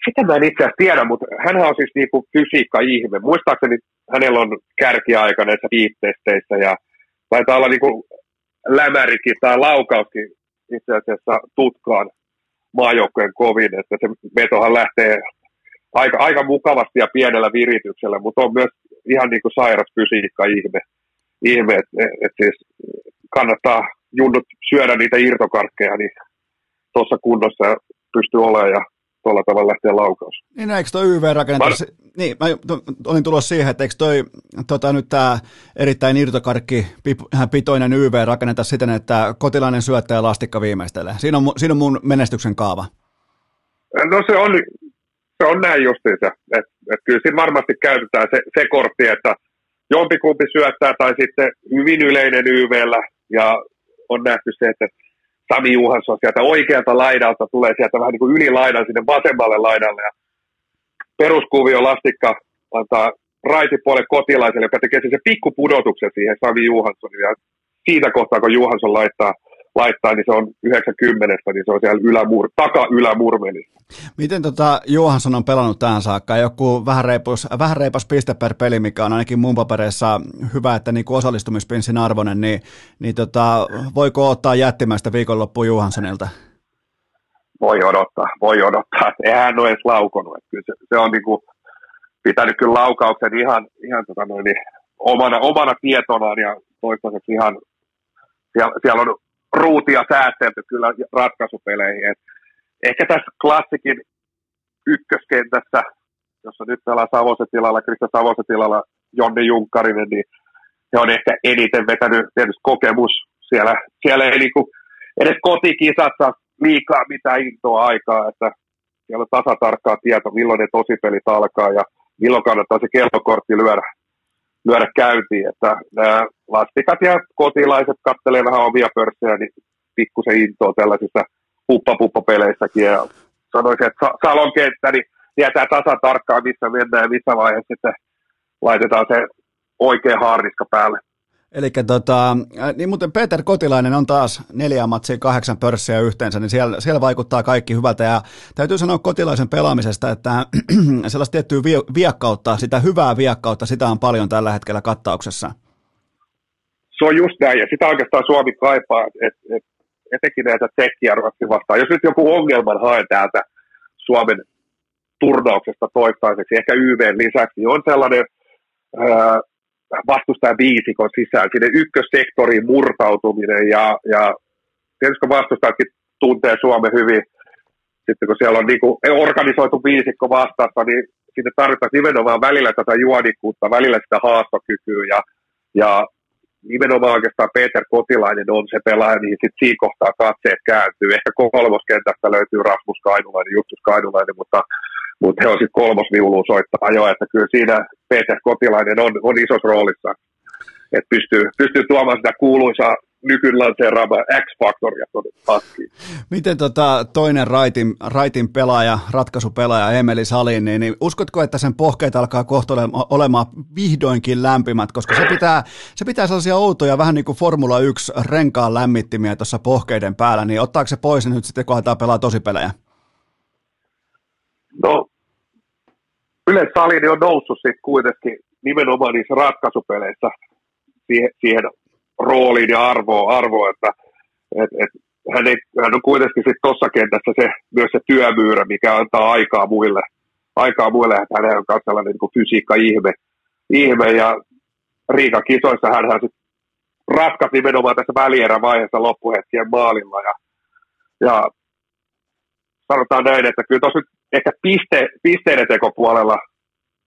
Sitä mä en itse asiassa tiedä, mutta hän on siis niinku fysiikka-ihme. Muistaakseni hänellä on kärkiaika näissä viittesteissä ja taitaa olla niinku lämärikin tai laukauskin itse asiassa tutkaan maajoukkojen kovin, että se vetohan lähtee aika, aika mukavasti ja pienellä virityksellä, mutta on myös ihan niin kuin sairas fysiikka ihme, ihme että et, siis kannattaa junnut syödä niitä irtokarkkeja, niin tuossa kunnossa pystyy olemaan ja tuolla tavalla lähteä laukaus. Niin, eikö toi YV rakenneta, Var... niin, mä olin tulossa siihen, että eikö toi tota, nyt tämä erittäin irtokarkki pitoinen YV rakenneta siten, että kotilainen syöttäjä lastikka viimeistelee. Siinä on, siinä on mun menestyksen kaava. No se on, se on näin justiinsa, että et kyllä siinä varmasti käytetään se, se kortti, että jompikumpi syöttää tai sitten hyvin yleinen YVllä ja on nähty se, että Sami Juhansson sieltä oikealta laidalta tulee sieltä vähän niin kuin ylilaidan sinne vasemmalle laidalle ja peruskuvio lastikka antaa raitipuolelle kotilaiselle, joka tekee sen pikkupudotuksen siihen Sami Juhanssonille ja siitä kohtaa, kun Juhansson laittaa laittaa, niin se on 90, niin se on siellä ylämur, taka-ylämurmelissa. Miten tota Johansson on pelannut tähän saakka? Joku vähän reipas, vähän reipas piste per peli, mikä on ainakin mun papereissa hyvä, että niin osallistumispinssin arvoinen, niin, niin tota, voiko ottaa jättimäistä viikonloppuun Johanssonilta? Voi odottaa, voi odottaa. Eihän hän ole edes laukonut. Kyllä se, se, on niin kuin pitänyt kyllä laukauksen ihan, ihan tota noin, niin omana, omana tietonaan ja toistaiseksi ihan siellä, siellä on ruutia säästelty kyllä ratkaisupeleihin. Et ehkä tässä klassikin ykköskentässä, jossa nyt pelaa Savosen tilalla, Krista Savosen tilalla Jonni Junkkarinen, niin he on ehkä eniten vetänyt tietysti kokemus siellä. Siellä ei niinku edes kotikisassa liikaa mitään intoa aikaa, että siellä on tasatarkkaa tieto, milloin ne tosipelit alkaa ja milloin kannattaa se kellokortti lyödä lyödä käyntiin, että nämä lastikat ja kotilaiset kattelee vähän omia pörssejä, niin pikkusen intoa tällaisissa puppa-puppa-peleissäkin, ja sanoisin, että Salon kenttä, niin tietää tasan tarkkaan, missä mennään ja missä vaiheessa sitten laitetaan se oikea haarniska päälle. Eli tota, niin muuten Peter Kotilainen on taas neljä matsia, kahdeksan pörssiä yhteensä, niin siellä, siellä vaikuttaa kaikki hyvältä. Ja täytyy sanoa Kotilaisen pelaamisesta, että sellaista tiettyä viekkautta, sitä hyvää viekkautta, sitä on paljon tällä hetkellä kattauksessa. Se on just näin, ja sitä oikeastaan Suomi kaipaa, että et, etenkin näitä tsekkiä vastaan. Jos nyt joku ongelman haen täältä Suomen turnauksesta toistaiseksi, ehkä YVn lisäksi, niin on sellainen ää, vastustajan viisikon sisään, sinne ykkössektoriin murtautuminen ja, ja tietysti vastustajatkin tuntee Suomen hyvin, sitten kun siellä on niin kuin organisoitu viisikko vastassa, niin sinne tarvitaan nimenomaan välillä tätä juonikkuutta, välillä sitä haastokykyä ja, ja nimenomaan oikeastaan Peter Kotilainen on se pelaaja, niin sitten siinä kohtaa katseet kääntyy. Ehkä kolmoskentästä löytyy Rasmus Kainulainen, Justus Kainulainen, mutta mutta he on sitten kolmosviulu soittaa jo, että kyllä siinä Peter Kotilainen on, on isossa roolissa, että pystyy, pystyy tuomaan sitä kuuluisaa nykylanseeraama X-Factoria tuonne paskiin. Miten tota toinen raitin, raitin pelaaja, ratkaisupelaaja Emeli Salin, niin, niin uskotko, että sen pohkeet alkaa kohta olemaan vihdoinkin lämpimät, koska se pitää, se pitää sellaisia outoja, vähän niin kuin Formula 1 renkaan lämmittimiä tuossa pohkeiden päällä, niin ottaako se pois nyt sitten, kun aletaan pelaa tosipelejä? No, yleensä Salini on noussut sitten kuitenkin nimenomaan niissä ratkaisupeleissä siihen, siihen rooliin ja arvoon, arvoon että et, et, hän, ei, hän on kuitenkin sitten tuossa kentässä se, myös se työmyyrä, mikä antaa aikaa muille, aikaa muille että hän on myös sellainen niin fysiikka-ihme. Ihme, ja Riikan kisoissa hän, sitten ratkaisi nimenomaan tässä välierän vaiheessa loppuhetkien maalilla. Ja, ja sanotaan näin, että kyllä tuossa nyt ehkä piste, pisteiden tekopuolella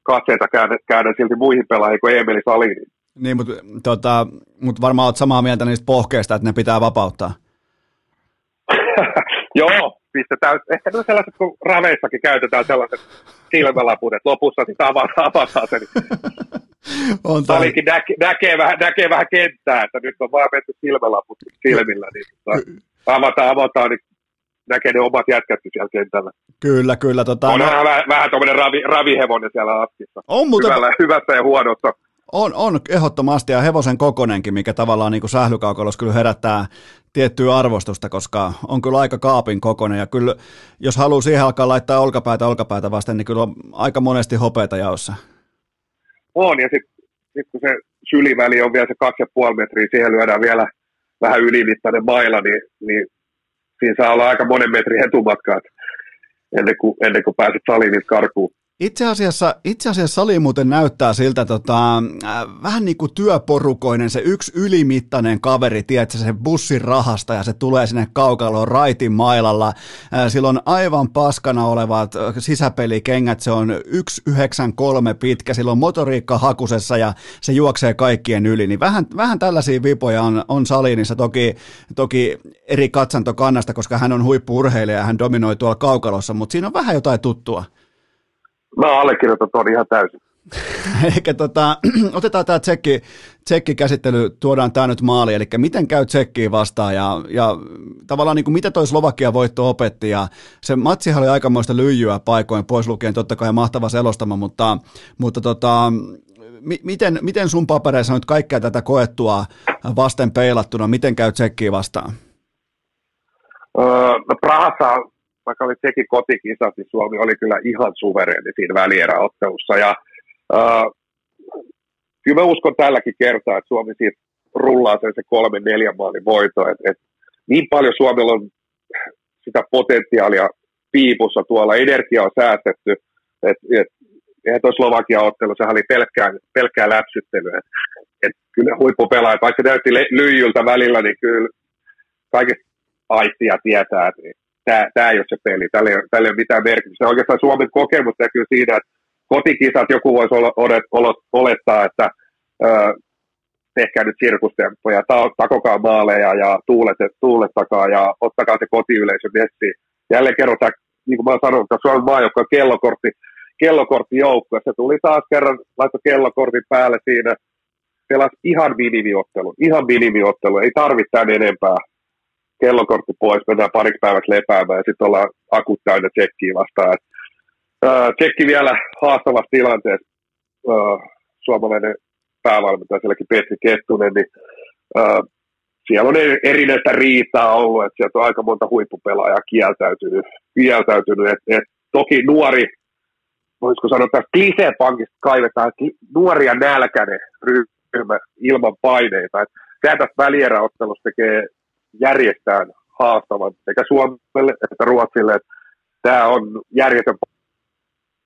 katseita käännän, käännän silti muihin pelaajiin kuin Emeli Salini. Niin, mutta tota, mut varmaan olet samaa mieltä niistä pohkeista, että ne pitää vapauttaa. Joo, pistetään. Ehkä ne sellaiset, kun raveissakin käytetään sellaiset silmälaput, että lopussa sitten avataan, avataan se. on Salikin näkee, näkee, vähän, näkee vähän kenttää, että nyt on vaan menty silmälaput silmillä, niin tota, avataan, avataan, niin näkee ne omat jätkät siellä kentällä. Kyllä, kyllä. Tota, on no... vähän, vähän tuommoinen ravi, ravihevonen siellä askissa. On muuten... Hyvällä, hyvässä ja huonossa. On, on ehdottomasti ja hevosen kokonenkin, mikä tavallaan niin sählykaukolossa kyllä herättää tiettyä arvostusta, koska on kyllä aika kaapin kokonen ja kyllä jos haluaa siihen alkaa laittaa olkapäätä olkapäätä vasten, niin kyllä on aika monesti hopeita jaossa. On ja sitten sit kun se syliväli on vielä se 2,5 metriä, siihen lyödään vielä vähän ylimittainen maila, niin, niin siinä saa olla aika monen metrin etumatkaa ennen kuin, ennen kuin pääset saliin karkuun. Itse asiassa, itse asiassa sali muuten näyttää siltä tota, äh, vähän niin kuin työporukoinen, se yksi ylimittainen kaveri, tiedätkö, se bussin rahasta ja se tulee sinne kaukaloon raitin mailalla. Äh, sillä on aivan paskana olevat äh, sisäpelikengät, se on 1,93 pitkä, sillä on motoriikka hakusessa ja se juoksee kaikkien yli. Niin vähän, vähän tällaisia vipoja on, on Salinissa, toki, toki eri katsantokannasta, koska hän on huippuurheilija ja hän dominoi tuolla kaukalossa, mutta siinä on vähän jotain tuttua. Mä allekirjoitan tuon ihan täysin. Eikä tota, otetaan tämä tsekki, tsekkikäsittely, tuodaan tämä nyt maali, eli miten käy tsekkiin vastaan ja, ja tavallaan niin kuin mitä toi Slovakia voitto opetti ja se matsihan oli aikamoista lyijyä paikoin, pois lukien totta kai mahtava selostama, mutta, mutta tota, mi, miten, miten sun papereissa nyt kaikkea tätä koettua vasten peilattuna, miten käy tsekkiin vastaan? Öö, no Prahassa vaikka oli sekin kotikisat, niin Suomi oli kyllä ihan suvereeni siinä välieräottelussa. Ja, äh, kyllä mä uskon tälläkin kertaa, että Suomi siitä rullaa sen se kolme neljän maalin voito. Et, et niin paljon Suomella on sitä potentiaalia piipussa tuolla, energia on säästetty, että et, eihän tuo Slovakia ottelu, sehän oli pelkkää, pelkkää läpsyttelyä. Et, et kyllä huippupelaajat, vaikka näytti lyijyltä välillä, niin kyllä kaikista aittia tietää, että tämä, ei ole se peli, tällä ei, ole, tällä ei ole mitään merkitystä. Oikeastaan Suomen kokemus näkyy siinä, että kotikisat joku voisi olettaa, että ö, tehkää nyt sirkustemppoja, takokaa maaleja ja tuulet, tuulettakaa ja ottakaa se kotiyleisö messiin. Jälleen kerrotaan, niin kuin mä sanoin, että Suomen maajoukko on kellokortti, kellokortti joukko. Se tuli taas kerran, laittoi kellokortin päälle siinä, pelasi ihan minimiottelun, ihan minimiottelun, ei tarvitse tämän enempää kellokortti pois, mennään pariksi päiväksi lepäämään ja sitten ollaan akut täynnä tsekkiä vastaan. Et, ää, tsekki vielä haastavassa tilanteessa, ää, suomalainen päävalmentaja, sielläkin Petri Kettunen, niin ää, siellä on erinäistä riitaa ollut, että sieltä on aika monta huippupelaajaa kieltäytynyt. kieltäytynyt. Et, et, toki nuori, voisiko sanoa että Klisepankista kaivetaan nuoria nälkäinen ryhmä ilman paineita. Tämä tästä välieräottelussa tekee järjestää haastavan sekä Suomelle että Ruotsille. Että tämä on järjetön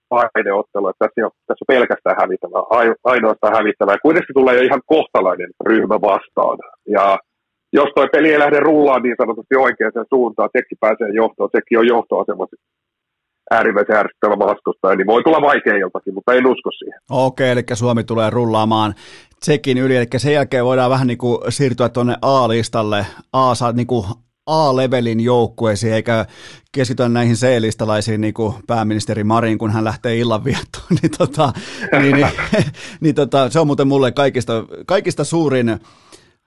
paineottelu, että tässä, on, tässä on pelkästään hävittävää, ainoastaan hävittävää. Kuitenkin tulee jo ihan kohtalainen ryhmä vastaan. Ja jos tuo peli ei lähde rullaan niin sanotusti oikeaan suuntaan, tekki pääsee johtoon, tekki on johtoasemassa äärimmäisen ärsyttävä vastustaja, niin voi tulla vaikea jotakin, mutta en usko siihen. Okei, eli Suomi tulee rullaamaan Tsekin yli, eli sen jälkeen voidaan vähän niin kuin siirtyä tuonne A-listalle, A, niin kuin A-levelin joukkueisiin, eikä keskitytä näihin C-listalaisiin, niin kuin pääministeri Marin, kun hän lähtee illanviettoon, niin, tota, niin, niin, niin tota, se on muuten mulle kaikista, kaikista suurin,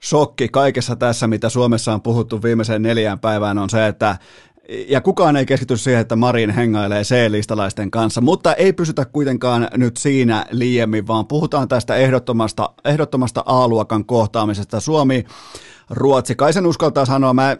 shokki kaikessa tässä, mitä Suomessa on puhuttu viimeiseen neljään päivään, on se, että ja kukaan ei keskity siihen, että Marin hengailee C-listalaisten kanssa, mutta ei pysytä kuitenkaan nyt siinä liiemmin, vaan puhutaan tästä ehdottomasta, ehdottomasta A-luokan kohtaamisesta. Suomi, Ruotsi, kai sen uskaltaa sanoa, mä,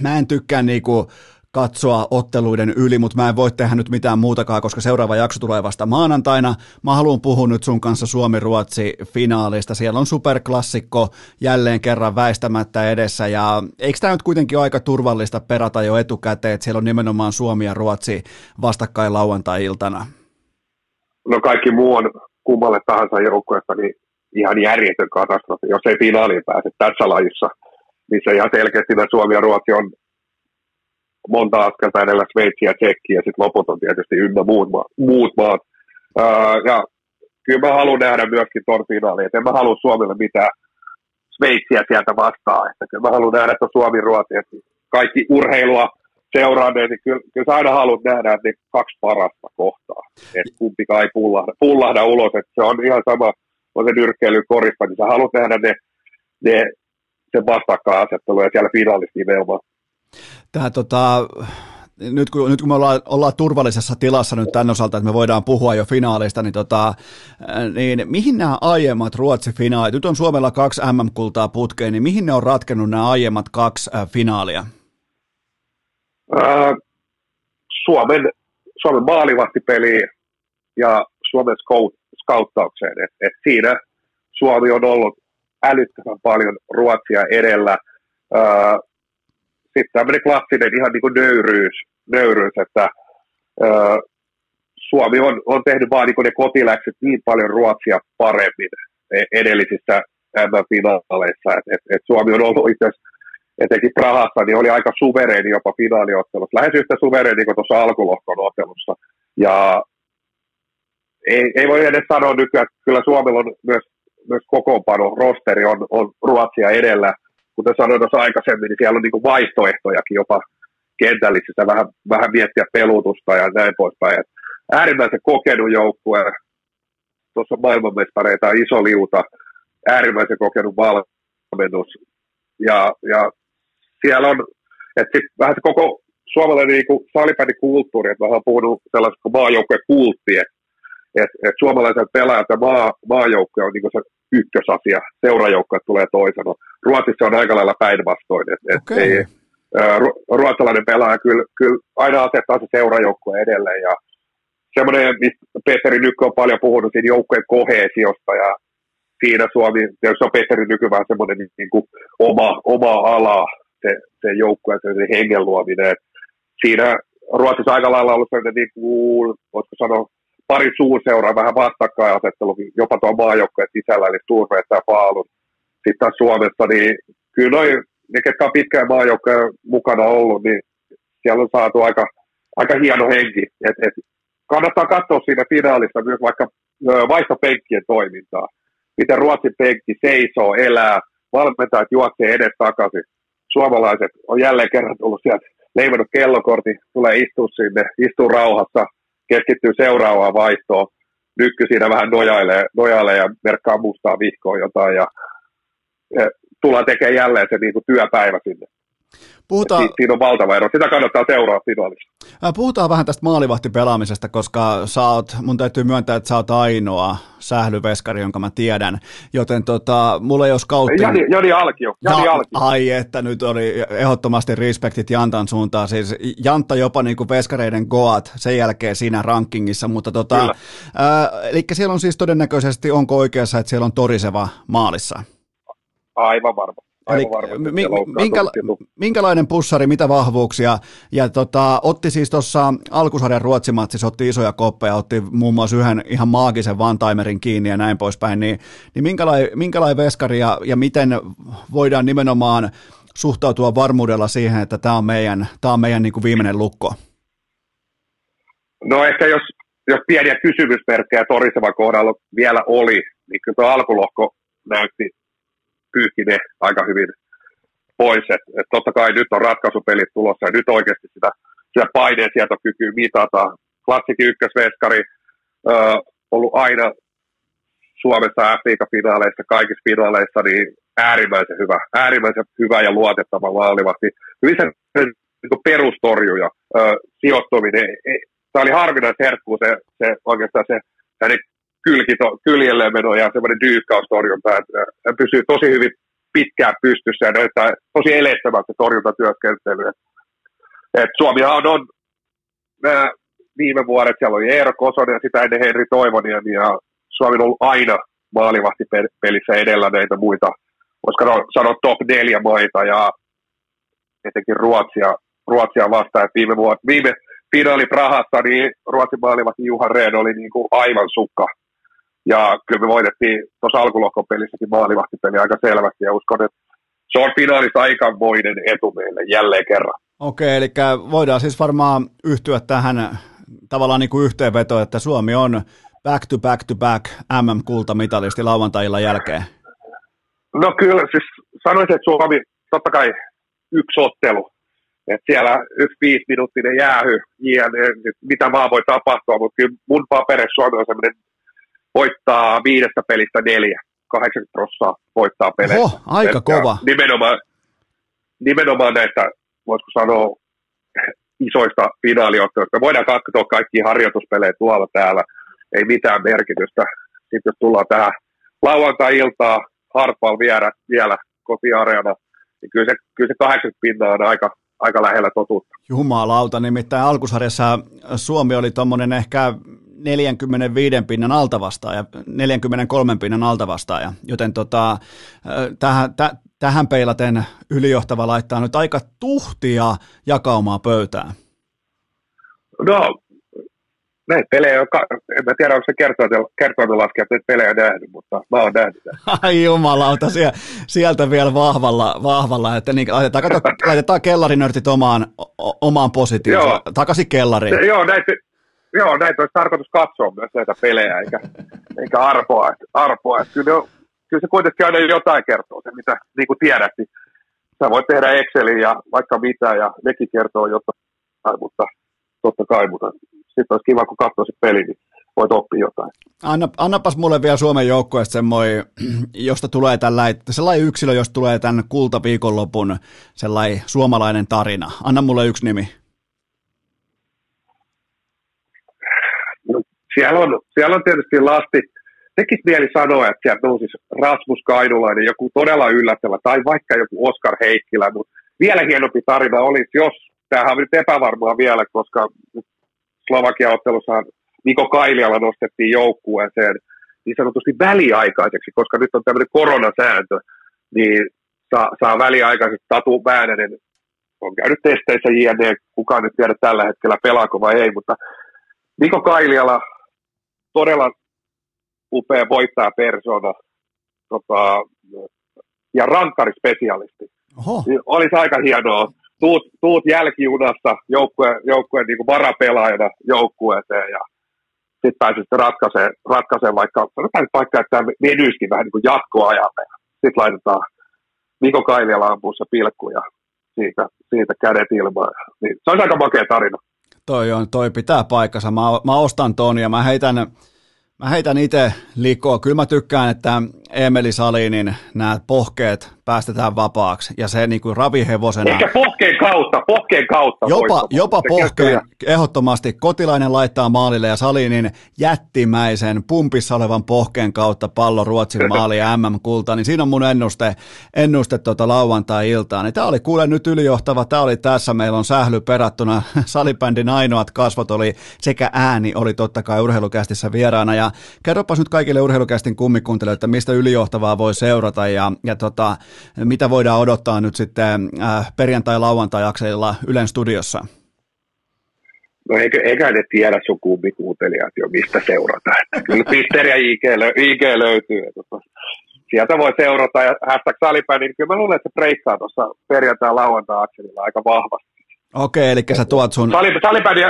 mä en tykkää niinku katsoa otteluiden yli, mutta mä en voi tehdä nyt mitään muutakaan, koska seuraava jakso tulee vasta maanantaina. Mä haluan puhua nyt sun kanssa Suomi-Ruotsi-finaalista. Siellä on superklassikko jälleen kerran väistämättä edessä, ja eikö tämä nyt kuitenkin ole aika turvallista perata jo etukäteen, että siellä on nimenomaan Suomi ja Ruotsi vastakkain lauantai-iltana? No kaikki muu on kummalle tahansa joukkueesta niin ihan järjetön katastrofi, jos ei finaaliin pääse tässä lajissa, missä ihan selkeästi Suomi ja Ruotsi on monta askelta edellä Sveitsiä ja Tsekkiä, ja sitten loput on tietysti ynnä muut, ma- muut maat. Ää, ja kyllä mä haluan nähdä myöskin tuon finaaliin, että en mä halua Suomelle mitään Sveitsiä sieltä vastaan, että kyllä mä haluan nähdä, että Suomi-Ruotsi, että kaikki urheilua seuranneet, niin kyllä, kyllä sä aina haluat nähdä että ne kaksi parasta kohtaa, että kumpikaan ei pullahda, pullahda ulos, että se on ihan sama, on se nyrkkeily korista, niin sä haluat nähdä ne, ne se vastakkainasettelu ja siellä finaalissa nimenomaan. Tämä tota, nyt kun, nyt kun me ollaan, ollaan turvallisessa tilassa nyt tämän osalta, että me voidaan puhua jo finaalista, niin, tota, niin mihin nämä aiemmat Ruotsi-finaalit, nyt on Suomella kaksi MM-kultaa putkeen, niin mihin ne on ratkennut nämä aiemmat kaksi äh, finaalia? Äh, Suomen, Suomen maalivahtipeli ja Suomen scout, scouttaukseen. Et, et siinä Suomi on ollut älyttömän paljon Ruotsia edellä. Äh, sitten tämmöinen klassinen ihan niin kuin nöyryys, nöyryys että ö, Suomi on, on tehnyt vaan niin ne kotiläkset niin paljon Ruotsia paremmin e, edellisissä M-finaaleissa, että et, et Suomi on ollut itse asiassa etenkin Prahassa, niin oli aika suvereeni jopa finaaliottelussa, lähes yhtä suvereeni kuin tuossa alkulohkon ottelussa. Ja ei, ei voi edes sanoa nykyään, että kyllä Suomella on myös, myös kokoonpano, rosteri on, on Ruotsia edellä, kuten sanoin tuossa aikaisemmin, niin siellä on niin kuin vaihtoehtojakin jopa kentällisissä, vähän, vähän miettiä pelutusta ja näin poispäin. Et äärimmäisen kokenut joukkue, tuossa maailmanmestareita iso liuta, äärimmäisen kokenut valmennus. Ja, ja siellä on, että vähän se koko suomalainen niin kulttuuri, että mä oon puhunut sellaisesta maajoukkueen kultti, että et, et suomalaiset pelaajat ja maa, maajoukkue on niin se ykkösasia, seurajoukkoja tulee toisena. Ruotsissa on aika lailla päinvastoin, että et okay. ei, ruotsalainen pelaaja kyllä, kyllä aina asettaa se seurajoukkue edelleen ja semmoinen, mistä Petteri Nykkö on paljon puhunut siinä joukkojen kohesiosta ja siinä Suomi, se on Petteri Nyky vähän semmoinen niin, niin kuin oma, oma ala, se, se joukkue, se, se hengen luominen. Siinä Ruotsissa aika lailla ollut sellainen, niin kuin, voisiko sanoa, pari suurseuraa vähän vastakkainasettelu, jopa tuon maajoukkojen sisällä, eli Turveet ja Faalun. Sitten taas Suomessa, niin kyllä noi, ne, ketkä on pitkään maajoukkojen mukana ollut, niin siellä on saatu aika, aika hieno henki. Et, et, kannattaa katsoa siinä finaalissa myös vaikka vaihtopenkkien toimintaa. Miten Ruotsin penkki seisoo, elää, valmentajat juoksee edes takaisin. Suomalaiset on jälleen kerran tullut sieltä leivannut kellokortin, tulee istua sinne, istuu rauhassa, keskittyy seuraavaan vaihtoon. Nykky siinä vähän nojailee, nojailee ja merkkaa mustaa vihkoa jotain ja, ja tullaan tekemään jälleen se niin kuin työpäivä sinne. Puhutaan... Si- siinä on valtava ero. Sitä kannattaa seuraa finaalissa. Puhutaan vähän tästä maalivahtipelaamisesta, koska sä oot, mun täytyy myöntää, että sä oot ainoa sählyveskari, jonka mä tiedän. Joten tota, mulla ei ole scouting... Jani, Jani Alkio. Jani ja, Alkio. Ai että nyt oli ehdottomasti respektit Jantan suuntaan. Siis Jantta jopa niin kuin veskareiden goat sen jälkeen siinä rankingissa, mutta tota, ää, eli siellä on siis todennäköisesti, onko oikeassa, että siellä on toriseva maalissa? Aivan varma. Eli mi, minkä, minkälainen pussari, mitä vahvuuksia, ja tota, otti siis tuossa alkusarjan ruotsimatsissa, otti isoja koppeja, otti muun muassa yhden ihan maagisen one-timerin kiinni ja näin poispäin, niin, niin minkälainen, minkälainen veskari ja, ja miten voidaan nimenomaan suhtautua varmuudella siihen, että tämä on meidän, tämä on meidän niin kuin viimeinen lukko? No ehkä jos, jos pieniä kysymysmerkkejä Torisevan kohdalla vielä oli, niin kyllä tuo alkulohko näytti pyyhki ne aika hyvin pois. Et, et totta kai nyt on ratkaisupelit tulossa ja nyt oikeasti sitä, sitä paineen sieltokykyä mitata. Klassikin ykkösveskari ö, ollut aina Suomessa F-liiga-finaaleissa, kaikissa finaaleissa, niin äärimmäisen hyvä, äärimmäisen hyvä ja luotettava maalivahti. Hyvin se niin perustorjuja, ö, sijoittuminen. E, Tämä oli harvinaisen herkkuu se, se, oikeastaan se hänen kylkito, kyljelleen meno ja semmoinen dyykkaustorjunta. Hän pysyy tosi hyvin pitkään pystyssä ja näyttää tosi elettävältä torjuntatyöskentelyä. Et Suomihan on, on nämä viime vuodet, siellä oli Eero Kosonen ja sitä ennen Henri Toivoniemi ja Suomi on ollut aina maalivahtipelissä edellä näitä muita, koska sanoa top neljä maita ja etenkin Ruotsia, Ruotsia vastaan. Et viime, vuot, viime finaali Prahassa, niin Ruotsin maalivahti Juha Rehn oli niin kuin aivan sukka. Ja kyllä me voitettiin tuossa alkulohkon pelissäkin maalivahtipeli aika selvästi ja uskon, että se on finaalissa aikamoinen etu meille jälleen kerran. Okei, eli voidaan siis varmaan yhtyä tähän tavallaan niin kuin yhteenvetoon, että Suomi on back to back to back MM-kultamitalisti lauantailla jälkeen? No kyllä, siis sanoisin, että Suomi totta kai yksi ottelu, että siellä yksi viisi minuuttinen jäähy, jne, mitä vaan voi tapahtua, mutta kyllä mun paperissa Suomi on sellainen voittaa viidestä pelistä neljä, 80 prosenttia voittaa pelejä. Oho, aika Et, kova. Nimenomaan, nimenomaan näistä, voisiko sanoa, isoista finaaliotteluista. Me voidaan katsoa kaikki harjoituspelejä tuolla täällä, ei mitään merkitystä. Sitten jos tullaan tähän lauantai-iltaa, Hartwall vielä, vielä kotiareena, niin kyllä se, kyllä se 80 pinnaa on aika, aika lähellä totuutta. Jumalauta, nimittäin alkusarjassa Suomi oli tuommoinen ehkä 45 pinnan altavastaaja, 43 pinnan altavastaaja, joten tota, tähän, täh, tähän peilaten ylijohtava laittaa nyt aika tuhtia jakaumaa pöytään. No, näitä pelejä, en mä tiedä, onko se kertoa laskea, että pelejä nähnyt, mutta mä oon nähnyt. Ai jumalauta, sieltä vielä vahvalla, vahvalla että niin, laitetaan, kato, laitetaan kellarinörtit omaan, omaan positioon, takaisin kellariin. Se, joo, näitä, joo, näitä olisi tarkoitus katsoa myös näitä pelejä, eikä, eikä arpoa. Että, arpoa. Että kyllä, kyllä se kuitenkin aina jotain kertoo, se mitä niin kuin tiedät, niin sä voit tehdä Excelin ja vaikka mitä, ja nekin kertoo jotain, mutta totta kai, mutta sitten olisi kiva, kun katsoo se peli, niin voit oppia jotain. Anna, annapas mulle vielä Suomen joukkueesta semmoinen, josta tulee tällainen, sellainen yksilö, josta tulee tämän kultaviikonlopun sellainen suomalainen tarina. Anna mulle yksi nimi. No, siellä, on, siellä on tietysti lasti, tekisi mieli sanoa, että sieltä nousisi Rasmus Kainulainen, joku todella yllättävä, tai vaikka joku Oskar Heikkilä, mutta vielä hienompi tarina olisi, jos, tämähän on nyt epävarmaa vielä, koska Slovakia-ottelussa Niko Kailiala nostettiin joukkueeseen niin sanotusti väliaikaiseksi, koska nyt on tämmöinen koronasääntö, niin saa, saa väliaikaisesti Tatu Väänänen. On käynyt testeissä JNE, kukaan nyt tiedä tällä hetkellä pelaako vai ei, mutta Niko Kailiala todella upea voittaa persona tota, ja rankkarispesialisti. Oho. Niin olisi aika hienoa tuut, tuut jälkijunassa joukkueen, joukkueen niin varapelaajana joukkueeseen ja sitten pääsit ratkaisee, ratkaisee vaikka, sanotaan nyt vaikka, että tämä venyisikin vähän niin kuin jatkoajalle. Sitten laitetaan Niko Kailiala ampuussa pilkku ja siitä, siitä kädet ilmaan. Niin, se olisi aika makea tarina. Toi, on, toi pitää paikkansa. Mä, mä ostan ton ja mä heitän, mä heitän itse likoa. Kyllä mä tykkään, että Emeli Salinin nämä pohkeet päästetään vapaaksi. Ja se niin kuin ravihevosena. Ehkä pohkeen kautta, pohkeen kautta. Jopa, jopa pohkeen, ehdottomasti. Kotilainen laittaa maalille ja Salinin jättimäisen pumpissa olevan pohkeen kautta pallo Ruotsin maali ja MM-kulta, niin siinä on mun ennuste, ennuste tuota lauantai-iltaan. Niin tämä oli kuule nyt ylijohtava, tämä oli tässä, meillä on sähly perattuna, salibändin ainoat kasvot oli sekä ääni oli totta kai urheilukästissä vieraana. Ja kerropas nyt kaikille urheilukästin kummikuuntelijoille, että mistä ylijohtavaa voi seurata. Ja, ja tota, mitä voidaan odottaa nyt sitten äh, perjantai-lauantai-akselilla Ylen studiossa? No eikö, eikä ne tiedä sun kummikuuntelijat jo, mistä seurata. Kyllä Twitter ja IG, IG löytyy. Tota, sieltä voi seurata ja hashtag salipää, niin kyllä mä luulen, että se breikkaa tuossa perjantai-lauantai-akselilla aika vahvasti. Okei, eli sä tuot sun... Salipädi,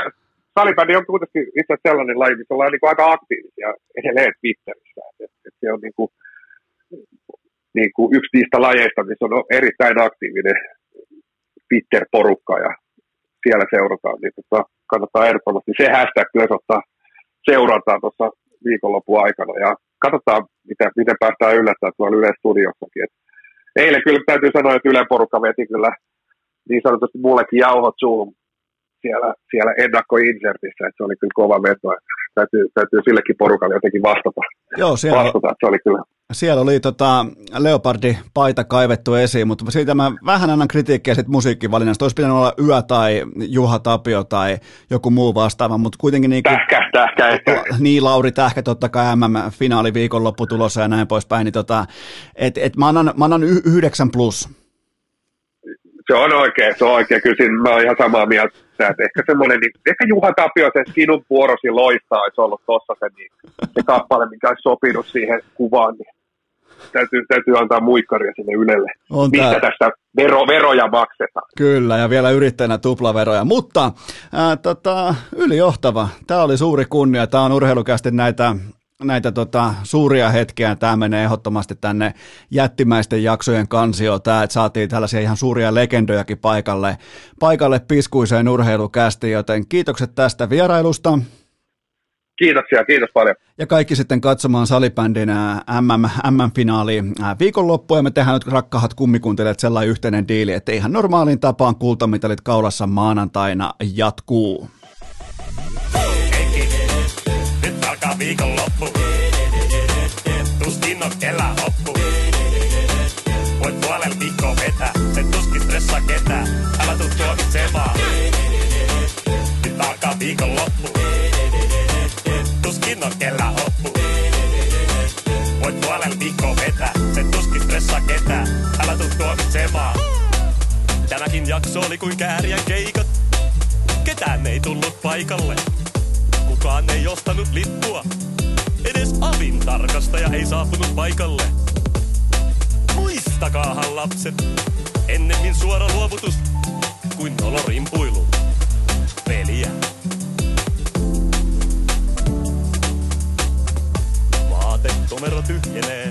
salipädi on kuitenkin itse sellainen laji, missä ollaan niin aika aktiivisia edelleen Twitterissä. Et, et se on niin kuin, niin kuin yksi niistä lajeista, missä on erittäin aktiivinen Twitter-porukka ja siellä seurataan, niin tota, kannattaa ehdottomasti se hashtag myös ottaa seurantaa tuossa viikonlopun aikana ja katsotaan, miten, miten päästään yllättämään tuolla Yle Studiossakin. Et eilen kyllä täytyy sanoa, että Yle porukka veti kyllä niin sanotusti mullekin jauhot suuhun siellä, siellä ennakkoinsertissä, että se oli kyllä kova veto. Täytyy, täytyy sillekin porukalle jotenkin vastata. Joo, siellä, vastata, se oli kyllä. Siellä oli tota, Leopardi paita kaivettu esiin, mutta siitä mä vähän annan kritiikkiä sit musiikkivalinnasta. Olisi pitänyt olla Yö tai Juha Tapio tai joku muu vastaava, mutta kuitenkin niin kuin, Tähkä, tähkä. Ehkä. Niin, Lauri Tähkä, totta kai MM-finaali viikonloppu tulossa ja näin poispäin. Niin tota, et, et mä, annan, mä annan y- 9 plus se on oikein, se on oikein. Kyllä siinä mä oon ihan samaa mieltä, että ehkä semmoinen, niin, ehkä Juha Tapio, se sinun vuorosi loistaa olisi ollut tossa se, niin, se kappale, mikä olisi sopinut siihen kuvaan, niin täytyy, täytyy antaa muikkaria sinne Ylelle. On Mistä tää... tästä vero, veroja maksetaan. Kyllä, ja vielä yrittäjänä tuplaveroja. Mutta ää, tota, ylijohtava, tämä oli suuri kunnia. Tämä on urheilukästi näitä näitä tota, suuria hetkiä. Tämä menee ehdottomasti tänne jättimäisten jaksojen kansioon. Tämä, että saatiin tällaisia ihan suuria legendojakin paikalle, paikalle piskuiseen urheilukästi, joten kiitokset tästä vierailusta. Kiitoksia, kiitos paljon. Ja kaikki sitten katsomaan salibändin MM, MM-finaali viikonloppua, ja me tehdään nyt rakkahat kummikuntelijat sellainen yhteinen diili, että ihan normaalin tapaan kultamitalit kaulassa maanantaina jatkuu. Alkaa viikonloppu. Tuskin on kellä hoppu. Voit puolella viikkoa vetää, sen tuskin stressaa ketään. Älä tuu tuomitsemaan. Nyt alkaa viikonloppu. Tuskin on kellä hoppu. Voit puolella viikkoa vetää, sen tuskin stressaa ketään. Älä tuu tuomitsemaan. Tämäkin jakso oli kuin kääriän keikat. Ketään ei tullut paikalle. Kukaan ei ostanut lippua. Edes avin tarkastaja ei saapunut paikalle. Muistakaahan lapset, ennemmin suora luovutus kuin nolorimpuilu. Peliä. Vaatekomero tyhjenee.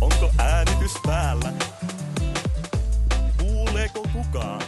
Onko äänitys päällä? Kuuleeko kukaan?